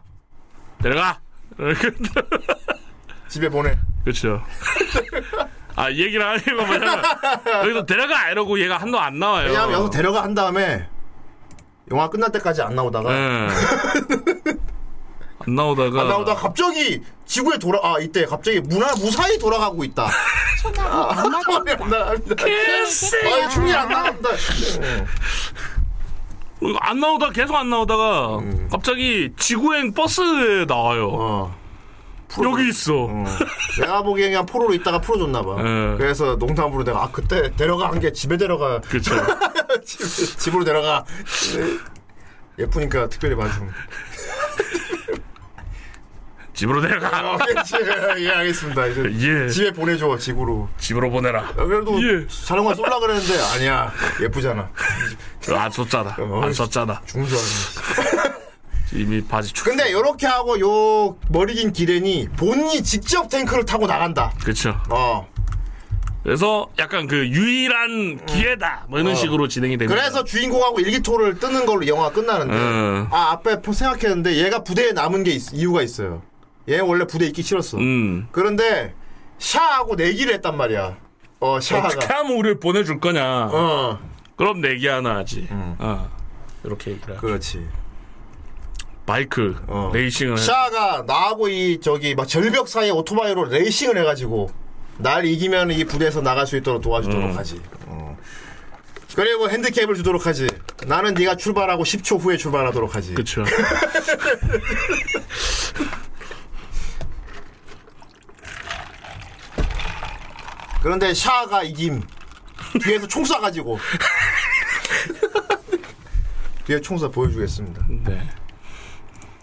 내려가. 집에 보내. 그렇죠. 아, 이 얘기를 거 뭐냐면 여기서 데려가 이러고 얘가 한도 안 나와요. 왜냐하면 여기서 데려가 한 다음에 영화 끝날 때까지 안 나오다가 예. 안 나오다가 안 나오다가 갑자기 지구에 돌아 아 이때 갑자기 무나 무사히 돌아가고 있다. 아, 안 나갑니다. 아, 충이 안 나갑니다. 안 나오다 계속 안 나오다가 갑자기 지구행 버스에 나와요. 어. 여기 있어. 어. 내가 보기엔 그냥 포로로 있다가 풀어줬나 봐. 예. 그래서 농담으로 내가 아 그때 데려간 게 집에 데려가 그렇죠. 집, 집으로 데려가 예쁘니까 특별히 봐줘. 집으로 데려가. 어, 그렇지. 예 알겠습니다. 이제 예. 집에 보내줘 집으로. 집으로 보내라. 아, 그래도 예. 사령관 쏠라 그랬는데 아니야 예쁘잖아. 안 썼잖아. 어, 안 썼잖아. 죽는 줄 알았네. 이미 바지 축. 근데 요렇게 하고 요 머리 긴 기렌이 본인이 직접 탱크를 타고 나간다. 그렇죠. 어. 그래서 약간 그 유일한 기회다. 뭐 이런 어. 식으로 진행이 됩니다. 그래서 주인공하고 일기토를 뜨는 걸로 영화가 끝나는데 음. 아 앞에 포- 생각했는데 얘가 부대에 남은 게 있- 이유가 있어요. 얘 원래 부대 에 있기 싫었어. 음. 그런데 샤하고 내기를 했단 말이야. 어 어떻게 샤하가. 하면 우리를 보내줄 거냐. 어 그럼 내기 하나 하지. 음. 어. 이렇게 얘기를 하죠. 그렇지. 바이크 어. 레이싱을 해. 샤하가 나하고 이 저기 막 절벽 사이에 오토바이로 레이싱을 해가지고 날 이기면 이 부대에서 나갈 수 있도록 도와주도록 음. 하지. 어. 그리고 핸디캡을 주도록 하지. 나는 네가 출발하고 10초 후에 출발하도록 하지. 그쵸. 그런데 샤가 이김. 뒤에서 총 쏴가지고. 뒤에 총쏴 보여주겠습니다. 네.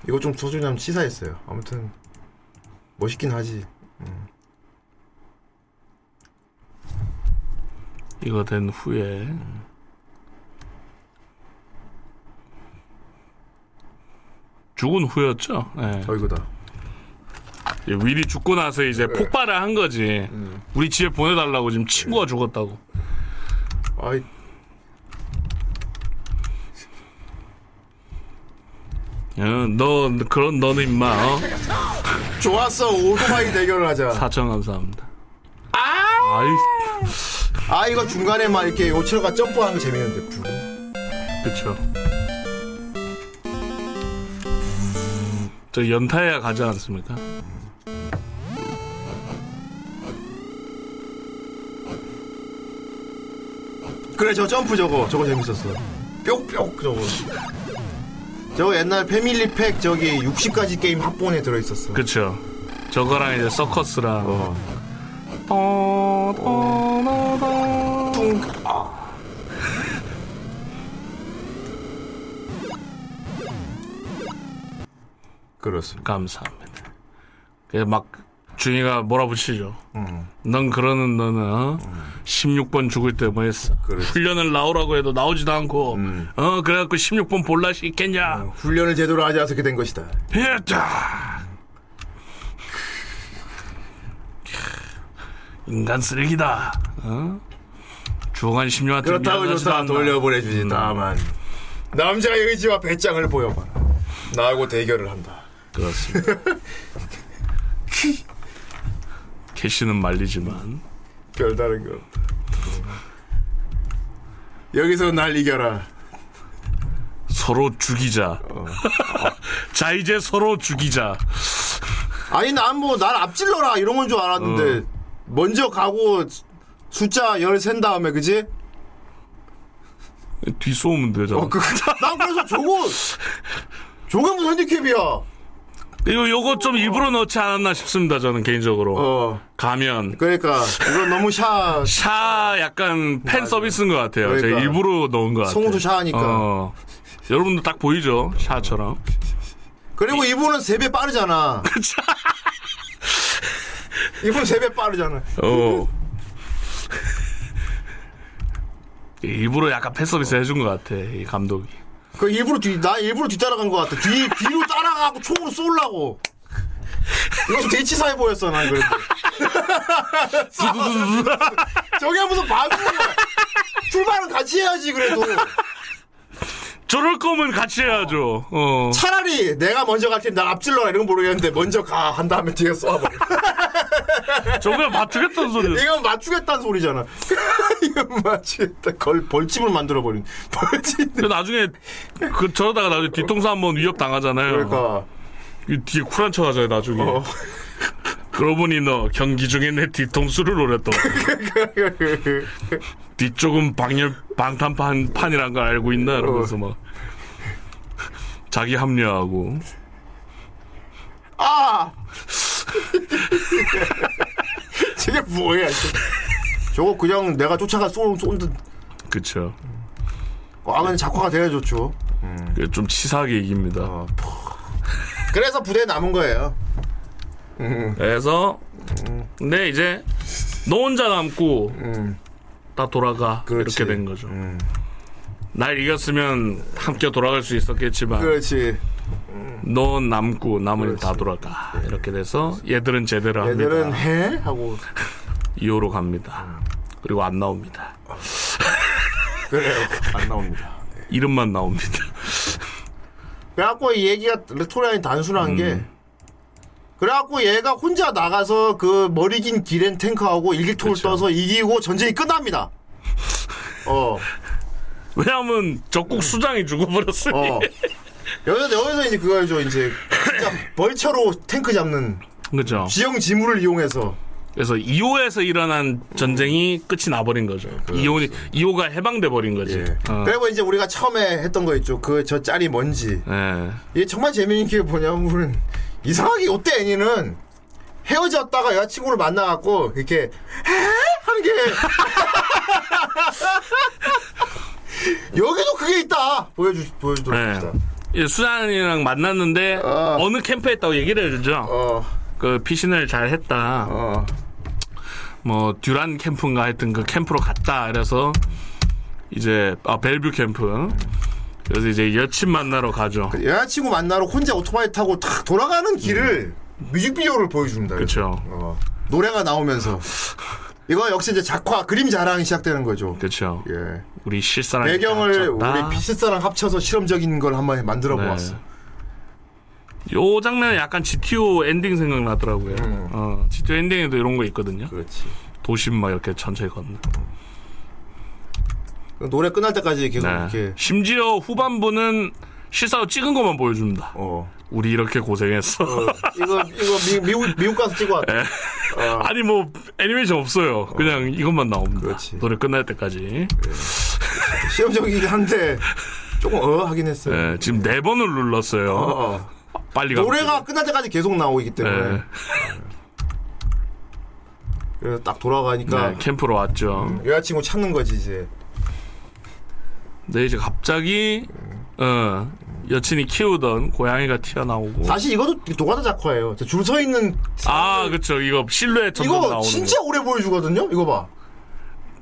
이거 좀 소중하면 치사했어요. 아무튼 멋있긴 하지. 이거 된 후에 죽은 후였죠. 예. 어 이거다. 예, 윌이 죽고 나서 이제 폭발을 한 거지. 우리 집에 보내달라고 지금 친구가 죽었다고. 아이 어, 너 그런 너는 임마 어? 좋았어 오토바이 대결을 하자. 사천 감사합니다. 아! 이아 이거 중간에 막 이렇게 요철가 점프하는 거 재밌는데. 부. 그쵸. 저 연타해야 가지 않습니까? 그래 저 점프 저거 저거 재밌었어. 뿅뿅 저거. 저거 옛날 패밀리팩 저기 60가지 게임 합본에 들어있었어. 그쵸. 저거랑 이제 서커스랑. 어. 뚱. 그렇습니다. 감사합니다. 그막 중이가 몰아붙이죠. 음. 넌 그러는 너는 어? 16번 죽을 때 뭐 했어? 그렇지. 훈련을 나오라고 해도 나오지도 않고 음. 어 그래갖고 16번 볼라시 있겠냐? 훈련을 제대로 하지 않아서 그렇게 된 것이다. 했다. 인간 쓰레기다. 어? 주어간 10년한테 그렇다고 좋다 돌려보내주지 다만 남자의 의지와 배짱을 보여봐. 나하고 대결을 한다. 그렇습니다. 캐시는 말리지만 별다른 거 없다. 여기서 날 이겨라. 서로 죽이자. 자 이제 서로 죽이자. 아니 난 뭐 날 앞질러라 이런 건 줄 알았는데 먼저 가고 숫자 열 센 다음에 그지? 뒤 쏘면 되잖아. 어, 그, 난 그래서 저거 저게 무슨 핸디캡이야? 이거 요거 좀 일부러 넣지 않았나 싶습니다. 저는 개인적으로 어 가면 그러니까 이건 너무 샤 샤 약간 팬 서비스인 것 같아요. 제가 그러니까. 일부러 넣은 것 같아요. 성우도 샤니까. 어. 여러분도 딱 보이죠? 샤처럼. 그리고 이 분은 세 배 빠르잖아. 이분 세 배 빠르잖아. 어. 일부러 약간 팬 서비스 해준 것 같아. 이 감독이. 그 일부러 뒤, 나 일부러 뒤따라간 것 같아. 뒤, 뒤로 따라가고 총으로 쏘려고. 이거 좀 대치사해 보였어, 난 그래도. 저게 무슨 방송이야. 출발은 같이 해야지, 그래도. 저럴 거면 같이 해야죠. 어. 차라리 내가 먼저 갈 테니 날 앞질러라 이런 건 모르겠는데, 먼저 가. 한 다음에 뒤에 쏘아버려. 저거 맞추겠다는 소리. 이건 맞추겠다는 소리잖아. 이건 맞추겠다. 걸, 벌집을 만들어버린. 벌집. 나중에 그 저러다가 나중에 뒤통수 한번 위협 당하잖아요. 그러니까. 이 뒤에 쿨한 척 하잖아요, 나중에. 어. 그러고 보니 너 경기 중에 내 뒤통수를 노렸던 뒤쪽은 방열 방탄판 판이란 걸 알고 있나 이러면서 막 자기 합류하고 아! 저게 뭐야, 저- 저거 그냥 내가 쫓아가 쏜, 쏜 듯. 그쵸 아, 근데 작화가 되게 좋죠. 그좀 치사하게 이깁니다 어. 그래서 부대에 남은 거예요. 그래서 근데 이제 너 혼자 남고 다 돌아가 그렇지. 이렇게 된 거죠 음. 날 이겼으면 함께 돌아갈 수 있었겠지만 그렇지. 넌 남고 나머지 그렇지. 다 돌아가 이렇게 돼서 얘들은 제대로 얘들은 합니다 해? 하고. 2호로 갑니다 그리고 안 나옵니다 그래요. 안 나옵니다. 이름만 나옵니다 그래갖고 이 얘기가 스토리라인 단순한 게 그래갖고 얘가 혼자 나가서 그 머리 긴 기렌 탱크하고 일기통을 그쵸. 떠서 이기고 전쟁이 끝납니다. 어, 왜냐하면 적국 수장이 죽어버렸으니 어. 여기서, 여기서 이제 그거죠. 이제 벌처로 탱크 잡는 그죠 지형 지물을 이용해서 그래서 2호에서 일어난 전쟁이 끝이 나버린 거죠. 2호, 2호가 해방돼 버린 거지. 예. 어. 그리고 이제 우리가 처음에 했던 거 있죠. 그 저 짤이 뭔지. 예. 이게 정말 재미있는 게 뭐냐면 이상하게 이때 애니는 헤어졌다가 여자친구를 만나갖고 이렇게 에? 하는 게 여기도 그게 있다 보여주 보여주도록 네. 합시다. 이 수잔이랑 만났는데 어. 어. 느 캠프에 있다고 얘기를 해주죠. 어, 그 피신을 잘 했다. 어, 뭐 듀란 캠프인가 하여튼 그 캠프로 갔다. 그래서 이제 아 벨뷰 캠프. 그래서 이제 여친 만나러 가죠. 여자친구 만나러 혼자 오토바이 타고 탁 돌아가는 길을 뮤직비디오를 보여줍니다. 그렇죠. 어, 노래가 나오면서 이거 역시 이제 작화 그림 자랑이 시작되는 거죠. 그렇죠. 예. 우리 실사랑 배경을 우리 피스사랑 합쳐서 실험적인 걸 한번 만들어 네. 보았어. 요 장면은 약간 GTO 엔딩 생각나더라고요. 음. 어, GTO 엔딩에도 이런 거 있거든요. 그렇지. 도심 막 이렇게 천천히 걷는. 노래 끝날 때까지 계속 네. 이렇게 심지어 후반부는 실사로 찍은 것만 보여줍니다. 어. 우리 이렇게 고생했어. 이거 이거 미, 국 미국 가서 찍어 왔다. 어. 아니 뭐 애니메이션 없어요. 그냥 이것만 나옵니다. 그렇지. 노래 끝날 때까지. 시험적이긴 한데 조금 어 하긴 했어요. 네, 지금 네 번을 눌렀어요. 어. 빨리 가. 노래가 끝날 때까지 계속 나오기 때문에 네. 그래서 딱 돌아가니까 네, 캠프로 왔죠. 여자친구 찾는 거지 이제. 근데 이제 갑자기 어, 여친이 키우던 고양이가 튀어나오고. 사실 이것도 노가다 작화예요. 줄 서 있는 아, 그쵸. 이거 실루엣 점점 이거 나오는 진짜 거. 오래 보여주거든요. 이거 봐.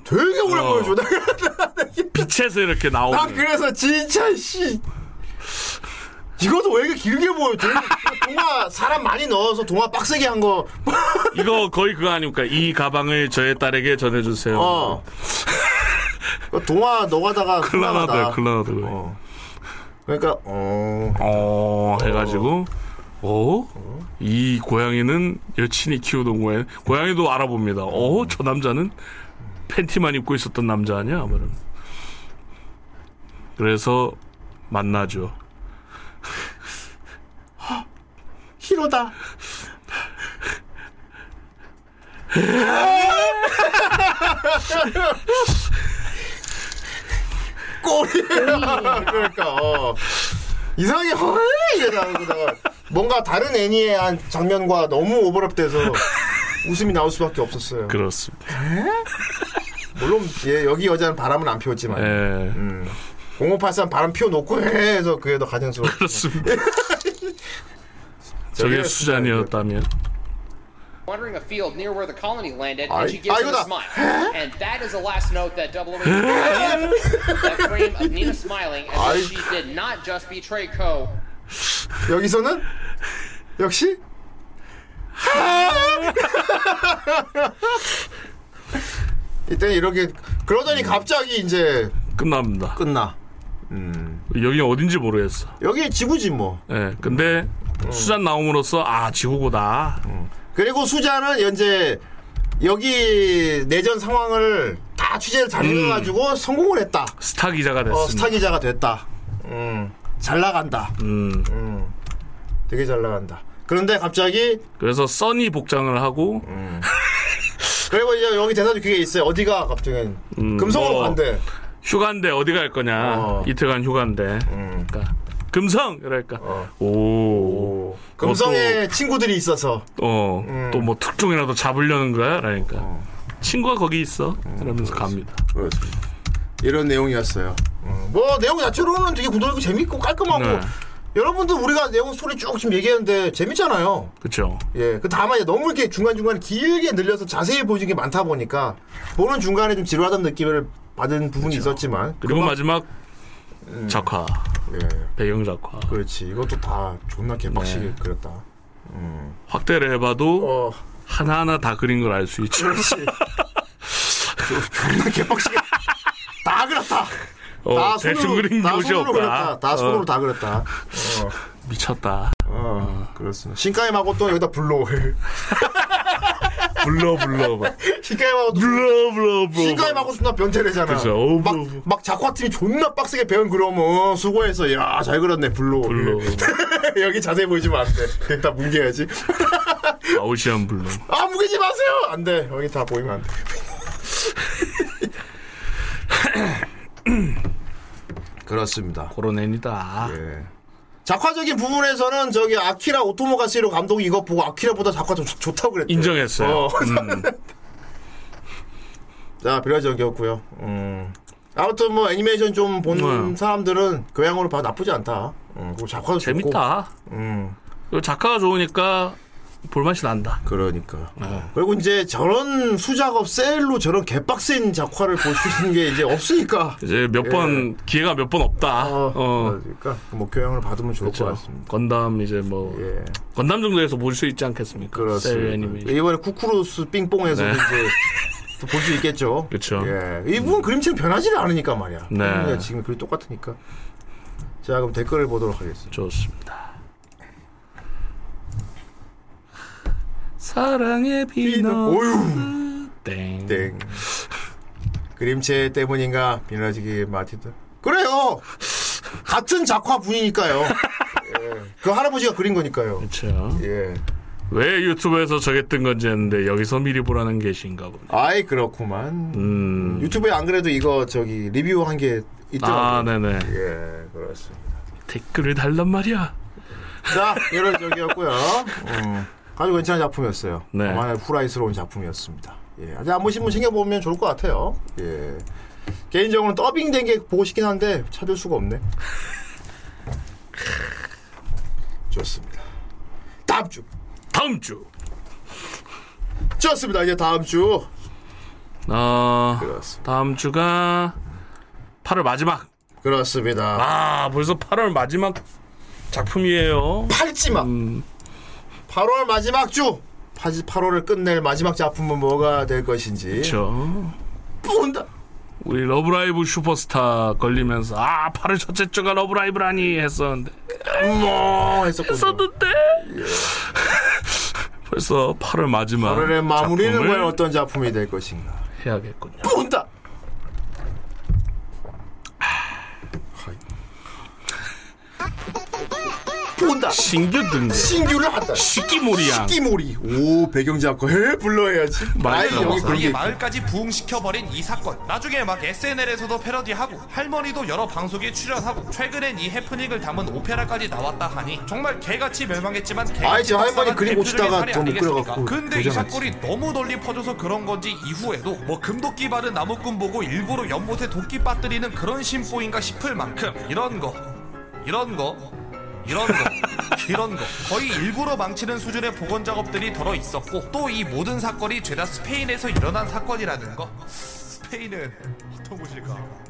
되게 오래 어. 보여줘. 빛에서 이렇게 나오는. 나 그래서 진짜 씨 이것도 왜 이렇게 길게 보여? 동- 동화 사람 많이 넣어서 동화 빡세게 한 거. 이거 거의 그거 아닙니까? 이 가방을 저의 딸에게 전해주세요. 어. 그 동화 넣어가다가 클라나드. 클라나드. 어. 그러니까 어. 어, 해가지고, 어? 이 고양이는 여친이 키우던 고양이. 고양이도 알아봅니다. 어, 저 남자는 팬티만 입고 있었던 남자 아니야? 아무런. 그래서 만나죠. 히로다. 꼬리야. 그러니까 어. 이상하게 헐 이게 나오다가 뭔가 다른 애니의 한 장면과 너무 오버랩돼서 웃음이 나올 수밖에 없었어요. 그렇습니다. 물론 예, 여기 여자는 바람은 안 피웠지만 예. 음. 0583 바람 피워놓고 해서 그게 더 가정스러워. 그렇습니다. 저게 수잔이었다면. Wandering a field near where the colony landed, and she gives him a smile. And that is the last note that Double O that frame of Nina smiling as if she did not just betray Ko. 여기서는 역시 이때 이렇게 그러더니 갑자기 이제 끝납니다. 끝나. 여기 어딘지 모르겠어. 여기 지구지 뭐. 예. 근데 수잔 나옴으로써 아 지구고다. 그리고 수자는 현재 여기 내전 상황을 다 취재를 잘 해가지고 성공을 했다. 스타 기자가 됐습니다. 어, 스타 기자가 됐다. 음, 잘 나간다. 음. 음, 되게 잘 나간다. 그런데 갑자기 그래서 써니 복장을 하고 그리고 이제 여기 대사 중에 있어요. 어디가 갑자기 음, 금성으로 뭐, 간대. 휴가인데 어디 갈 거냐? 어. 이틀간 휴가인데. 그러니까 금성 그러니까 어. 오. 금성에 친구들이 있어서 어. 음. 또뭐 특종이라도 잡으려는 거야? 그러니까. 어. 친구가 거기 있어. 그러면서 갑니다. 그렇습니다. 이런 내용이었어요. 어, 뭐 내용 자체로는 되게 부드럽고 재밌고 깔끔하고 네. 여러분들 우리가 내용 소리 쭉 지금 얘기했는데 재밌잖아요. 그렇죠. 예, 그 다만 너무 이렇게 중간 중간 길게 늘려서 자세히 보여준 게 많다 보니까 보는 중간에 좀 지루하던 느낌을 받은 부분이 있었지만 그리고 마지막 작화. 예, 배경 작화. 그렇지 이것도 다 존나 개빡시게 네. 그렸다. 확대를 해봐도 어, 하나하나 다 그린 걸 알 수 있죠. 그렇지. 존나 개빡시게 다 그렸다. 어, 다 손으로 그린 다 손으로 없다. 그렸다. 다 손으로 어, 다 그렸다. 어, 미쳤다. 어, 그렇습니다. 신가임하고 또 여기다 불러. 불러 불러 막. 또 불러 불러 불러. 신가임하고 존나 변태래잖아. 그죠. 어우, 막, 어우. 막 작화팀이 존나 빡세게 배운 그러면 어, 수고해서 야 잘 그렸네 불러. 불러. 여기 자세히 보여주면 안 돼. 다 뭉개야지. 아우시안 불러. 아 뭉개 보이지 마세요. 안 돼. 여기 다 보이면 안 돼. 그렇습니다. 그런 애니다. 예. 작화적인 부분에서는 저기 아키라 오토모가시로 감독이 이거 보고 아키라보다 작화 좀 좋- 좋다고 그랬대. 인정했어요. 어. 음. 자, 비라적이었고요. 음. 아무튼 뭐 애니메이션 좀본 네. 사람들은 교양으로 봐도 나쁘지 않다. 음, 그리고 작화도 좋고. 재밌다. 음, 그리고 작가가 좋으니까 볼맛이 난다. 그러니까. 네. 그리고 이제 저런 수작업 셀로 저런 개빡센 작화를 볼 수 있는 게 이제 없으니까. 이제 몇번 기회가 몇 번 없다. 어, 어. 그러니까 뭐 교양을 받으면 좋을 것 그렇죠. 같습니다. 건담 이제 뭐 예, 건담 정도에서 볼 수 있지 않겠습니까? 셀 그렇습니다. 이번에 쿠쿠루스 삥뽕에서도 네. 이제 볼 수 있겠죠. 그쵸. 예, 이 부분 그림체는 변하지를 않으니까 말이야. 네. 지금 그리 똑같으니까. 자, 그럼 댓글을 보도록 하겠습니다. 좋습니다. 사랑의 비너 오유. 땡. 땡. 그림체 때문인가 비너지기 마티드. 그래요. 같은 작화 분이니까요. 예. 그 할아버지가 그린 거니까요. 그렇죠. 예. 왜 유튜브에서 저게 뜬 건지 했는데 여기서 미리 보라는 계신가 보네. 아이 그렇구만. 음. 유튜브에 안 그래도 이거 저기 리뷰 한 게 있더라고요. 아, 네네. 예, 그렇습니다. 댓글을 달란 말이야. 자, 이런 적이었고요. 음, 아주 괜찮은 작품이었어요. 네. 많이 후라이스러운 작품이었습니다. 예, 아직 안 보신 분 챙겨보면 좋을 것 같아요. 예. 개인적으로는 더빙된 게 보고 싶긴 한데 찾을 수가 없네. 좋습니다. 다음 주. 다음 주. 좋습니다. 이제 다음 주. 어, 그렇습니다. 다음 주가 8월 마지막. 그렇습니다. 아, 벌써 8월 마지막 작품이에요. 팔찌막. 음, 8월 마지막 주. 8월을 끝낼 마지막 작품은 뭐가 될 것인지. 그렇죠. 본다. 우리 러브라이브 슈퍼스타 걸리면서 아 8월 첫째 주가 러브라이브라니 했었는데 뭐 했었군요. 했었는데 벌써 8월 마지막 8월의 마무리는 과연 어떤 작품이 될 것인가. 해야겠군요. 본다. 본다. 신규 등재 신규를 한다. 시기모리야. 시기모리. 오 배경작가 해 불러야지. 아이 나왔어. 여기 그런 게. 마을까지 부흥시켜버린 이 사건 나중에 막 SNL에서도 패러디하고 할머니도 여러 방송에 출연하고 최근엔 이 해프닝을 담은 오페라까지 나왔다 하니 정말 개같이 멸망했지만 개같이 아이, 제 할머니 그림 더 아니겠습니까? 묶여갖고 근데 이. 사건이 너무 널리 퍼져서 그런 건지 이후에도 뭐 금도끼 바른 나무꾼 보고 일부러 연못에 도끼 빠뜨리는 그런 심보인가 싶을 만큼 이런 거 이런 거 이런 거, 이런 거 거의 일부러 망치는 수준의 복원 작업들이 더러 있었고 또 이 모든 사건이 죄다 스페인에서 일어난 사건이라는 거. 스페인은 어떤 곳일까?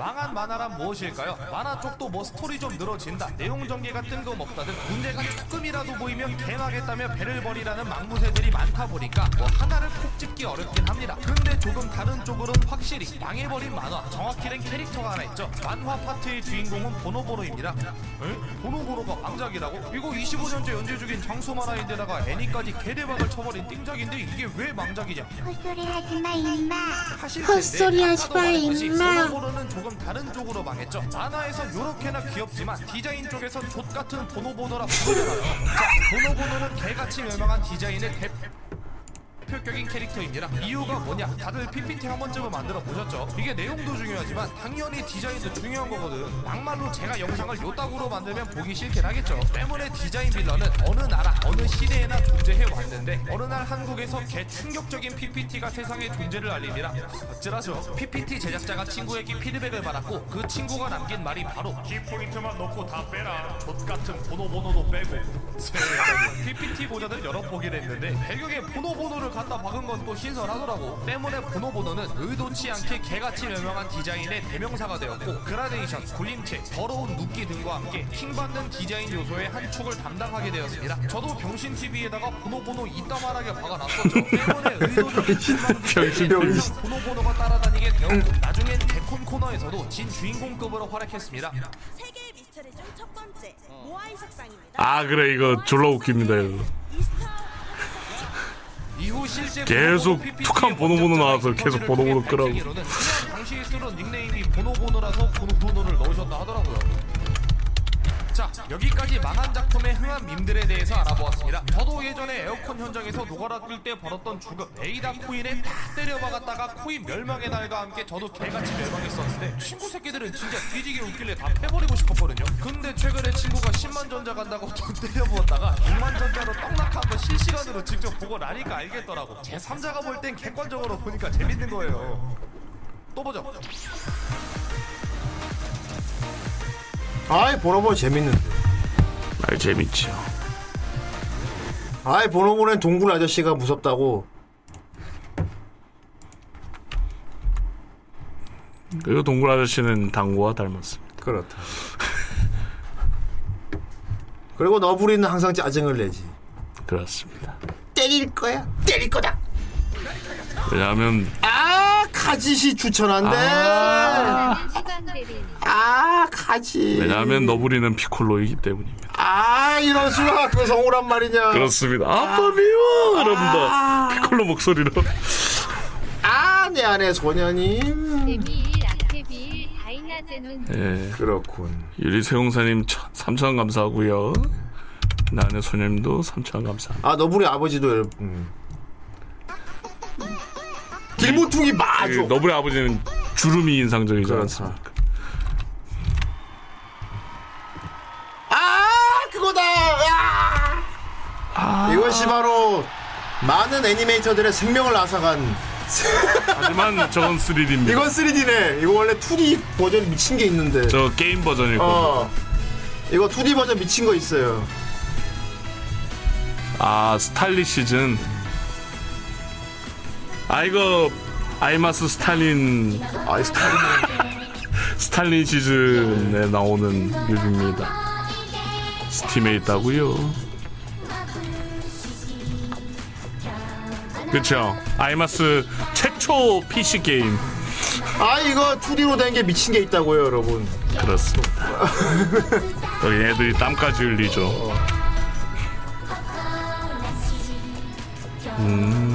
망한 만화란 무엇일까요? 만화 쪽도 뭐 스토리 좀 늘어진다 내용 전개가 뜬금없다 등 문제가 조금이라도 보이면 개나겠다며 배를 버리라는 망무새들이 많다 보니까 뭐 하나를 콕 집기 어렵긴 합니다 근데 조금 다른 쪽으로는 확실히 망해버린 만화 정확히는 캐릭터가 하나 있죠 만화 파트의 주인공은 보노보노입니다 에? 보노보노가 망작이라고? 이거 25년째 연재 중인 장수 만화인데다가 애니까지 개대박을 쳐버린 띵작인데 이게 왜 망작이냐 헛소리 하지 마, 임마. 하실 헛소리 텐데 하지 아까도 마, 말했듯이 임마. 보노보노는 조금 다른 쪽으로 망했죠. 만화에선 요렇게나 귀엽지만 디자인 쪽에선 족 같은 보노보노라 부르잖아요. 자, 보노보노는 개같이 멸망한 디자인의 대 대표격인 캐릭터입니다. 이유가 뭐냐? 다들 PPT 한 번쯤은 만들어 보셨죠? 이게 내용도 중요하지만 당연히 디자인도 중요한 거거든. 막말로 제가 영상을 요따구로 만들면 보기 싫긴 하겠죠. 때문에 디자인 빌런은 어느 나라, 어느 시대에나 존재해 왔는데 어느 날 한국에서 개 충격적인 PPT가 세상에 존재를 알립니다. 어찌라죠? PPT 제작자가 친구에게 피드백을 받았고 그 친구가 남긴 말이 바로 키포인트만 넣고 다 빼라. 족 같은 보노보노도 빼고. 세상에. PPT 고자들 여러 보기를 했는데 배경에 보노보노를 갖다 박은 건 또 신선하더라고. 때문에 보노보노는 의도치 않게 개같이 멸망한 디자인의 대명사가 되었고 그라데이션, 굴림체, 더러운 눕기 등과 함께 킹받는 디자인 요소의 한 축을 담당하게 되었습니다. 저도 병신 TV에다가 보노보노 이따만하게 박아놨었죠. 때문에 의도적인 병신 병신 보노보노가 따라다니게 되었고 나중엔 개콘 코너에서도 진 주인공급으로 활약했습니다. 세계의 미스터리 중 첫 번째 모아이 색상입니다. 아 그래 이거 졸라 웃깁니다 이거. 계속 툭한 보노보노 나와서 계속 보노보노 끄라고. 당시에 쓰던 닉네임이 보노보노라서 보노보노를 여기까지 망한 작품의 흥한 밈들에 대해서 알아보았습니다. 저도 예전에 에어컨 현장에서 노가라 낄때 벌었던 죽음 에이다 코인에 다 때려박았다가 코인 멸망의 날과 함께 저도 개같이 멸망했었는데 친구 새끼들은 진짜 뒤지게 웃길래 다 패버리고 싶었거든요. 근데 최근에 친구가 10만 전자 간다고 돈 때려부었다가 6만 전자로 떡락한 거 실시간으로 직접 보고 나니까 알겠더라고. 제 3자가 볼 땐 객관적으로 보니까 재밌는 거예요. 또 보죠. 아이 보노보는 재밌는데. 아 재밌죠. 아이 보노보는 동굴 아저씨가 무섭다고. 그리고 동굴 아저씨는 당구와 닮았습니다. 그렇다. 그리고 너부리는 항상 짜증을 내지. 그렇습니다. 때릴 거야. 때릴 거다. 왜냐하면 아 카짓이 추천한대. 아, 카짓. 왜냐하면 너부리는 피콜로이기 때문입니다. 아 이런 수가 그 성우란 말이냐. 그렇습니다. 아빠 미워 아. 그럽니다. 피콜로 목소리로. 아내 안에 소녀님. 다이나제논 예. 그렇군. 유리세용사님 3천 감사하고요. 나는 소녀님도 3천 감사합니다. 아 너부리 아버지도 음. 길모퉁이 마죠. 그 너블의 아버지는 주름이 인상적이지 그렇다. 않습니까? 아 그거다. 아. 이것이 바로 많은 애니메이터들의 생명을 앗아간. 하지만 저건 3D입니다. 이건 3D네. 이거 원래 2D 버전 미친 게 있는데. 저 게임 버전일 겁니다. 어. 이거 2D 버전 미친 거 있어요. 아 스탈리 시즌. 아 이거 아이마스 스타릿. 아이 스타릿. 스타릿 시즌에 나오는 뮤비입니다. 스팀에 있다고요. 그렇죠. 아이마스 최초 PC 게임. 아 이거 2D로 된 게 미친 게 있다고요, 여러분. 그렇습니다. 여기 애들이 땀까지 흘리죠. 음,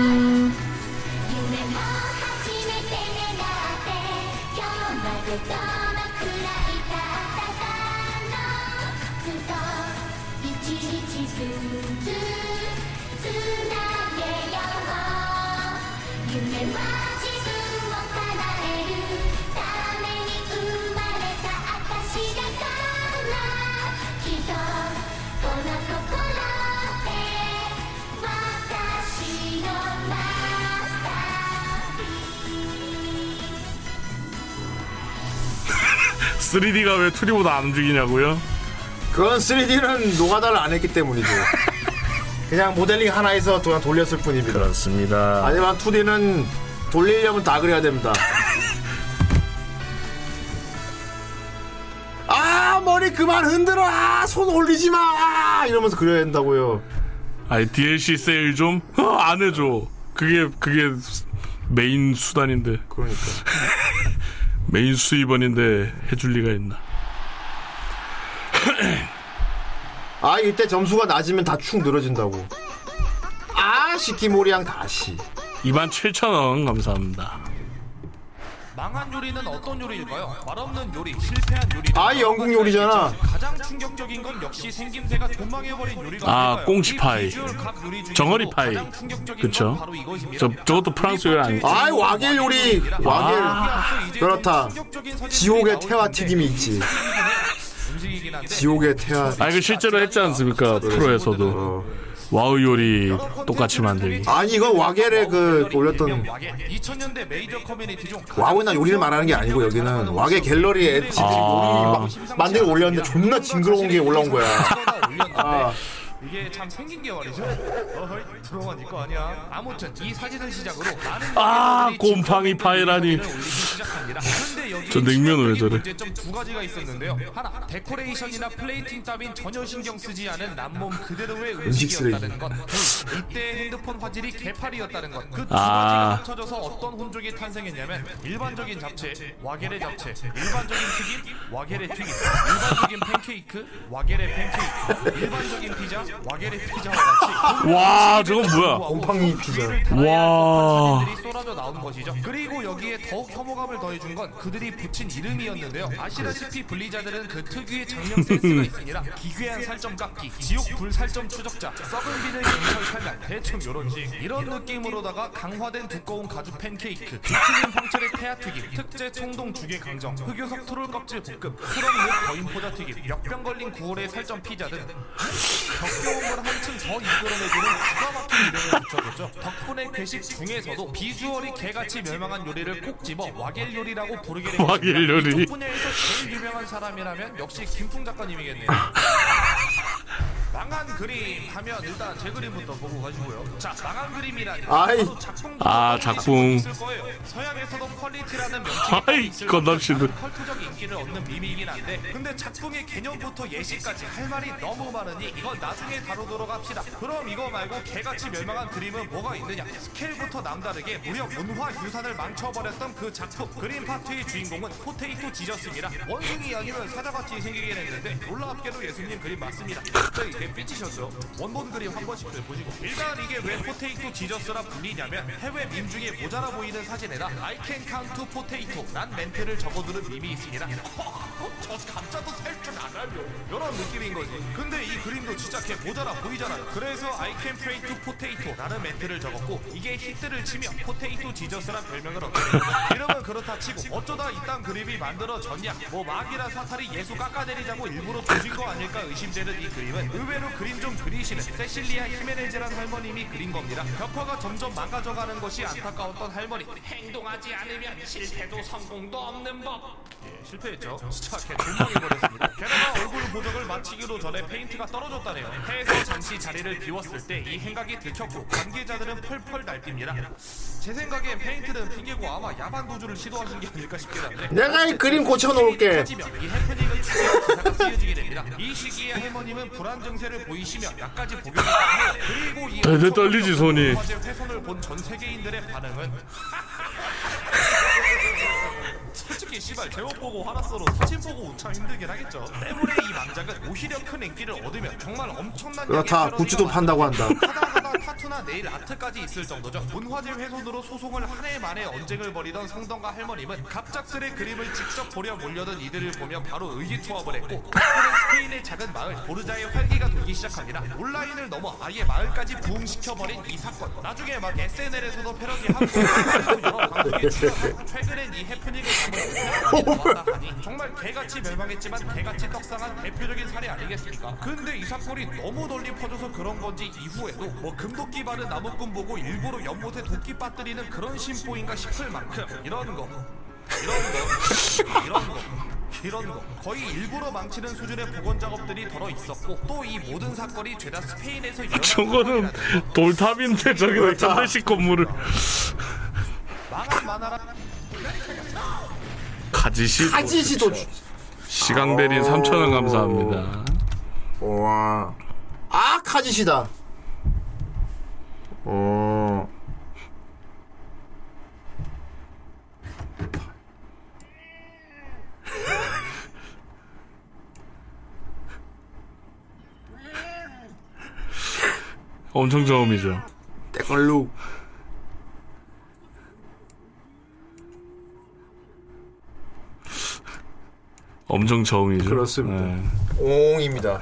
3D가 왜 2D보다 안 움직이냐고요? 그건 3D는 노가다를 안 했기 때문이죠. 그냥 모델링 하나에서 그냥 돌렸을 뿐입니다. 그렇습니다. 하지만 2D는 돌리려면 다 그래야 됩니다. 아 머리 그만 흔들어 아, 손 올리지 마 아, 이러면서 그려야 된다고요. 아니 DLC 세일 좀 안 해줘. 그게 그게 메인 수단인데 그러니까 메인 수입원인데 해줄 리가 있나? 아 이때 점수가 낮으면 다 축 늘어진다고. 아 시키모리양 다시. 27,000원 감사합니다. 망한 요리는 어떤 요리일까요? 말없는 요리, 실패한 요리. 아, 영국 요리잖아. 가장 충격적인 건 역시 생김새가 도망해버린 요리가 아? 꽁치파이, 이 비주얼 각 요리 중에서도 정어리 파이, 가장 충격적인 그쵸? 저 저것도 프랑스 요리 아니? 아 와겔 요리 와겔 아, 그렇다. 지옥의 태아 튀김이 있지. 지옥의 태아. 아 이거 실제로 했지 않습니까 프로에서도 와우 요리 똑같이 만들기. 아니 이건 와겔의 그 올렸던 2000년대 메이저 커뮤니티 중 와우나 요리를 말하는 게 아니고 여기는 와겔 갤러리에 지들이 아. 요리 막 만들어 올렸는데 존나 징그러운 게 올라온 거야. 아, 이게 참 생긴 게 말이죠. 어허이 들어가 니거 아니야. 아무튼 이 사진을 시작으로 많은 아, 곰팡이 파이라니. 저 냉면 왜 저래? 문제점 두 가지가 있었는데요. 하나 데코레이션이나 플레이팅 따윈 전혀 신경 쓰지 않은 맨몸 그대로의 음식. 음식이었다는 것. 둘, 이때 핸드폰 화질이 개판이었다는 것. 그 두 아. 가지가 합쳐져서 어떤 혼종이 탄생했냐면 일반적인 잡채, 와겔의 잡채, 일반적인 튀김, 와겔의 튀김, 일반적인 팬케이크, 와겔의 팬케이크, 일반적인 피자, 와겔의 피자와 같이 와, 저건 뭐야? 곰팡이 피자. 와. 쏟아져 나온 것이죠. 그리고 여기에 더욱 혐오감을 더해준 건 그들이 붙인 이름이었는데요. 아시다시피 블리자드는 그 특유의 작명 센스가 있습니다. 기괴한 살점 깎기, 지옥 불 살점 추적자, 썩은 비늘 경찰 칼날, 대충 요런 식. 이런 느낌으로다가 강화된 두꺼운 가죽 팬케이크, 비틀린 황철의 태아튀김, 특제 청동 죽의 강정, 흑요석 트롤 껍질 볶음, 프렁육 거인 포자 튀김, 역병 걸린 구울의 살점 피자 등 역겨움을 한층 더 이끌어내주는 기가 막힌 이름을 붙여줬죠. 덕분에 괴식 중에서도 비주얼이 개같이 멸망한 요리를 꼭 집어 와겔 요리라고 부르게 된 와겔. 요리. 이쪽 분야에서 제일 유명한 사람이라면 역시 김풍 작가님이겠네요. 망한 그림 하면 일단 제 그림부터 보고 가시고요. 자, 망한 그림이라니. 아이. 저도 작품도 아, 작품. 있을 거예요. 서양에서도 퀄리티라는 명칭이 아이, 있을 건담씨는. 만큼 컬트적 인기를 얻는 밈이긴 한데 근데 작품의 개념부터 예시까지 할 말이 너무 많으니 이건 나중에 다루도록 합시다. 그럼 이거 말고 개같이 멸망한 그림은 뭐가 있느냐? 스케일부터 남다르게 무려 문화 유산을 망쳐버렸던 그 작품 그림 파트의 주인공은 Potato Jesus입니다. 원숭이 아니면 사자같이 생기긴 했는데 놀랍게도 예수님 그림 맞습니다. 저 이게 삐치셨죠? 원본 그림 한 번씩들 보시고 일단 이게 왜 Potato Jesus라 불리냐면 해외 밈 중에 모자라 보이는 사진에다 I can count to potato 란 멘트를 적어두는 밈이 있습니다. 저 감자도 셀 줄 알아요. 이런 느낌인 거지. 근데 이 그림도 진짜 개 모자라 보이잖아요. 그래서 I can pray to potato 라는 멘트를 적었고 이게 히트를 치며 Potato Jesus란 별명을 얻게 됩니다. 이러면 그렇다 치고 어쩌다 이딴 그림이 만들어졌냐? 뭐 마귀나 사탄이 예수 깎아내리자고 일부러 조진 거 아닐까 의심되는 이 그림은 의외 로 그림 좀 그리시는 세실리아 히메네즈란 할머님이 그린 겁니다. 벽화가 점점 망가져가는 것이 안타까웠던 할머니. 행동하지 않으면 실패도 성공도 없는 법. 예, 실패했죠. 진짜 걔 존망해버렸습니다. 게다가 얼굴 보정을 마치기로 전에 페인트가 떨어졌다네요. 해에서 잠시 자리를 비웠을 때 이 행각이 들켰고 관계자들은 펄펄 날뜁니다. 제 생각엔 페인트는 핑계고 아마 야반 도주를 시도하신 게 아닐까 싶긴 한데 내가 이 그림 고쳐놓을게. 이 해프닝을 추구해 기사가 쓰여지게 됩니다. 이 시기에 할머님은 불안 증세 를 보이시며 약까지 해요. 그리고 이 대대 떨리지, 손이. 본 전 세계인들의 반응은 솔직히 씨발 제목 보고 화났어도 사진 보고 웃참 힘들긴 하겠죠. 때문에 이 망작은 오히려 큰 인기를 얻으며 정말 엄청난 그렇다. 양의 굿즈도 패러디가 판다고 한다. 하다하다 타투나 네일 아트까지 있을 정도죠. 문화재 훼손으로 소송을 한 해 만에 언쟁을 벌이던 성덕과 할머님은 갑작스레 그림을 직접 보려 몰려든 이들을 보며 바로 의기투합을 했고 덕분에 스페인의 작은 마을 보르자의 활기가 돌기 시작합니다. 온라인을 넘어 아예 마을까지 부흥시켜버린 이 사건. 나중에 막 SNL에서도 패러디하고 여러 방송에 출연하고 최근엔 이 해프닝을 담은 정말 개같이 멸망했지만 개같이 떡상한 대표적인 사례 아니겠습니까? 근데 이 사건이 너무 널리 퍼져서 그런 건지 이후에도 뭐 금도끼 바른 나무꾼 보고 일부러 연못에 도끼 빠뜨리는 그런 심보인가 싶을 만큼 이런 거 이런 거 이런 거 이런 거. 거의 일부러 망치는 수준의 복원 작업들이 덜어 있었고 또 이 모든 사건이 죄다 스페인에서 일어난 저거는 돌탑인데 저기다 전대식 건물을. 망한 만화라 가지시 가지시도 시강 대린 3천원 감사합니다. 와. 아, 카지시다. 어. 엄청 저음이죠. 때걸로. 엄청 저음이죠. 그렇습니다. 네. 옹입니다.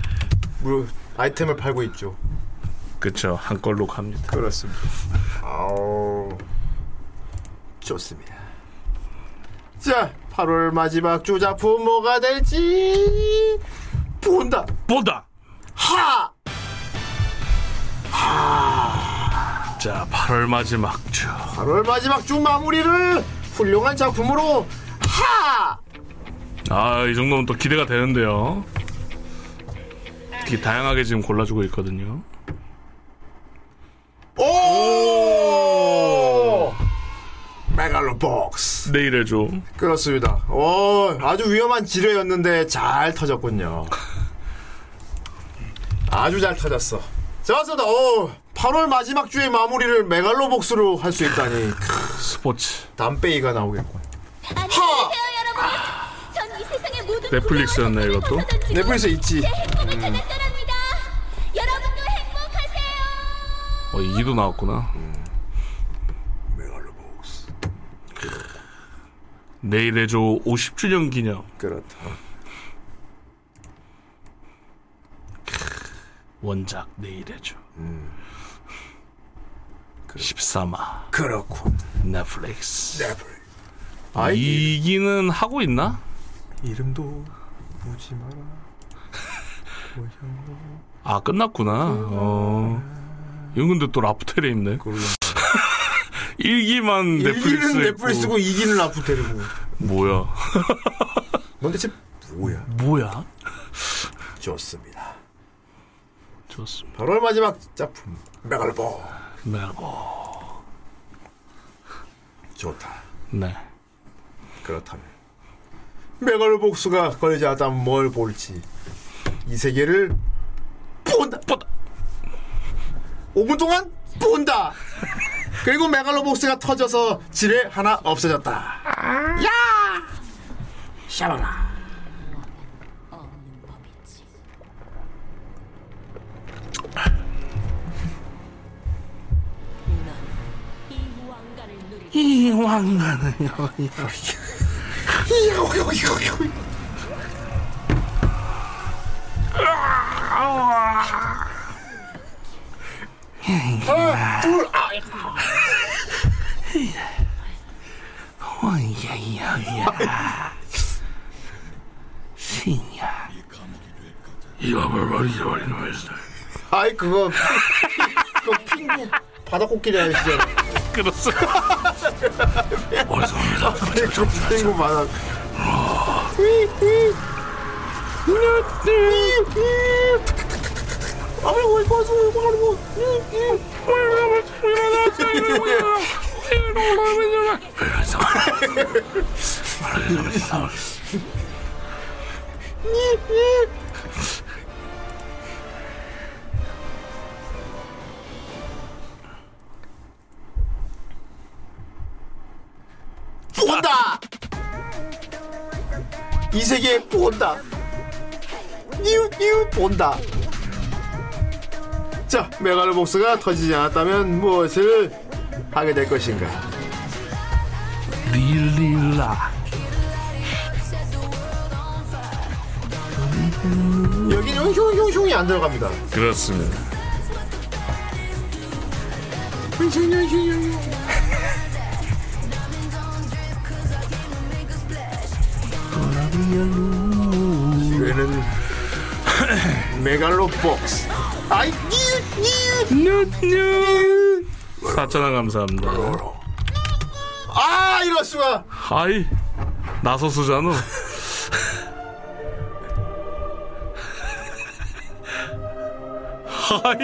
뭐 아이템을 팔고 있죠. 그쵸. 한 걸로 갑니다. 그렇습니다. 아우. 좋습니다. 자, 8월 마지막 주 작품 뭐가 될지 본다. 본다. 하. 자, 8월 마지막 주. 8월 마지막 주 마무리를 훌륭한 작품으로 하. 아, 이 정도면 또 기대가 되는데요. 되게 다양하게 지금 골라주고 있거든요. 오! 메갈로 복스. 내일 해줘. 그렇습니다. 오, 아주 위험한 지뢰였는데 잘 터졌군요. 아주 잘 터졌어. 좋았습니다. 오, 8월 마지막 주의 마무리를 메갈로 복스로 할 수 있다니. 스포츠. 담배이가 나오겠군. 안녕하세요 여러분. 전 이 세상의 모든 넷플릭스였네 이것도. 넷플릭스 있지. 제 행복을 찾았더랍니다. 여러분도 행복하세요. 어 이기도 나왔구나. 메갈로복스. 내일 해줘 50주년 기념. 그렇다. 원작 내일 해줘. 음. 13화 그렇군. 넷플릭스. 넷플릭스. 아이, 이기는 하고 있나? 이름도 묻지 마라. 아 끝났구나. 어. 이건 근데 또 라프텔에 있네. 일기만 넷플릭스. 일기는 넷플릭스고 이기는 라프텔이고. 뭐야? 넌 대체 뭐야? 뭐야? 좋습니다. 좋습니다. 8월 마지막 작품 메갈보 메갈보. 좋다. 네. 그렇다면 메갈복스가 걸리지 않다면 뭘 볼지 이 세계를 본다. 본다. 5분 동안 본다. 그리고 메갈로복스가 터져서 지뢰 하나 없어졌다. 야! 샤랄라. 이 왕관은 여기. 와야야야. 신야. 이거 뭘 잊어버리는 거였어. 아이 그거 그거 핑구 바다 코끼리 아시잖아. 그렇습니다. 어디서 핑구 핑구 바다. 아 본다. 이 세계 본다. 뉴, 뉴, 본다. 자, 메갈로복스가 터지지 않았다면 무엇을 하게 될 것인가? 릴릴라. 여기는 흉흉흉이 안 들어갑니다. 그렇습니다. 이거는 메갈로복스. 아이, 뉴, 뉴, 뉴. 4천원 감사합니다. 아, 이럴 수가. 하이. 나서스잖아. 하이.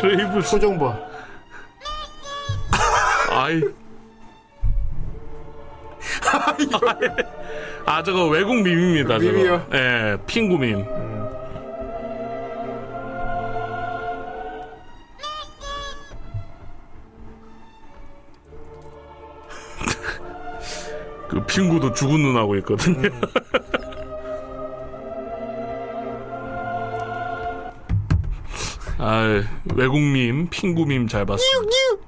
크레이브. 표정 봐. 아이. 아, 저거 외국 밈입니다. 저거. 밈이요? 예, 핑구 밈. 그 핑구도 죽은 눈 하고 있거든요. 아, 외국 밈, 핑구 밈 잘 봤습니다. 뉴.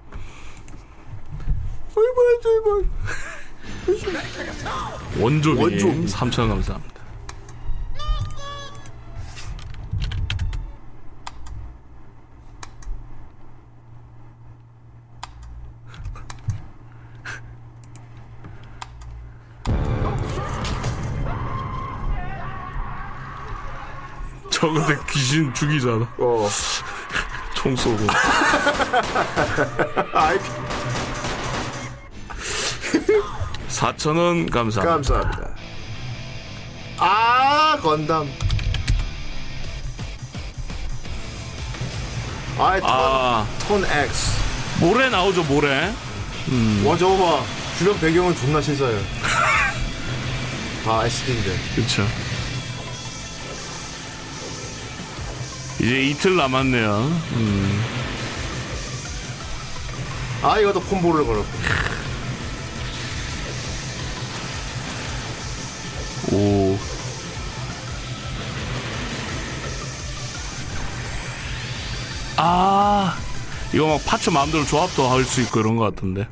어이구, 어이구. 원조 밈 원조 밈. 3천 감사합니다. 저 근데 귀신 죽이잖아. 어. 총 쏘고. 아이, 4,000원 감사합니다. 감사합니다. 아, 건담. 아, 톤, 아 톤 X. 모래 나오죠 모래. 음. 와 저거 봐. 주변 배경은 존나 신사해요. 다 SD인데. 그렇죠. 이제 이틀 남았네요. 음. 아 이것도 콤보를 걸었고. 이거 막 파츠 마음대로 조합도 할 수 있고 이런 것 같은데.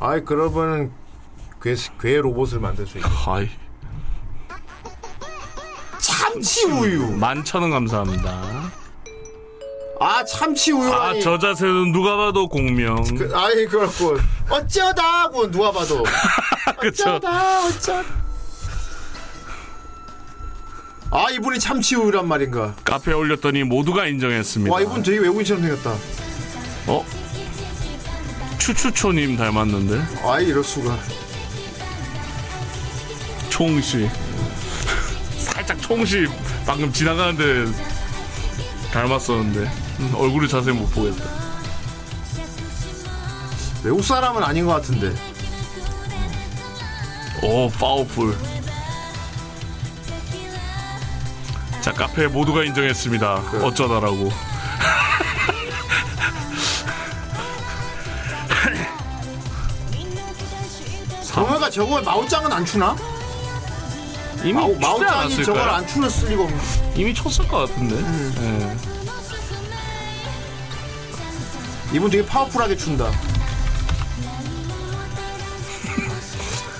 아이 그러면은 괴, 괴 로봇을 만들 수 있고. 아이. 참치 우유. 만천 원 감사합니다. 아 참치 우유. 아. 저 자세는 누가 봐도 공명. 그, 아이 그렇고 어쩌다 하고 누가 봐도 그쵸. 어쩌다 어쩌. 아 이분이 참치 우유란 말인가. 카페에 올렸더니 모두가 인정했습니다. 와 이분 되게 외국인처럼 생겼다. 어? 추추초님 닮았는데? 아이 이럴 수가. 총씨. 살짝 총씨 방금 지나가는데 닮았었는데 음, 얼굴을 자세히 못 보겠다. 외국 사람은 아닌 것 같은데. 오 파워풀. 자 카페 모두가 인정했습니다. 어쩌다라고. 정우가 저거 마오짱은 안 추나? 이미 마오, 마오짱이 않았을까요? 저걸 안 추는 쓸 리가 없네. 이미 쳤을 것 같은데. 예. 이분 되게 파워풀하게 춘다.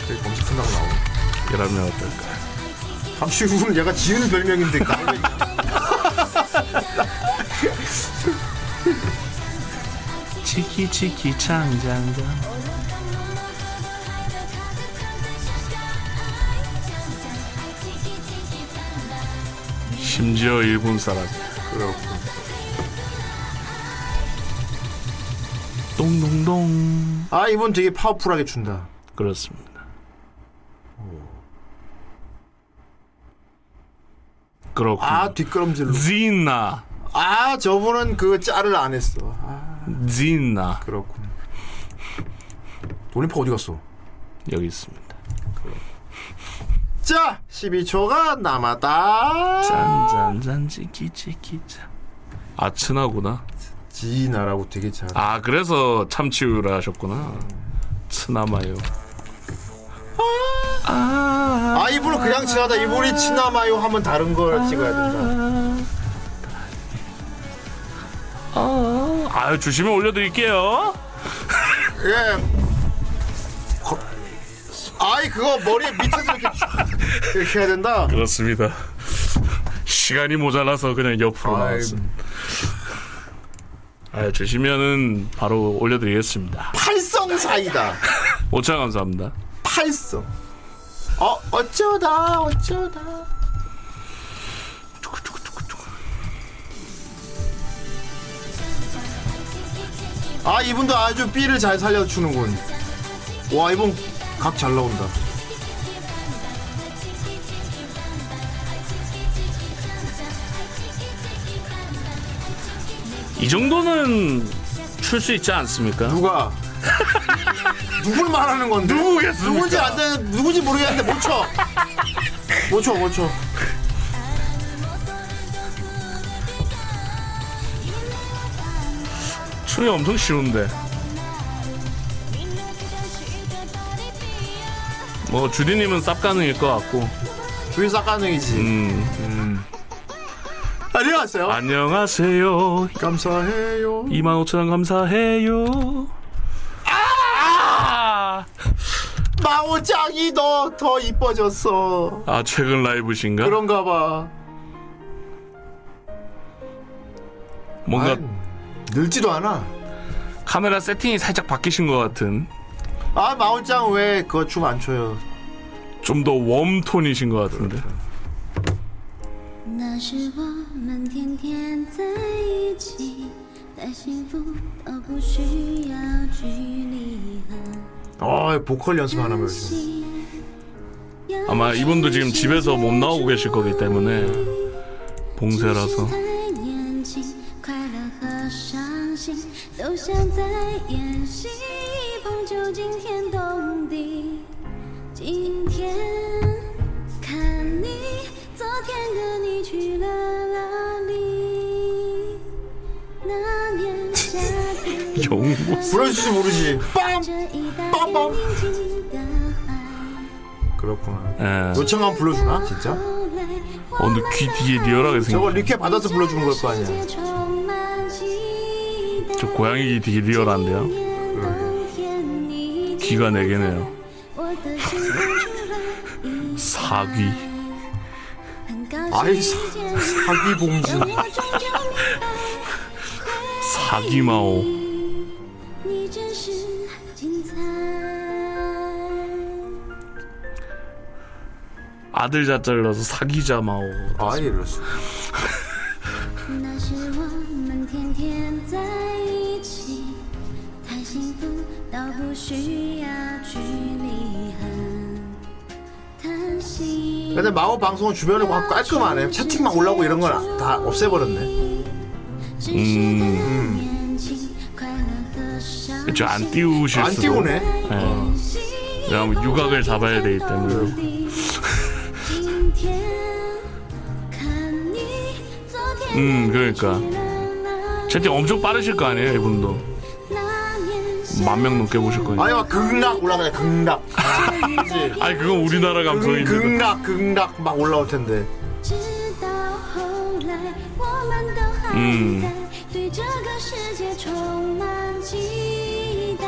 되게 검색한다고 나오네. 이라면 어떨까? 감시국은 얘가 지은 별명인데 까먹네. 치키 치키 창장장. 심지어 일본 사람. 그렇고. 똥동동. 아 이분 되게 파워풀하게 춘다. 그렇습니다. 그렇군. 아 뒷걸음질로. 진나. 아 저분은 그 짤을 안 했어. 아 진나. 그렇군. 돌림파 어디 갔어? 여기 있습니다. 자 12초가 남았다. 짠짠짠 치키치키짜. 아 친하구나. 지나라고 되게 잘. 아 그래서 참치우유를 하셨구나. 친하마요. 아 이분은 그냥 친하다. 이분이 친하마요 하면 다른 걸 찍어야 된다. 아 주시면 올려드릴게요. 예. 거- 아이 그거 머리 밑에서 이렇게 쭉 이렇게 해야 된다. 그렇습니다. 시간이 모자라서 그냥 옆으로 나왔습니다. 아, 주시면은 바로 올려드리겠습니다. 팔성 사이다. 5천 감사합니다. 팔성. 어 어쩌다 어쩌다. 아 이분도 아주 삐를 잘 살려주는군. 와 이분 각 잘 나온다. 이 정도는 출 수 있지 않습니까? 누가? 누굴 말하는 건데? 누구겠습니까? 누군지 안 되는 누군지 모르겠는데 못 쳐. 못 쳐, 못 쳐. 춤이 엄청 쉬운데. 뭐 주디님은 쌉 가능일 것 같고. 주위 싹가능이지. 음. 안녕하세요. 안녕하세요. 감사해요. 25,000원 감사해요. 아! 마오짱이 너 더 이뻐졌어. 아 최근 라이브신가? 그런가 봐. 뭔가 아이, 늙지도 않아. 카메라 세팅이 살짝 바뀌신 것 같은 아 마오짱 왜 그거 춤 안 춰요? 좀 더 웜톤이신 것 같은데. 아 보컬 연습 안 하면 요즘. 아마 이분도 지금 집에서 못 나오고 계실 거기 때문에 봉쇄라서 음. 영모. 부러질지 모르지. 빰! 빰빰! 그렇구나. 예. 요청 한번 불러주나? 진짜? 어, 근데 귀 뒤에 리얼하게 생. 저거 생겼. 리퀘 받아서 불러주는 걸 거 아니야. 저 고양이 귀 되게 리얼한데요. 귀가 네 개네요. 사귀. 아이, 사, 사기 봉진. 사귀마오. 아들 자 잘라서 사기자 마오. 아, 이럴수. 근데 마오 방송은 주변에 막 깔끔하네. 채팅만 올라오고 이런 건 다 없애버렸네. 음. 그쵸, 안 띄우실 수도. 안 띄우네. 네. 왜냐면 육각을 잡아야 되기 때문에. 음, 그러니까. 채팅 엄청 빠르실 거 아니에요, 이분도. 那年 만 명 넘게 보실 거니까. 아니 막 극락 올라가네 극락. 그치? 아니, 그건 우리나라 극, 감성입니다. 극락 극락 막 올라올 텐데. 直到后来，我们都还嗯在对这个世界充满期待。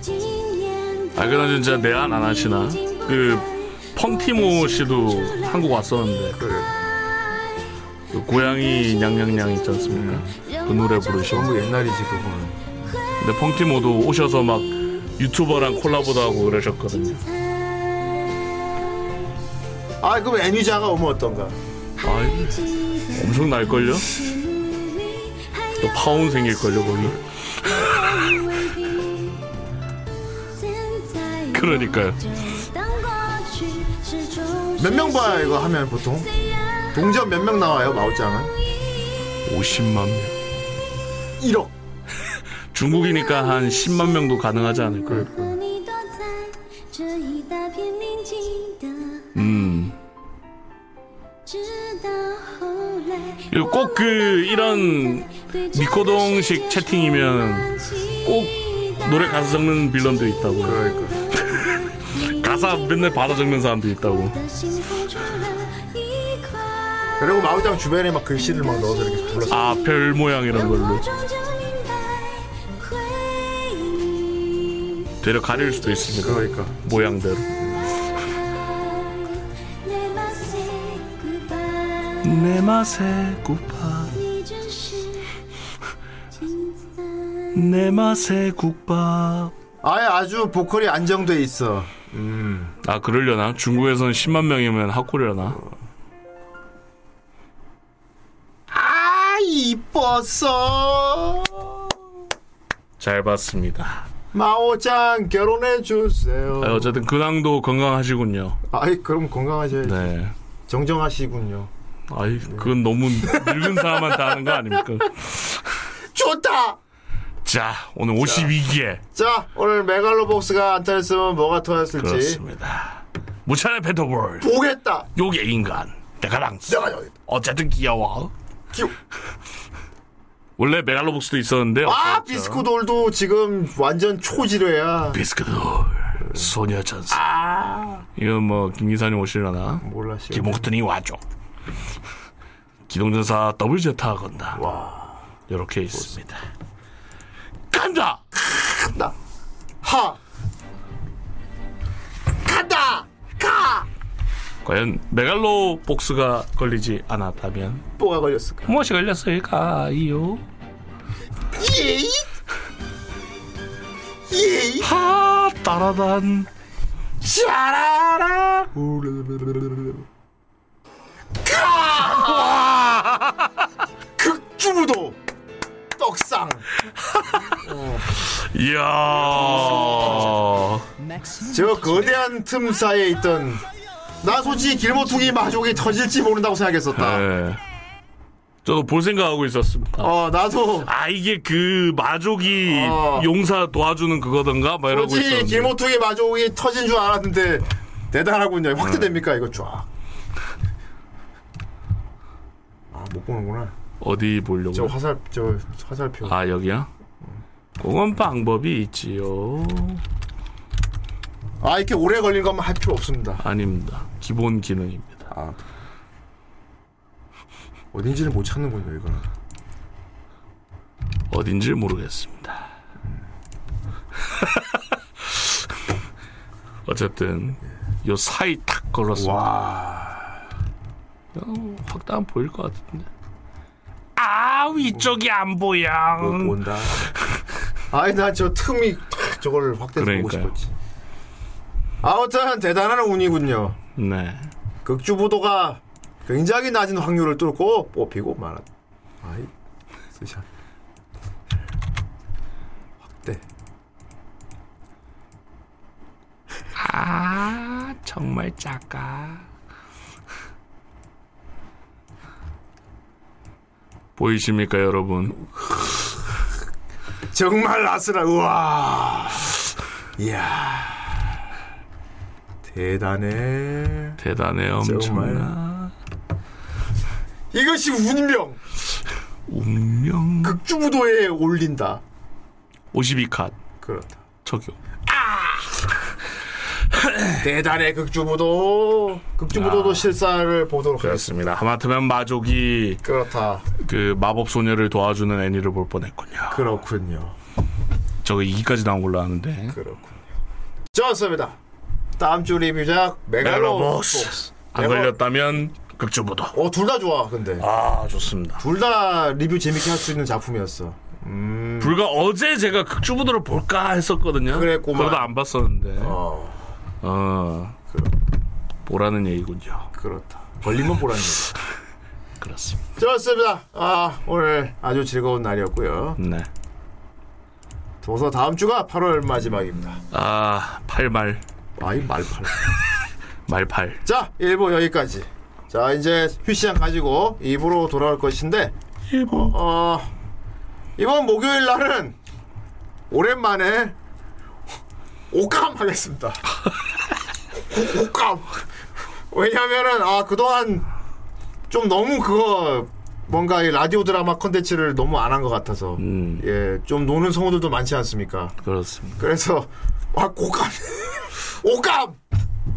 今年 아, 그나 진짜 내한 안 하시나? 그, 펑티모 씨도 한국 왔었는데. 그 고양이 냥냥냥 있지 않습니까? 그 노래 부르시고. 너무 옛날이지 그거는. 근데 펑티모도 오셔서 막 유튜버랑 콜라보도 하고 그러셨거든요. 아 그럼 애니자가 오면 어떤가? 아이, 엄청 날걸요? 또 파운 생길걸요, 거기. 그러니까요. 몇 명 봐요 이거 하면 보통? 동전 몇 명 나와요 마오짱은? 50만 명. 1억. 중국이니까 한 10만 명도 가능하지 않을까요? 음. 꼭그 이런 미코동식 채팅이면 꼭 노래 가사 적는 빌런도 있다고. 그러니까. 가사 맨날 받아 적는 사람도 있다고. 그리고 마우장 주변에 막 글씨를 막 넣어서 이렇게 불렀어. 아, 별 모양 이런 걸로. 되려 가릴 수도 있습니다. 그러니까. 모양대로. 내 맛에 구파. 내 맛에 국밥. 아예 아주 보컬이 안정돼 있어. 음. 아 그러려나? 중국에서는 10만 명이면 학고려나? 이뻤어. 잘 봤습니다. 마오짱 결혼해 주세요. 아, 어쨌든 근황도 건강하시군요. 아이 그럼 건강하셔야지. 네. 정정하시군요. 아이, 그건 너무 늙은 사람한테 하는 거 아닙니까? 좋다. 자, 오늘 52기에. 자 오늘 메갈로복스가 안 터졌으면 뭐가 터졌을지 그렇습니다. 무찬의 펜터볼. 보겠다. 요게 인간. 데카랑스. 내가 여기 어쨌든 귀여워. 귀여워. 원래 메갈로복스도 있었는데. 아. 비스코돌도 지금 완전 초지뢰야. 비스크돌. 소녀 전사. 이건 뭐, 김기사님 오시려나? 몰라 씨. 김옥든이 와줘. 기동전사 더블 제타 건다. 와. 이렇게 있습니다. 간다! 간다. 하. 과연 메갈로 복스가 걸리지 않았다면 뭐가 걸렸을까? 무엇이 걸렸을까요? 예이. 예이. 하 따라단 샤라라. 가. 극주부도 떡상. 이야 저 거대한 틈 사이에 있던 나 솔직히 길모퉁이 마족이 터질지 모른다고 생각했었다. 네. 저도 볼 생각하고 있었습니다. 어 나도 아 이게 그 마족이 어. 용사 도와주는 그거던가 막 이러고 솔직히 있었는데 김호투기 마족이 터진 줄 알았는데 대단하군요. 확대됩니까 이거 쫙. 아 못 보는구나. 어디 보려고? 저 화살 저 화살표. 아 여기야? 그건 방법이 있지요. 아 이렇게 오래 걸린 것만 할 필요 없습니다. 아닙니다. 기본 기능입니다. 아 어딘지를 못 찾는군요 이거는. 어딘지 모르겠습니다. 어쨌든 요 사이 탁 걸었습니다. 와. 어, 확답 보일 것 같은데. 아 위쪽이 안 보여. 뭐 본다. 아이 난저 틈이 탁 저걸 확대해서 보고. 싶었지. 아무튼 대단한 운이군요. 네. 극주부도가 굉장히 낮은 확률을 뚫고 뽑히고 말았. 아이 스샷. 확대. 아 정말 작아. 보이십니까 여러분? 정말 아슬아. 우와. 이야. 대단해. 대단해 엄청나. 이것이 운명. 운명. 극주부도에 올린다. 52컷 그렇다. 적용. 대단해 극주부도. 극주부도도 아. 실사를 보도록 하겠습니다. 하마터면 마족이 그렇다. 그 마법 소녀를 도와주는 애니를 볼 뻔했군요. 그렇군요. 저거 2까지 나온 걸로 아는데. 그렇군요. 좋습니다. 다음 주 리뷰작. 메갈로복스. 안 걸렸다면 극주부도. 어, 둘 다 좋아, 근데. 아 좋습니다. 둘 다 리뷰 재밌게 할 수 있는 작품이었어. 음. 불과 어제 제가 극주부도를 볼까 했었거든요. 그랬구만. 그러다 안 봤었는데. 어, 어. 보라는 얘기군요. 그렇다. 걸리면 보라는 얘기. 그렇습니다. 좋습니다. 아, 오늘 아주 즐거운 날이었고요. 네. 도서 다음 주가 8월 마지막입니다. 아 팔말 아이, 말팔. 말팔. 자, 1부 여기까지. 자, 이제 휴시장 가지고 2부로 돌아올 것인데, 어, 어, 이번 목요일 날은 오랜만에 오감 하겠습니다. 오- 오감. 왜냐면은, 아, 그동안 좀 너무 그거, 뭔가 이 라디오 드라마 컨텐츠를 너무 안 한 것 같아서, 음 예, 좀 노는 성우들도 많지 않습니까? 그렇습니다. 그래서, 아, 오감. 오감!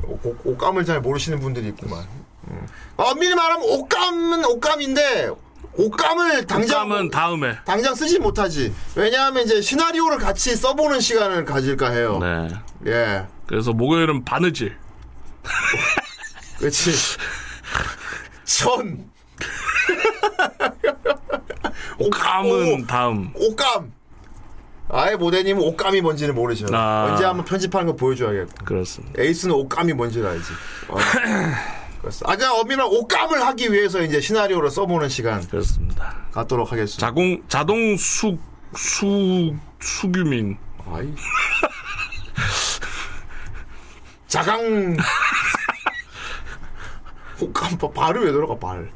오, 오감을 잘 모르시는 분들이 있구만. 음. 엄밀히 말하면 옷감은 옷감인데 옷감을 당장 당장은 다음에. 당장 쓰지 못하지. 왜냐하면 이제 시나리오를 같이 써보는 시간을 가질까 해요. 네. 예, 그래서 목요일은 바느질. 그렇지. 천 오감은 다음. 옷감. 아예 모대님은 옷감이 뭔지를 모르죠. 아. 언제 한번 편집하는 거 보여줘야겠고. 그렇습니다. 에이스는 옷감이 뭔지를 알지. 어. 아, 엄밀히 말하면 옷감을 하기 위해서 이제 시나리오를 써보는 시간 그렇습니다. 갖도록 하겠습니다. 자동 자동 수 수 수규민. 아이. 자강. 옷감 바- 발을 왜 들어가 발?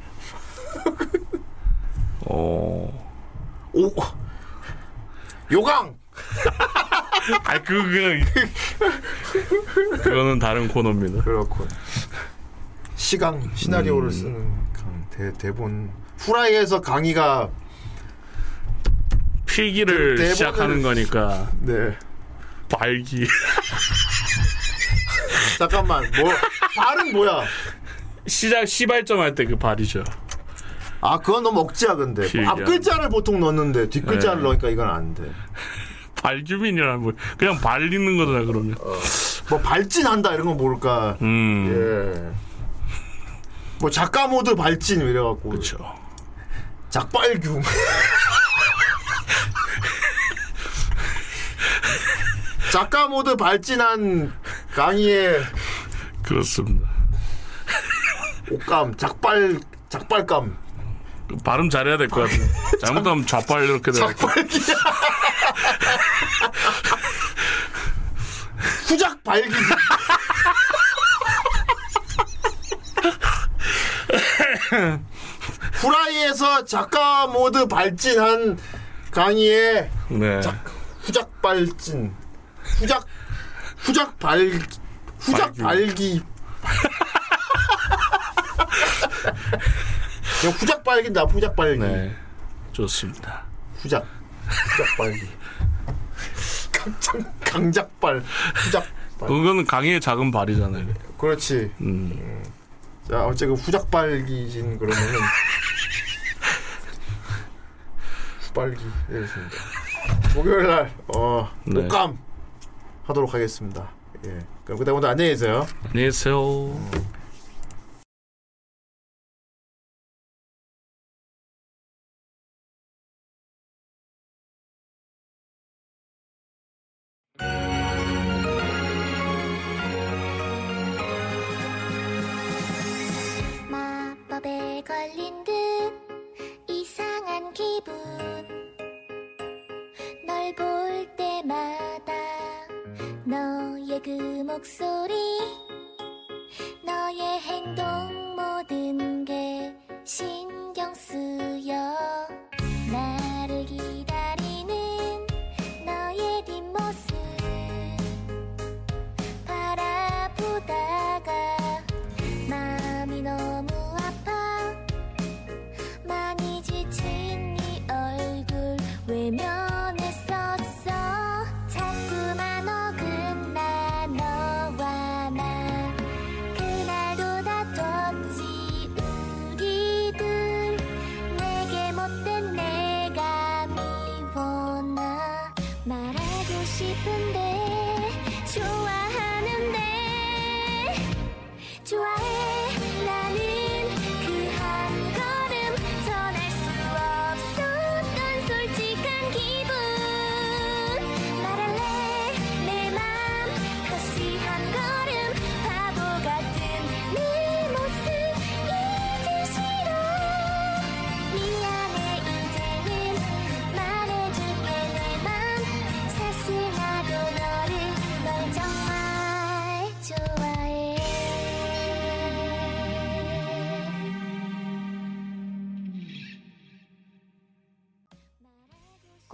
어. 오. 요강. 아 그거 그거는 다른 코너입니다. 그렇군. 시강 시나리오를 음. 쓰는 강 대, 대본 후라이에서 강의가 필기를 대- 시작하는 거니까 네 발기. 잠깐만 뭐 발은 뭐야? 시작 시발점 할 때 그 발이죠. 아 그건 너무 억지야 근데 필기야. 앞 글자를 보통 넣는데 뒷 글자를 네. 넣으니까 이건 안 돼. 발규민이라는 뭐 그냥 발리는 거잖아 그러면. 뭐 발진한다 이런 건 모를까. 음. 예. 뭐 작가 모드 발진 이래갖고. 그렇죠. 작발규. 작가 모드 발진한 강의의 그렇습니다. 옷감, 작발, 작발감. 발음 잘해야 될 것 같아요. 잘못하면 좌발 이렇게 돼. 작발기. 후작 발기. 후라이에서 작가 모드 발진한 강의의 네. 후작 발진 후작 후작 발 후작 발기 그냥 후작 발기다 후작 발기 네. 좋습니다. 후작 후작 발기 강작 강작발 후작 발 그거는 강의의 작은 발이잖아요. 그렇지 음. 자 어쨌든 후작 발기진 그러면은 후발기 되겠습니다 목요일 날 어 네. 녹감 하도록 하겠습니다 예 그럼 그때 오늘 안녕히 계세요 안녕히 계세요. 마 그 목소리. 너의 행동 모든 게 신경 쓰여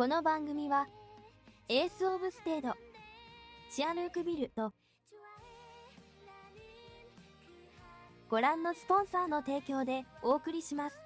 この番組は、エースオブステード、チアヌークビルと、ご覧のスポンサーの提供でお送りします。